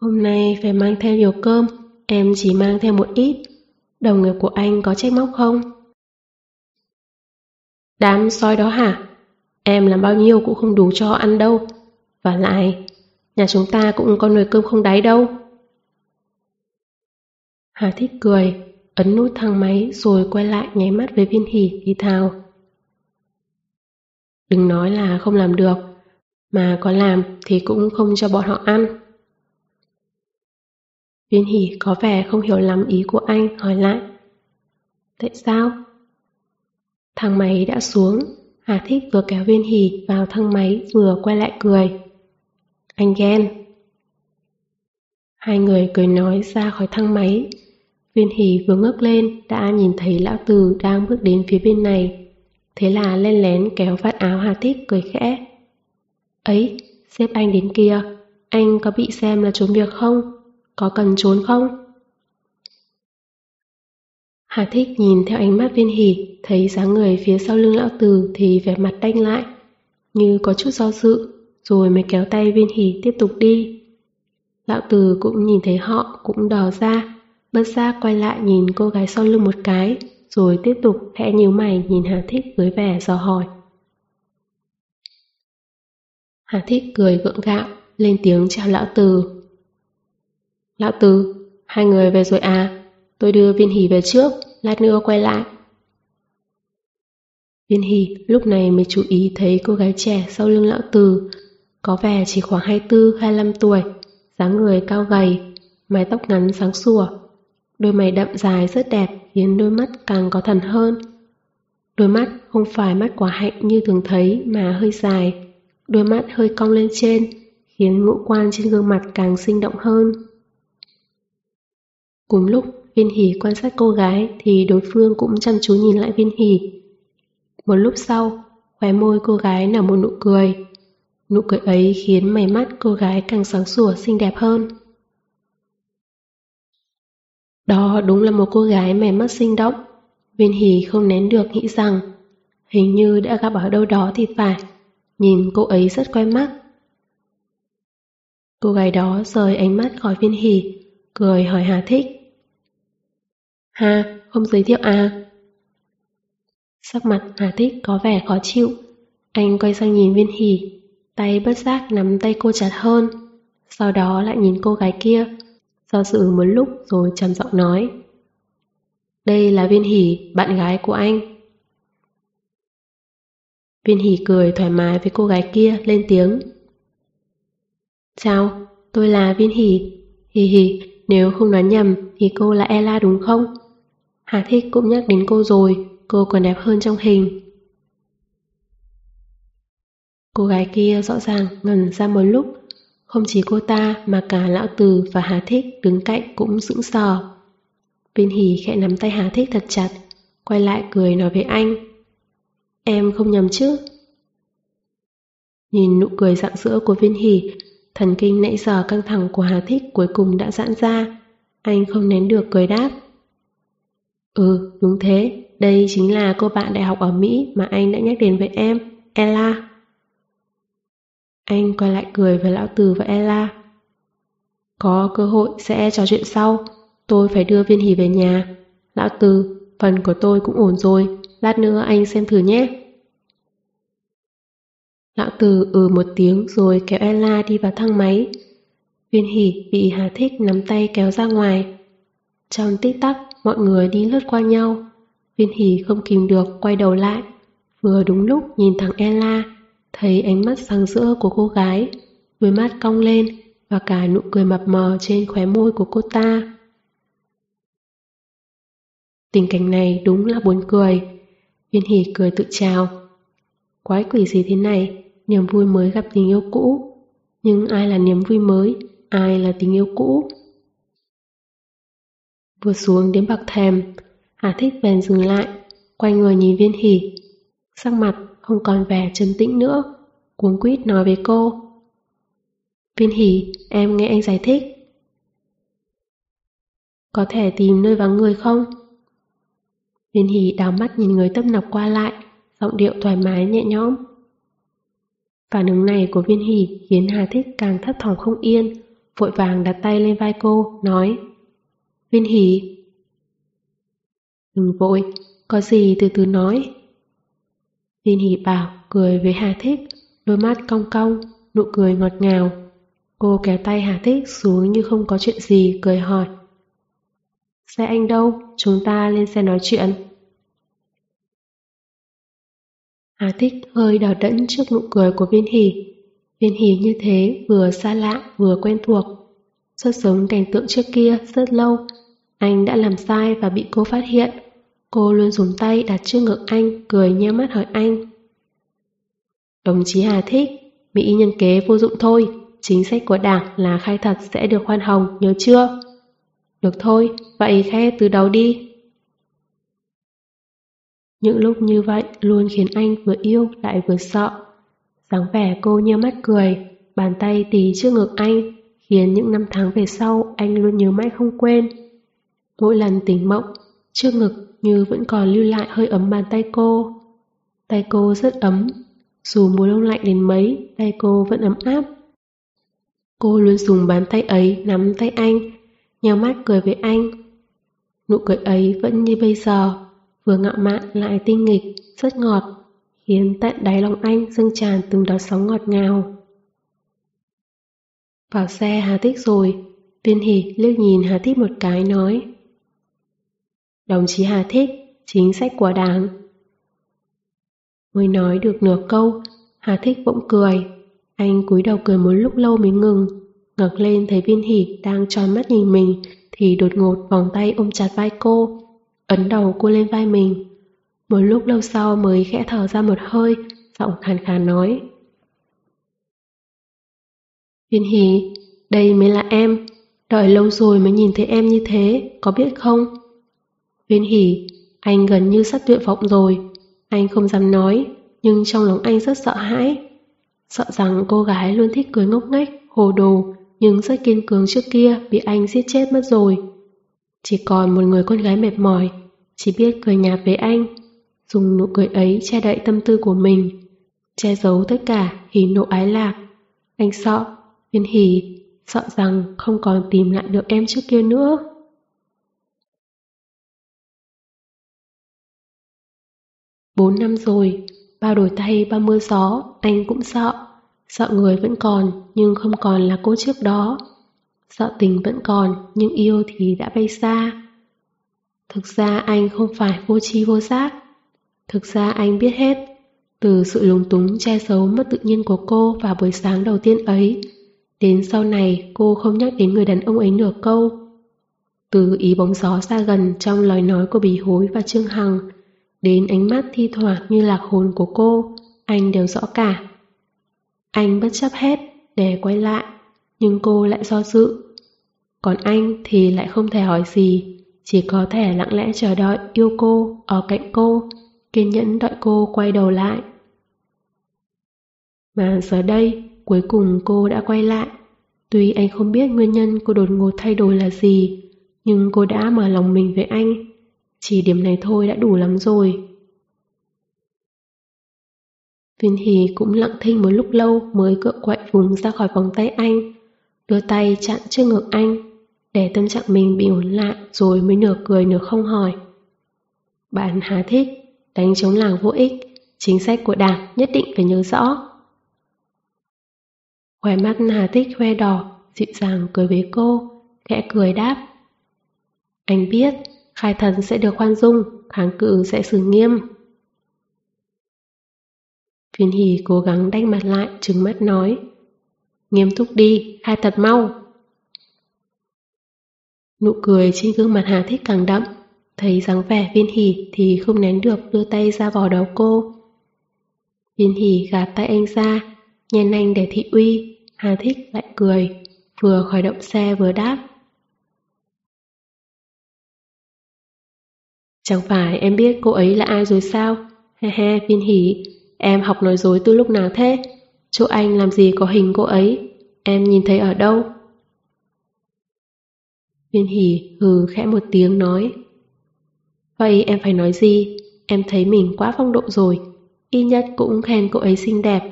Hôm nay phải mang theo nhiều cơm, em chỉ mang theo một ít. Đồng nghiệp của anh có trách móc không? Đám soi đó hả? Em làm bao nhiêu cũng không đủ cho ăn đâu. Và lại, nhà chúng ta cũng có nồi cơm không đáy đâu. Hà thích cười, ấn nút thang máy rồi quay lại nháy mắt với viên hỉ thì thào. Đừng nói là không làm được, mà có làm thì cũng không cho bọn họ ăn. Viên hỉ có vẻ không hiểu lắm ý của anh hỏi lại. Tại sao? Thang máy đã xuống, Hà Thích vừa kéo viên hỉ vào thang máy vừa quay lại cười. Anh ghen. Hai người cười nói ra khỏi thang máy. Viên hỉ vừa ngước lên đã nhìn thấy lão từ đang bước đến phía bên này. Thế là len lén kéo vạt áo Hà Thích cười khẽ. Ấy, xếp anh đến kia, anh có bị xem là trốn việc không? Có cần trốn không? Hà thích nhìn theo ánh mắt viên hỉ, thấy dáng người phía sau lưng lão Từ thì vẻ mặt đanh lại, như có chút do dự, rồi mới kéo tay viên hỉ tiếp tục đi. Lão Từ cũng nhìn thấy họ cũng đỏ ra, bất giác quay lại nhìn cô gái sau lưng một cái, rồi tiếp tục khẽ nhíu mày nhìn Hà thích với vẻ dò hỏi. Hà thích cười gượng gạo, lên tiếng chào lão Từ Lão Từ hai người về rồi à? Tôi đưa viên hỉ về trước, lát nữa quay lại. Viên hỉ lúc này mới chú ý thấy cô gái trẻ sau lưng lão từ, có vẻ chỉ khoảng 24-25 tuổi, dáng người cao gầy, mái tóc ngắn sáng sủa. Đôi mày đậm dài rất đẹp khiến đôi mắt càng có thần hơn. Đôi mắt không phải mắt quả hạnh như thường thấy mà hơi dài, đôi mắt hơi cong lên trên, khiến ngũ quan trên gương mặt càng sinh động hơn. Cùng lúc Viên Hỷ quan sát cô gái thì đối phương cũng chăm chú nhìn lại Viên Hỷ. Một lúc sau, khóe môi cô gái nở một nụ cười. Nụ cười ấy khiến mày mắt cô gái càng sáng sủa xinh đẹp hơn. Đó đúng là một cô gái mềm mắt sinh động. Viên Hỷ không nén được nghĩ rằng hình như đã gặp ở đâu đó thì phải. Nhìn cô ấy rất quen mắt. Cô gái đó rời ánh mắt khỏi Viên Hỷ, cười hỏi Hà Thích. Hà, không giới thiệu à? Sắc mặt Hà Thích có vẻ khó chịu. Anh quay sang nhìn viên Hì, tay bất giác nắm tay cô chặt hơn. Sau đó lại nhìn cô gái kia, do dự một lúc rồi trầm giọng nói. Đây là Viên Hỷ, bạn gái của anh. Viên Hỷ cười thoải mái với cô gái kia, lên tiếng. Chào, tôi là Viên Hỷ. Hì hì, nếu không nói nhầm thì cô là Ella đúng không? Hà Thích cũng nhắc đến cô rồi, cô còn đẹp hơn trong hình. Cô gái kia rõ ràng ngần ra một lúc, không chỉ cô ta mà cả lão từ và Hà Thích đứng cạnh cũng sững sờ. Viên Hỷ khẽ nắm tay Hà Thích thật chặt, quay lại cười nói với anh. Em không nhầm chứ? Nhìn nụ cười rạng rỡ của Viên Hỷ, thần kinh nãy giờ căng thẳng của Hà Thích cuối cùng đã giãn ra. Anh không nén được cười đáp. Ừ, đúng thế, đây chính là cô bạn đại học ở Mỹ mà anh đã nhắc đến với em, Ella. Anh quay lại cười với lão Từ và Ella. Có cơ hội sẽ trò chuyện sau, tôi phải đưa viên hỉ về nhà. Lão Từ, phần của tôi cũng ổn rồi, lát nữa anh xem thử nhé. Lão Từ ừ một tiếng rồi kéo Ella đi vào thang máy. Viên hỉ bị Hà Thích nắm tay kéo ra ngoài. Trong tích tắc, mọi người đi lướt qua nhau. Viên hỉ không kìm được quay đầu lại. Vừa đúng lúc nhìn thằng Ella, thấy ánh mắt sáng rỡ của cô gái, đôi mắt cong lên và cả nụ cười mập mờ trên khóe môi của cô ta. Tình cảnh này đúng là buồn cười. Viên Hỉ cười tự chào. Quái quỷ gì thế này, niềm vui mới gặp tình yêu cũ. Nhưng ai là niềm vui mới, ai là tình yêu cũ? Vừa xuống đến bậc thềm, Hà Thích bèn dừng lại, quay người nhìn viên hỉ. Sắc mặt không còn vẻ trấn tĩnh nữa, cuống quýt nói với cô. Viên hỉ, em nghe anh giải thích. Có thể tìm nơi vắng người không? Viên hỉ đào mắt nhìn người tấp nập qua lại, giọng điệu thoải mái nhẹ nhõm. Phản ứng này của viên hỉ khiến Hà Thích càng thấp thỏm không yên, vội vàng đặt tay lên vai cô, nói Viên hỉ Đừng vội, có gì từ từ nói. Viên Hỷ bảo cười với Hà Thích, đôi mắt cong cong, nụ cười ngọt ngào. Cô kéo tay Hà Thích xuống như không có chuyện gì, cười hỏi. Xe anh đâu? Chúng ta lên xe nói chuyện. Hà Thích hơi đỏ đẫn trước nụ cười của viên Hỷ. Viên Hỷ như thế vừa xa lạ vừa quen thuộc. Rất giống cảnh tượng trước kia rất lâu. Anh đã làm sai và bị cô phát hiện. Cô luôn dùng tay đặt trước ngực anh, cười nheo mắt hỏi anh. Đồng chí Hà thích, Mỹ nhân kế vô dụng thôi, chính sách của đảng là khai thật sẽ được khoan hồng, nhớ chưa? Được thôi, vậy khai từ đầu đi. Những lúc như vậy luôn khiến anh vừa yêu lại vừa sợ. dáng vẻ cô nheo mắt cười, bàn tay tì trước ngực anh, khiến những năm tháng về sau anh luôn nhớ mãi không quên. Mỗi lần tỉnh mộng, trước ngực như vẫn còn lưu lại hơi ấm bàn tay cô. Tay cô rất ấm, dù mùa đông lạnh đến mấy, tay cô vẫn ấm áp. Cô luôn dùng bàn tay ấy nắm tay anh, nhào mắt cười với anh. Nụ cười ấy vẫn như bây giờ, vừa ngạo mạn lại tinh nghịch, rất ngọt, khiến tận đáy lòng anh dâng tràn từng đợt sóng ngọt ngào. Vào xe Hà Tích rồi, Viên Hỷ liếc nhìn Hà Tích một cái nói Đồng chí Hà thích chính sách của đảng. Mới nói được nửa câu, Hà thích bỗng cười. Anh cúi đầu cười một lúc lâu mới ngừng. ngẩng lên thấy viên hỷ đang tròn mắt nhìn mình thì đột ngột vòng tay ôm chặt vai cô, ấn đầu cô lên vai mình. Một lúc lâu sau mới khẽ thở ra một hơi, giọng khàn khàn nói. Viên hỷ, đây mới là em, đợi lâu rồi mới nhìn thấy em như thế, có biết không? Viên hỉ, anh gần như sắp tuyệt vọng rồi. Anh không dám nói, nhưng trong lòng anh rất sợ hãi. Sợ rằng cô gái luôn thích cười ngốc nghếch, hồ đồ, nhưng rất kiên cường trước kia bị anh giết chết mất rồi. Chỉ còn một người con gái mệt mỏi, chỉ biết cười nhạt với anh, dùng nụ cười ấy che đậy tâm tư của mình, che giấu tất cả hỉ nộ ái lạc. Anh sợ, viên hỉ, sợ rằng không còn tìm lại được em trước kia nữa. Bốn năm rồi, bao đổi thay, bao mưa gió, anh cũng sợ. Sợ người vẫn còn, nhưng không còn là cô trước đó. Sợ tình vẫn còn, nhưng yêu thì đã bay xa. Thực ra anh không phải vô tri vô giác. Thực ra anh biết hết. Từ sự lúng túng che giấu mất tự nhiên của cô vào buổi sáng đầu tiên ấy, đến sau này cô không nhắc đến người đàn ông ấy nửa câu. Từ ý bóng gió xa gần trong lời nói của Bì Hối và Trương Hằng, đến ánh mắt thi thoảng như lạc hồn của cô, anh đều rõ cả. Anh bất chấp hết để quay lại, nhưng cô lại do dự. Còn anh thì lại không thể hỏi gì, chỉ có thể lặng lẽ chờ đợi yêu cô ở cạnh cô, kiên nhẫn đợi cô quay đầu lại. Mà giờ đây, cuối cùng cô đã quay lại. Tuy anh không biết nguyên nhân cô đột ngột thay đổi là gì, nhưng cô đã mở lòng mình với anh. Chỉ điểm này thôi đã đủ lắm rồi. Viên Hì cũng lặng thinh một lúc lâu mới cựa quậy vùng ra khỏi vòng tay anh, đưa tay chặn trước ngực anh, để tâm trạng mình bị ổn lại rồi mới nửa cười nửa không hỏi. Bạn Hà thích, đánh chống làng vô ích, chính sách của đảng nhất định phải nhớ rõ. Khóe mắt Hà thích khoe đỏ, dịu dàng cười với cô, khẽ cười đáp. Anh biết, khai thần sẽ được khoan dung, kháng cự sẽ xử nghiêm. Viên hỷ cố gắng đanh mặt lại, trừng mắt nói. Nghiêm túc đi, khai thật mau. Nụ cười trên gương mặt Hà Thích càng đậm, thấy dáng vẻ viên hỷ thì không nén được đưa tay ra vò đầu cô. Viên hỷ gạt tay anh ra, nhen anh để thị uy, Hà Thích lại cười, vừa khởi động xe vừa đáp. Chẳng phải em biết cô ấy là ai rồi sao? He he, viên hỉ em học nói dối từ lúc nào thế? Chỗ anh làm gì có hình cô ấy? Em nhìn thấy ở đâu? Viên hỉ hừ khẽ một tiếng nói. Vậy em phải nói gì? Em thấy mình quá phong độ rồi. Y nhất cũng khen cô ấy xinh đẹp.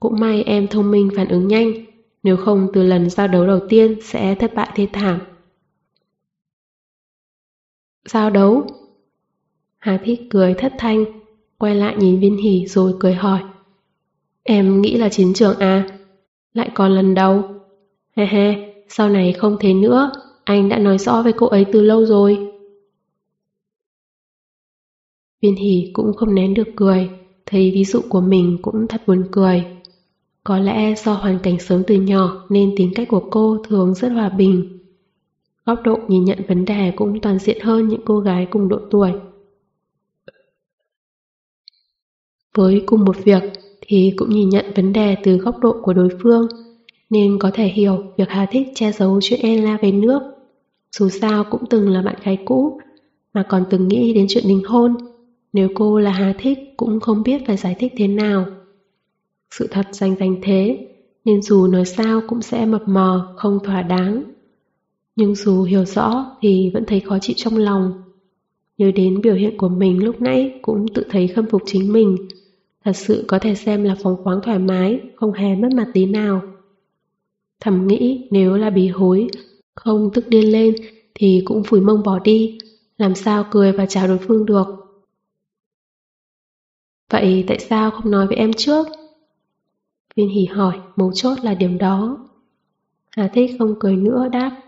Cũng may em thông minh phản ứng nhanh. Nếu không từ lần giao đấu đầu tiên sẽ thất bại thê thảm. Giao đấu? Hà Thích cười thất thanh, quay lại nhìn viên hỷ rồi cười hỏi. Em nghĩ là chiến trường à? Lại còn lần đầu. He he, sau này không thế nữa, anh đã nói rõ với cô ấy từ lâu rồi. Viên hỷ cũng không nén được cười, thấy ví dụ của mình cũng thật buồn cười. Có lẽ do hoàn cảnh sống từ nhỏ nên tính cách của cô thường rất hòa bình. Góc độ nhìn nhận vấn đề cũng toàn diện hơn những cô gái cùng độ tuổi. Với cùng một việc thì cũng nhìn nhận vấn đề từ góc độ của đối phương, nên có thể hiểu việc Hà Thích che giấu chuyện Ella về nước. Dù sao cũng từng là bạn gái cũ, mà còn từng nghĩ đến chuyện đính hôn. Nếu cô là Hà Thích cũng không biết phải giải thích thế nào. Sự thật danh danh thế, nên dù nói sao cũng sẽ mập mờ, không thỏa đáng. Nhưng dù hiểu rõ thì vẫn thấy khó chịu trong lòng. Nhớ đến biểu hiện của mình lúc nãy cũng tự thấy khâm phục chính mình, thật sự có thể xem là phóng khoáng thoải mái, không hề mất mặt tí nào. Thầm nghĩ nếu là bí hối, không tức điên lên thì cũng phủi mông bỏ đi, làm sao cười và chào đối phương được. Vậy tại sao không nói với em trước? Viên hỉ hỏi, mấu chốt là điểm đó. Hà Thích không cười nữa đáp.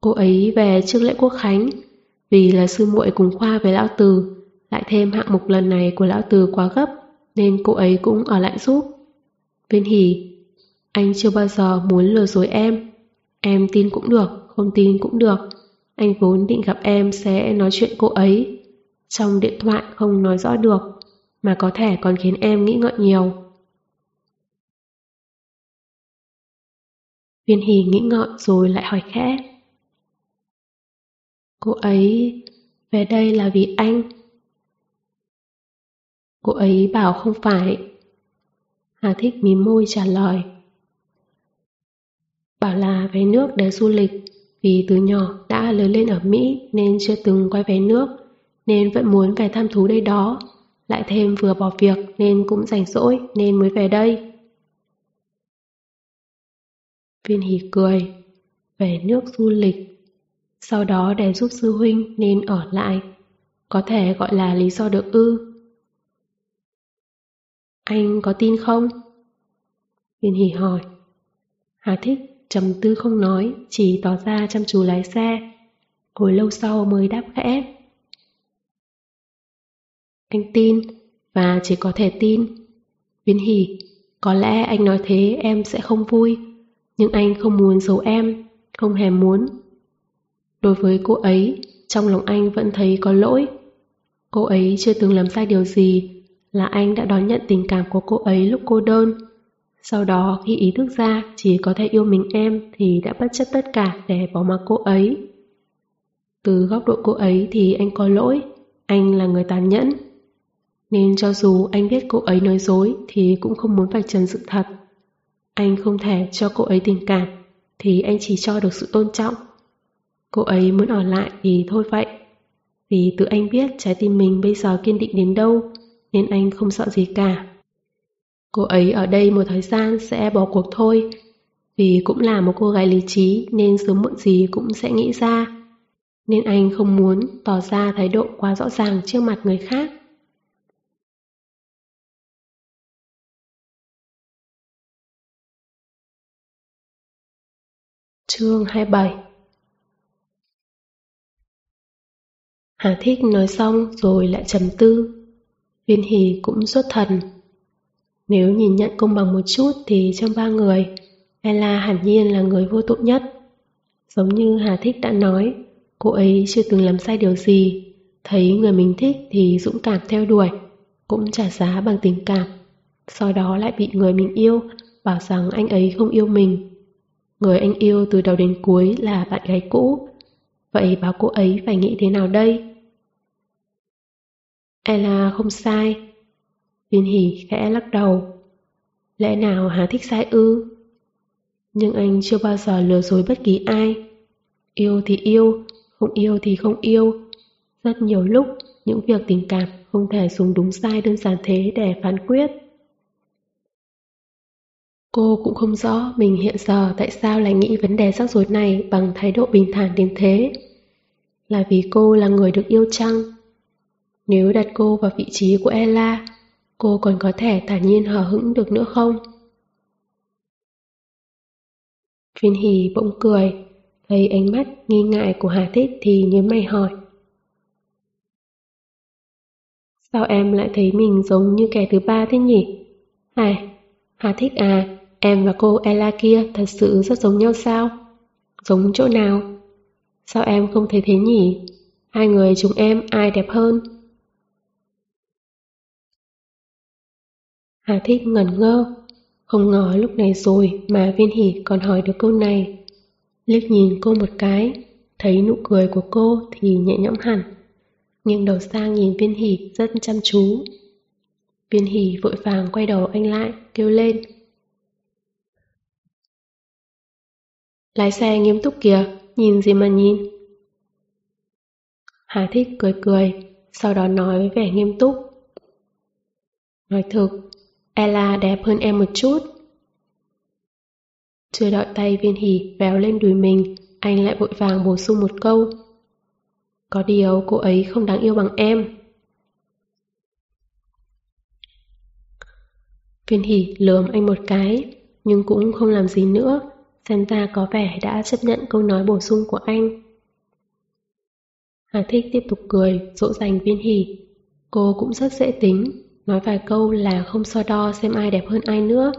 Cô ấy về trước lễ quốc khánh, vì là sư muội cùng khoa với lão từ, lại thêm hạng mục lần này của lão từ quá gấp, nên cô ấy cũng ở lại giúp. Viên hỉ, anh chưa bao giờ muốn lừa dối em. Em tin cũng được, không tin cũng được. Anh vốn định gặp em sẽ nói chuyện cô ấy. Trong điện thoại không nói rõ được, mà có thể còn khiến em nghĩ ngợi nhiều. Viên hỉ nghĩ ngợi rồi lại hỏi khẽ. Cô ấy về đây là vì anh. Cô ấy bảo không phải. Hà thích mím môi trả lời. Bảo là về nước để du lịch, vì từ nhỏ đã lớn lên ở Mỹ nên chưa từng quay về nước, nên vẫn muốn về tham thú đây đó. Lại thêm vừa bỏ việc nên cũng rảnh rỗi nên mới về đây. Viên hỉ cười, về nước du lịch sau đó để giúp sư huynh nên ở lại. Có thể gọi là lý do được ư. Anh có tin không? Viên hỉ hỏi. Hà thích, trầm tư không nói, chỉ tỏ ra chăm chú lái xe. Hồi lâu sau mới đáp khẽ. Anh tin, và chỉ có thể tin. Viên hỉ, có lẽ anh nói thế em sẽ không vui, nhưng anh không muốn giấu em, không hề muốn. Đối với cô ấy, trong lòng anh vẫn thấy có lỗi. Cô ấy chưa từng làm sai điều gì, là anh đã đón nhận tình cảm của cô ấy lúc cô đơn. Sau đó khi ý thức ra chỉ có thể yêu mình em thì đã bất chấp tất cả để bỏ mặc cô ấy. Từ góc độ cô ấy thì anh có lỗi, anh là người tàn nhẫn. Nên cho dù anh biết cô ấy nói dối thì cũng không muốn phải trần sự thật. Anh không thể cho cô ấy tình cảm, thì anh chỉ cho được sự tôn trọng. Cô ấy muốn ở lại thì thôi vậy. Vì tự anh biết trái tim mình bây giờ kiên định đến đâu, nên anh không sợ gì cả. Cô ấy ở đây một thời gian sẽ bỏ cuộc thôi, vì cũng là một cô gái lý trí nên sớm muộn gì cũng sẽ nghĩ ra. Nên anh không muốn tỏ ra thái độ quá rõ ràng trước mặt người khác. Chương 27 Hà Thích nói xong rồi lại trầm tư. Viên Hỷ cũng xuất thần. Nếu nhìn nhận công bằng một chút thì trong ba người, Ella hẳn nhiên là người vô tội nhất. Giống như Hà Thích đã nói, cô ấy chưa từng làm sai điều gì, thấy người mình thích thì dũng cảm theo đuổi, cũng trả giá bằng tình cảm. Sau đó lại bị người mình yêu bảo rằng anh ấy không yêu mình Người anh yêu từ đầu đến cuối là bạn gái cũ. Vậy bảo cô ấy phải nghĩ thế nào đây? Ella không sai. Viên hỉ khẽ lắc đầu. Lẽ nào Hà thích sai ư? Nhưng anh chưa bao giờ lừa dối bất kỳ ai. Yêu thì yêu, không yêu thì không yêu. Rất nhiều lúc, những việc tình cảm không thể dùng đúng sai đơn giản thế để phán quyết. Cô cũng không rõ mình hiện giờ tại sao lại nghĩ vấn đề rắc rối này bằng thái độ bình thản đến thế. Là vì cô là người được yêu chăng? Nếu đặt cô vào vị trí của Ella, cô còn có thể thản nhiên hờ hững được nữa không? Viên hì bỗng cười, thấy ánh mắt nghi ngại của Hà Thích thì nhớ mày hỏi. Sao em lại thấy mình giống như kẻ thứ ba thế nhỉ? Hài, Hà Thích à, Em và cô Ella kia thật sự rất giống nhau sao? Giống chỗ nào? Sao em không thấy thế nhỉ? Hai người chúng em ai đẹp hơn? Hà Thích ngẩn ngơ, không ngờ lúc này rồi mà viên hỷ còn hỏi được câu này. Liếc nhìn cô một cái, thấy nụ cười của cô thì nhẹ nhõm hẳn. Nhưng đầu sang nhìn viên hỷ rất chăm chú. Viên hỷ vội vàng quay đầu anh lại, kêu lên. Lái xe nghiêm túc kìa, nhìn gì mà nhìn. Hà Thích cười cười, sau đó nói với vẻ nghiêm túc. Nói thực, Ella đẹp hơn em một chút. Chưa đợi tay viên hỉ véo lên đùi mình, anh lại vội vàng bổ sung một câu. Có điều cô ấy không đáng yêu bằng em. Viên hỉ lườm anh một cái, nhưng cũng không làm gì nữa, Xem ra có vẻ đã chấp nhận câu nói bổ sung của anh. Hà Thích tiếp tục cười, dỗ dành viên hỉ. Cô cũng rất dễ tính, nói vài câu là không so đo xem ai đẹp hơn ai nữa.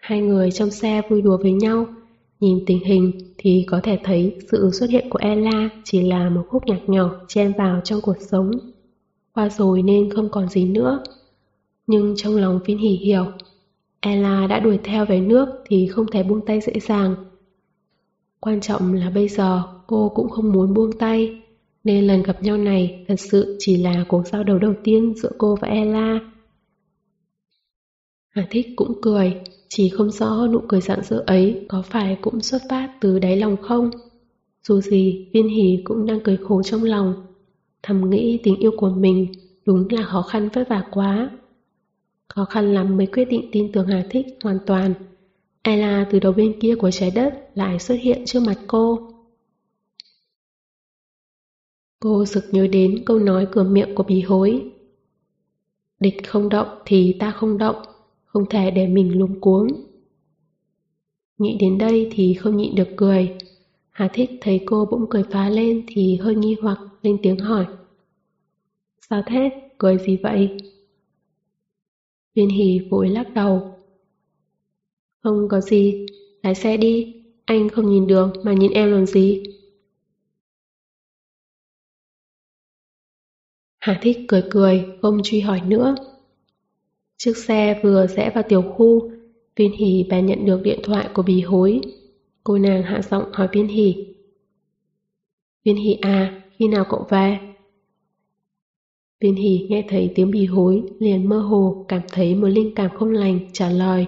Hai người trong xe vui đùa với nhau, nhìn tình hình thì có thể thấy sự xuất hiện của Ella chỉ là một khúc nhạc nhỏ chen vào trong cuộc sống. Qua rồi nên không còn gì nữa. Nhưng trong lòng viên hỉ hiểu Ella đã đuổi theo về nước thì không thể buông tay dễ dàng. Quan trọng là bây giờ cô cũng không muốn buông tay, nên lần gặp nhau này thật sự chỉ là cuộc giao đầu đầu tiên giữa cô và Ella. Hà Thích cũng cười, chỉ không rõ nụ cười rạng rỡ ấy có phải cũng xuất phát từ đáy lòng không. Dù gì, viên hỷ cũng đang cười khổ trong lòng. Thầm nghĩ tình yêu của mình đúng là khó khăn vất vả quá. Khó khăn lắm mới quyết định tin tưởng Hà Thích hoàn toàn. Ella từ đầu bên kia của trái đất lại xuất hiện trước mặt cô. Cô sực nhớ đến câu nói cửa miệng của bì hối. Địch không động thì ta không động, không thể để mình luống cuống. Nghĩ đến đây thì không nhịn được cười. Hà thích thấy cô bỗng cười phá lên thì hơi nghi hoặc lên tiếng hỏi. Sao thế? Cười gì vậy? Viên hỉ vội lắc đầu. Không có gì, lái xe đi, anh không nhìn đường mà nhìn em làm gì? Hà thích cười cười, không truy hỏi nữa. Chiếc xe vừa rẽ vào tiểu khu, Viên Hỷ bèn nhận được điện thoại của bì hối. Cô nàng hạ giọng hỏi Viên Hỷ. Viên Hỷ à, khi nào cậu về? Viên Hỷ nghe thấy tiếng bì hối, liền mơ hồ cảm thấy một linh cảm không lành trả lời.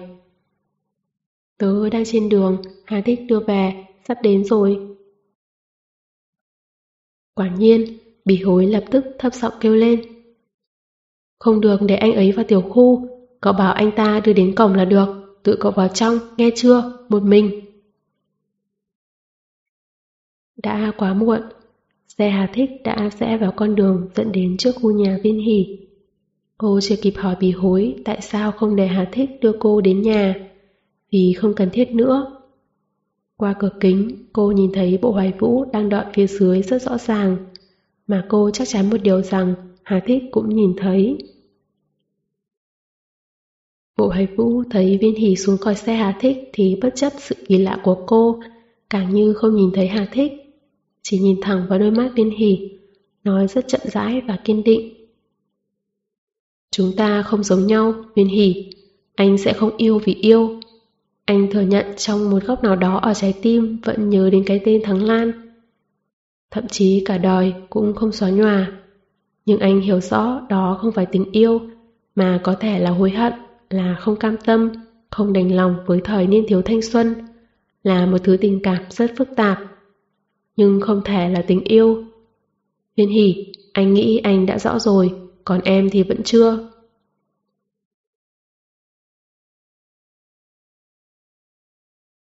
Tớ đang trên đường, Hà Thích đưa về, sắp đến rồi. Quả nhiên, Bỉ hối lập tức thấp giọng kêu lên. Không được để anh ấy vào tiểu khu, cậu bảo anh ta đưa đến cổng là được tự cậu vào trong, nghe chưa, một mình. Đã quá muộn, xe Hà Thích đã rẽ vào con đường dẫn đến trước khu nhà viên hỷ. Cô chưa kịp hỏi bì hối tại sao không để Hà Thích đưa cô đến nhà, vì không cần thiết nữa. Qua cửa kính, cô nhìn thấy bộ hoài vũ đang đợi phía dưới rất rõ ràng, mà cô chắc chắn một điều rằng Hà Thích cũng nhìn thấy. Bộ Hải Vũ thấy viên hỷ xuống coi xe Hà Thích thì bất chấp sự kỳ lạ của cô, càng như không nhìn thấy Hà Thích. Chỉ nhìn thẳng vào đôi mắt viên hỷ, nói rất chậm rãi và kiên định. Chúng ta không giống nhau, viên hỷ. Anh sẽ không yêu vì yêu. Anh thừa nhận trong một góc nào đó ở trái tim vẫn nhớ đến cái tên Thắng Lan. Thậm chí cả đời cũng không xóa nhòa. Nhưng anh hiểu rõ đó không phải tình yêu, mà có thể là hối hận là không cam tâm, không đành lòng với thời niên thiếu thanh xuân, là một thứ tình cảm rất phức tạp. Nhưng không thể là tình yêu. Viên Hỉ, anh nghĩ anh đã rõ rồi, còn em thì vẫn chưa.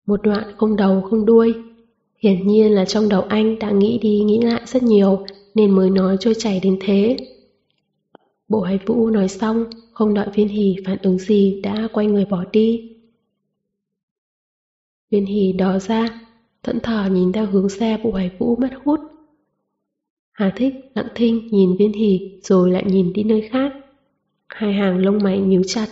Một đoạn không đầu không đuôi. Hiển nhiên là trong đầu anh đã nghĩ đi nghĩ lại rất nhiều nên mới nói trôi chảy đến thế. Bộ hải vũ nói xong, không đợi viên hỷ phản ứng gì đã quay người bỏ đi. Viên hỷ đó ra, thẫn thờ nhìn theo hướng xe bộ hải vũ mất hút. Hà thích lặng thinh nhìn viên hỷ rồi lại nhìn đi nơi khác. Hai hàng lông mày nhíu chặt.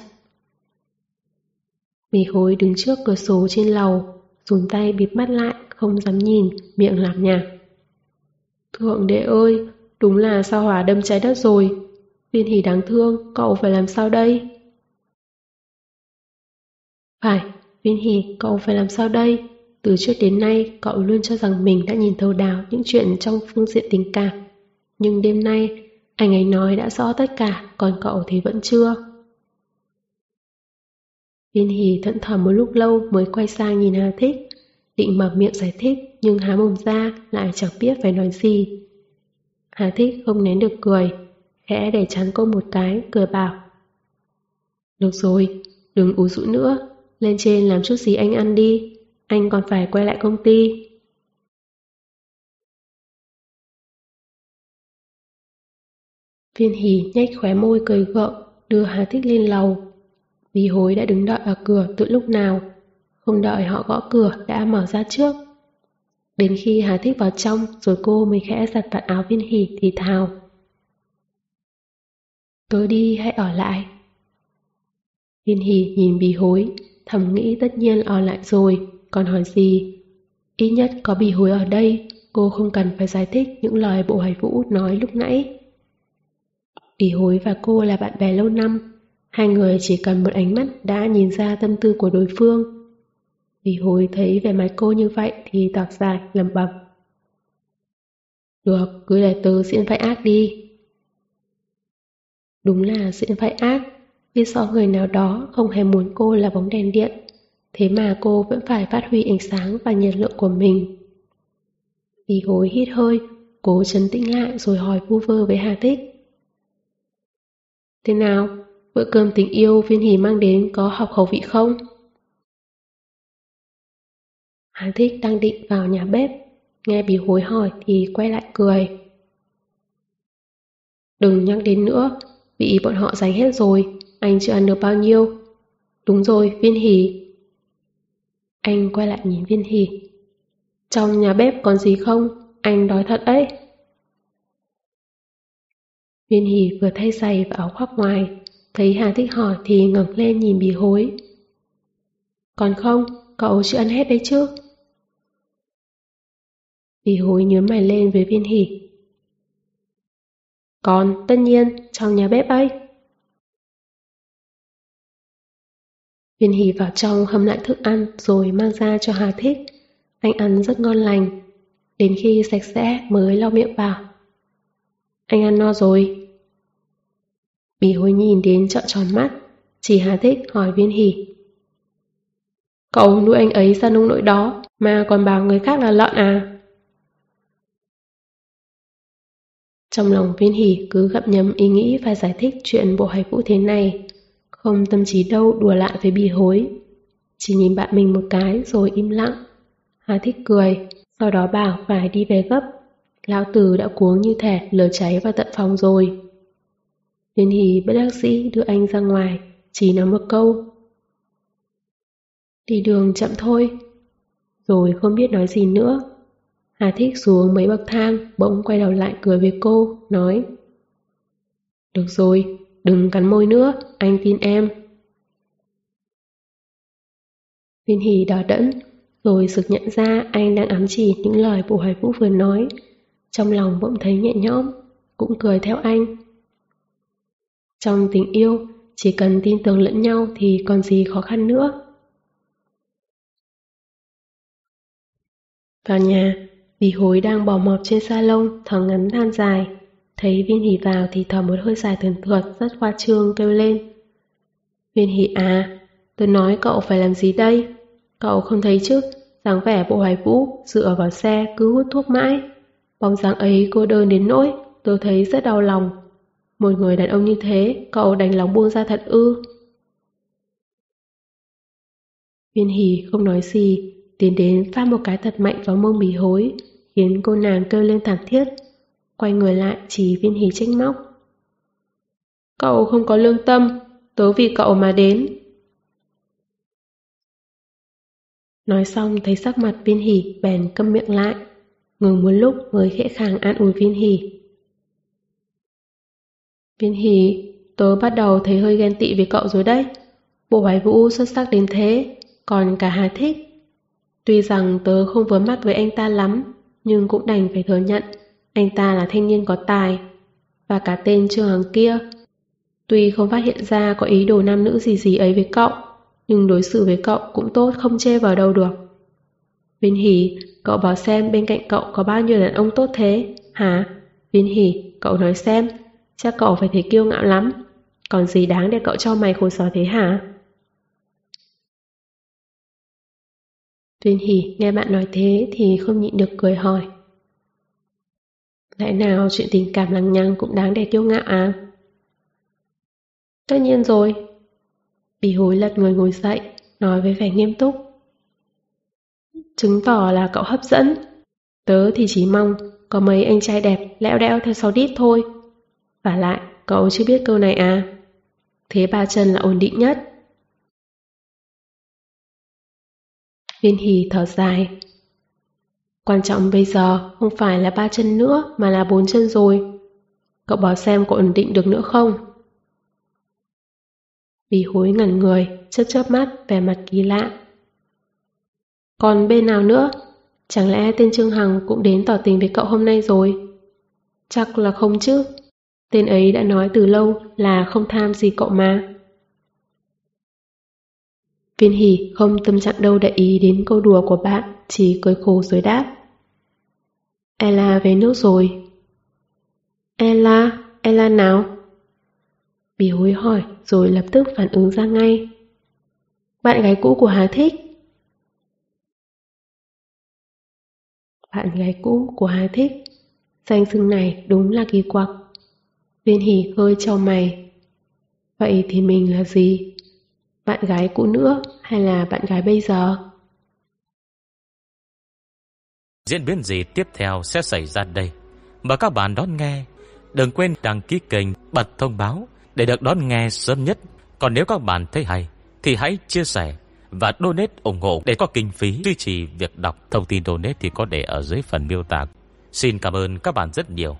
Mì hối đứng trước cửa sổ trên lầu, dùng tay bịt mắt lại, không dám nhìn, miệng làm nhạc. Thượng đệ ơi, đúng là sao hỏa đâm trái đất rồi, Viên hỉ đáng thương, cậu phải làm sao đây? Phải, Viên hỉ, cậu phải làm sao đây? Từ trước đến nay, cậu luôn cho rằng mình đã nhìn thấu đáo những chuyện trong phương diện tình cảm. Nhưng đêm nay, anh ấy nói đã rõ tất cả, còn cậu thì vẫn chưa. Viên Hì thẫn thờ một lúc lâu mới quay sang nhìn Hà Thích, định mở miệng giải thích nhưng há mồm ra lại chẳng biết phải nói gì. Hà Thích không nén được cười, khẽ để chắn cô một cái, cười bảo. Được rồi, đừng ú rũ nữa, lên trên làm chút gì anh ăn đi, anh còn phải quay lại công ty. Viên hỉ nhách khóe môi cười gượng, đưa Hà Thích lên lầu. Vì hối đã đứng đợi ở cửa từ lúc nào, không đợi họ gõ cửa đã mở ra trước. Đến khi Hà Thích vào trong rồi cô mới khẽ giặt vạt áo viên hỉ thì thào. Tớ đi hay ở lại? Viên hỉ nhìn bì hối, thầm nghĩ tất nhiên ở lại rồi, còn hỏi gì? Ít nhất có bì hối ở đây, cô không cần phải giải thích những lời bộ hải vũ nói lúc nãy. Bì hối và cô là bạn bè lâu năm, hai người chỉ cần một ánh mắt đã nhìn ra tâm tư của đối phương. vì hồi thấy vẻ mặt cô như vậy thì tỏ dài lầm bầm. Được, cứ để tớ diễn vai ác đi. Đúng là diễn vai ác, biết rõ người nào đó không hề muốn cô là bóng đèn điện, thế mà cô vẫn phải phát huy ánh sáng và nhiệt lượng của mình. Vì hối hít hơi, cố chấn tĩnh lại rồi hỏi vu vơ với Hà Tích. Thế nào, bữa cơm tình yêu viên hỉ mang đến có học khẩu vị không? Hán Thích đang định vào nhà bếp, nghe bị hối hỏi thì quay lại cười. Đừng nhắc đến nữa, Bị bọn họ giành hết rồi, anh chưa ăn được bao nhiêu. Đúng rồi, viên hỉ. Anh quay lại nhìn viên hỉ. Trong nhà bếp còn gì không? Anh đói thật ấy. Viên hỉ vừa thay giày và áo khoác ngoài. Thấy Hà Thích hỏi thì ngẩng lên nhìn bì hối. Còn không, cậu chưa ăn hết đấy chứ? Bì hối nhớ mày lên với viên hỉ. Còn, tất nhiên, trong nhà bếp ấy. Viên hỉ vào trong hâm lại thức ăn rồi mang ra cho Hà Thích. Anh ăn rất ngon lành. Đến khi sạch sẽ mới lau miệng vào. Anh ăn no rồi. Bì hối nhìn đến trợn tròn mắt. Chỉ Hà Thích hỏi viên hỉ. Cậu nuôi anh ấy ra nông nỗi đó mà còn bảo người khác là lợn à? Trong lòng viên hỉ cứ gặm nhấm ý nghĩ phải giải thích chuyện bộ hài vũ thế này. Không tâm trí đâu đùa lại với bì hối. Chỉ nhìn bạn mình một cái rồi im lặng. Hà thích cười, sau đó bảo phải đi về gấp. Lão tử đã cuống như thể lửa cháy vào tận phòng rồi. Viên Hì bất đắc sĩ đưa anh ra ngoài, chỉ nói một câu. Đi đường chậm thôi. Rồi không biết nói gì nữa. Hà Thích xuống mấy bậc thang, bỗng quay đầu lại cười với cô, nói Được rồi, đừng cắn môi nữa, anh tin em. Viên Hỷ đỏ đẫn, rồi sực nhận ra anh đang ám chỉ những lời bộ hoài vũ vừa nói. Trong lòng bỗng thấy nhẹ nhõm, cũng cười theo anh. Trong tình yêu, chỉ cần tin tưởng lẫn nhau thì còn gì khó khăn nữa. Vào nhà, Bì hối đang bò mọp trên salon, thở ngắn than dài. Thấy viên hỉ vào thì thở một hơi dài thường thượt, rất khoa trương kêu lên. Viên hỉ à, tôi nói cậu phải làm gì đây? Cậu không thấy chứ, dáng vẻ bộ hoài vũ, dựa vào xe cứ hút thuốc mãi. Bóng dáng ấy cô đơn đến nỗi, tôi thấy rất đau lòng. Một người đàn ông như thế, cậu đành lòng buông ra thật ư. Viên hỉ không nói gì, tiến đến phát một cái thật mạnh vào mông bì hối, khiến cô nàng kêu lên thảm thiết. Quay người lại chỉ viên hỉ trách móc. Cậu không có lương tâm, tớ vì cậu mà đến. Nói xong thấy sắc mặt viên hỉ bèn câm miệng lại, ngừng một lúc mới khẽ khàng an ủi viên hỉ. Viên hỉ, tớ bắt đầu thấy hơi ghen tị với cậu rồi đấy. Bộ hoài vũ xuất sắc đến thế, còn cả Hà thích. Tuy rằng tớ không vừa mắt với anh ta lắm, nhưng cũng đành phải thừa nhận anh ta là thanh niên có tài. Và cả tên Trương Hằng kia. Tuy không phát hiện ra có ý đồ nam nữ gì gì ấy với cậu, nhưng đối xử với cậu cũng tốt không chê vào đâu được. Viên Hỷ, cậu bảo xem bên cạnh cậu có bao nhiêu đàn ông tốt thế, hả? Viên Hỷ, cậu nói xem, chắc cậu phải thấy kiêu ngạo lắm. Còn gì đáng để cậu cho mày khổ sở thế hả? Tuyên hỉ nghe bạn nói thế thì không nhịn được cười hỏi. Lẽ nào chuyện tình cảm lằng nhằng cũng đáng để kiêu ngạo à? Tất nhiên rồi. Bì hối lật người ngồi dậy, nói với vẻ nghiêm túc. Chứng tỏ là cậu hấp dẫn. Tớ thì chỉ mong có mấy anh trai đẹp lẽo đẽo theo sau đít thôi. Và lại, cậu chưa biết câu này à? Thế ba chân là ổn định nhất. Viên hỉ thở dài. Quan trọng bây giờ không phải là ba chân nữa mà là bốn chân rồi. Cậu bảo xem có ổn định được nữa không? Vì hối ngẩn người, chớp chớp mắt, vẻ mặt kỳ lạ. Còn bên nào nữa? Chẳng lẽ tên Trương Hằng cũng đến tỏ tình với cậu hôm nay rồi? Chắc là không chứ. Tên ấy đã nói từ lâu là không tham gì cậu mà. Viên hỉ không tâm trạng đâu để ý đến câu đùa của bạn, chỉ cười khổ rồi đáp. Ella về nước rồi. Ella, Ella nào? Bì hối hỏi rồi lập tức phản ứng ra ngay. Bạn gái cũ của Hà Thích. Bạn gái cũ của Hà Thích. Danh xưng này đúng là kỳ quặc. Viên hỉ hơi trao mày. Vậy thì mình là gì? bạn gái cũ nữa hay là bạn gái bây giờ? Diễn biến gì tiếp theo sẽ xảy ra đây? Mời các bạn đón nghe. Đừng quên đăng ký kênh, bật thông báo để được đón nghe sớm nhất. Còn nếu các bạn thấy hay thì hãy chia sẻ và donate ủng hộ để có kinh phí duy trì việc đọc. Thông tin donate thì có để ở dưới phần miêu tả. Xin cảm ơn các bạn rất nhiều.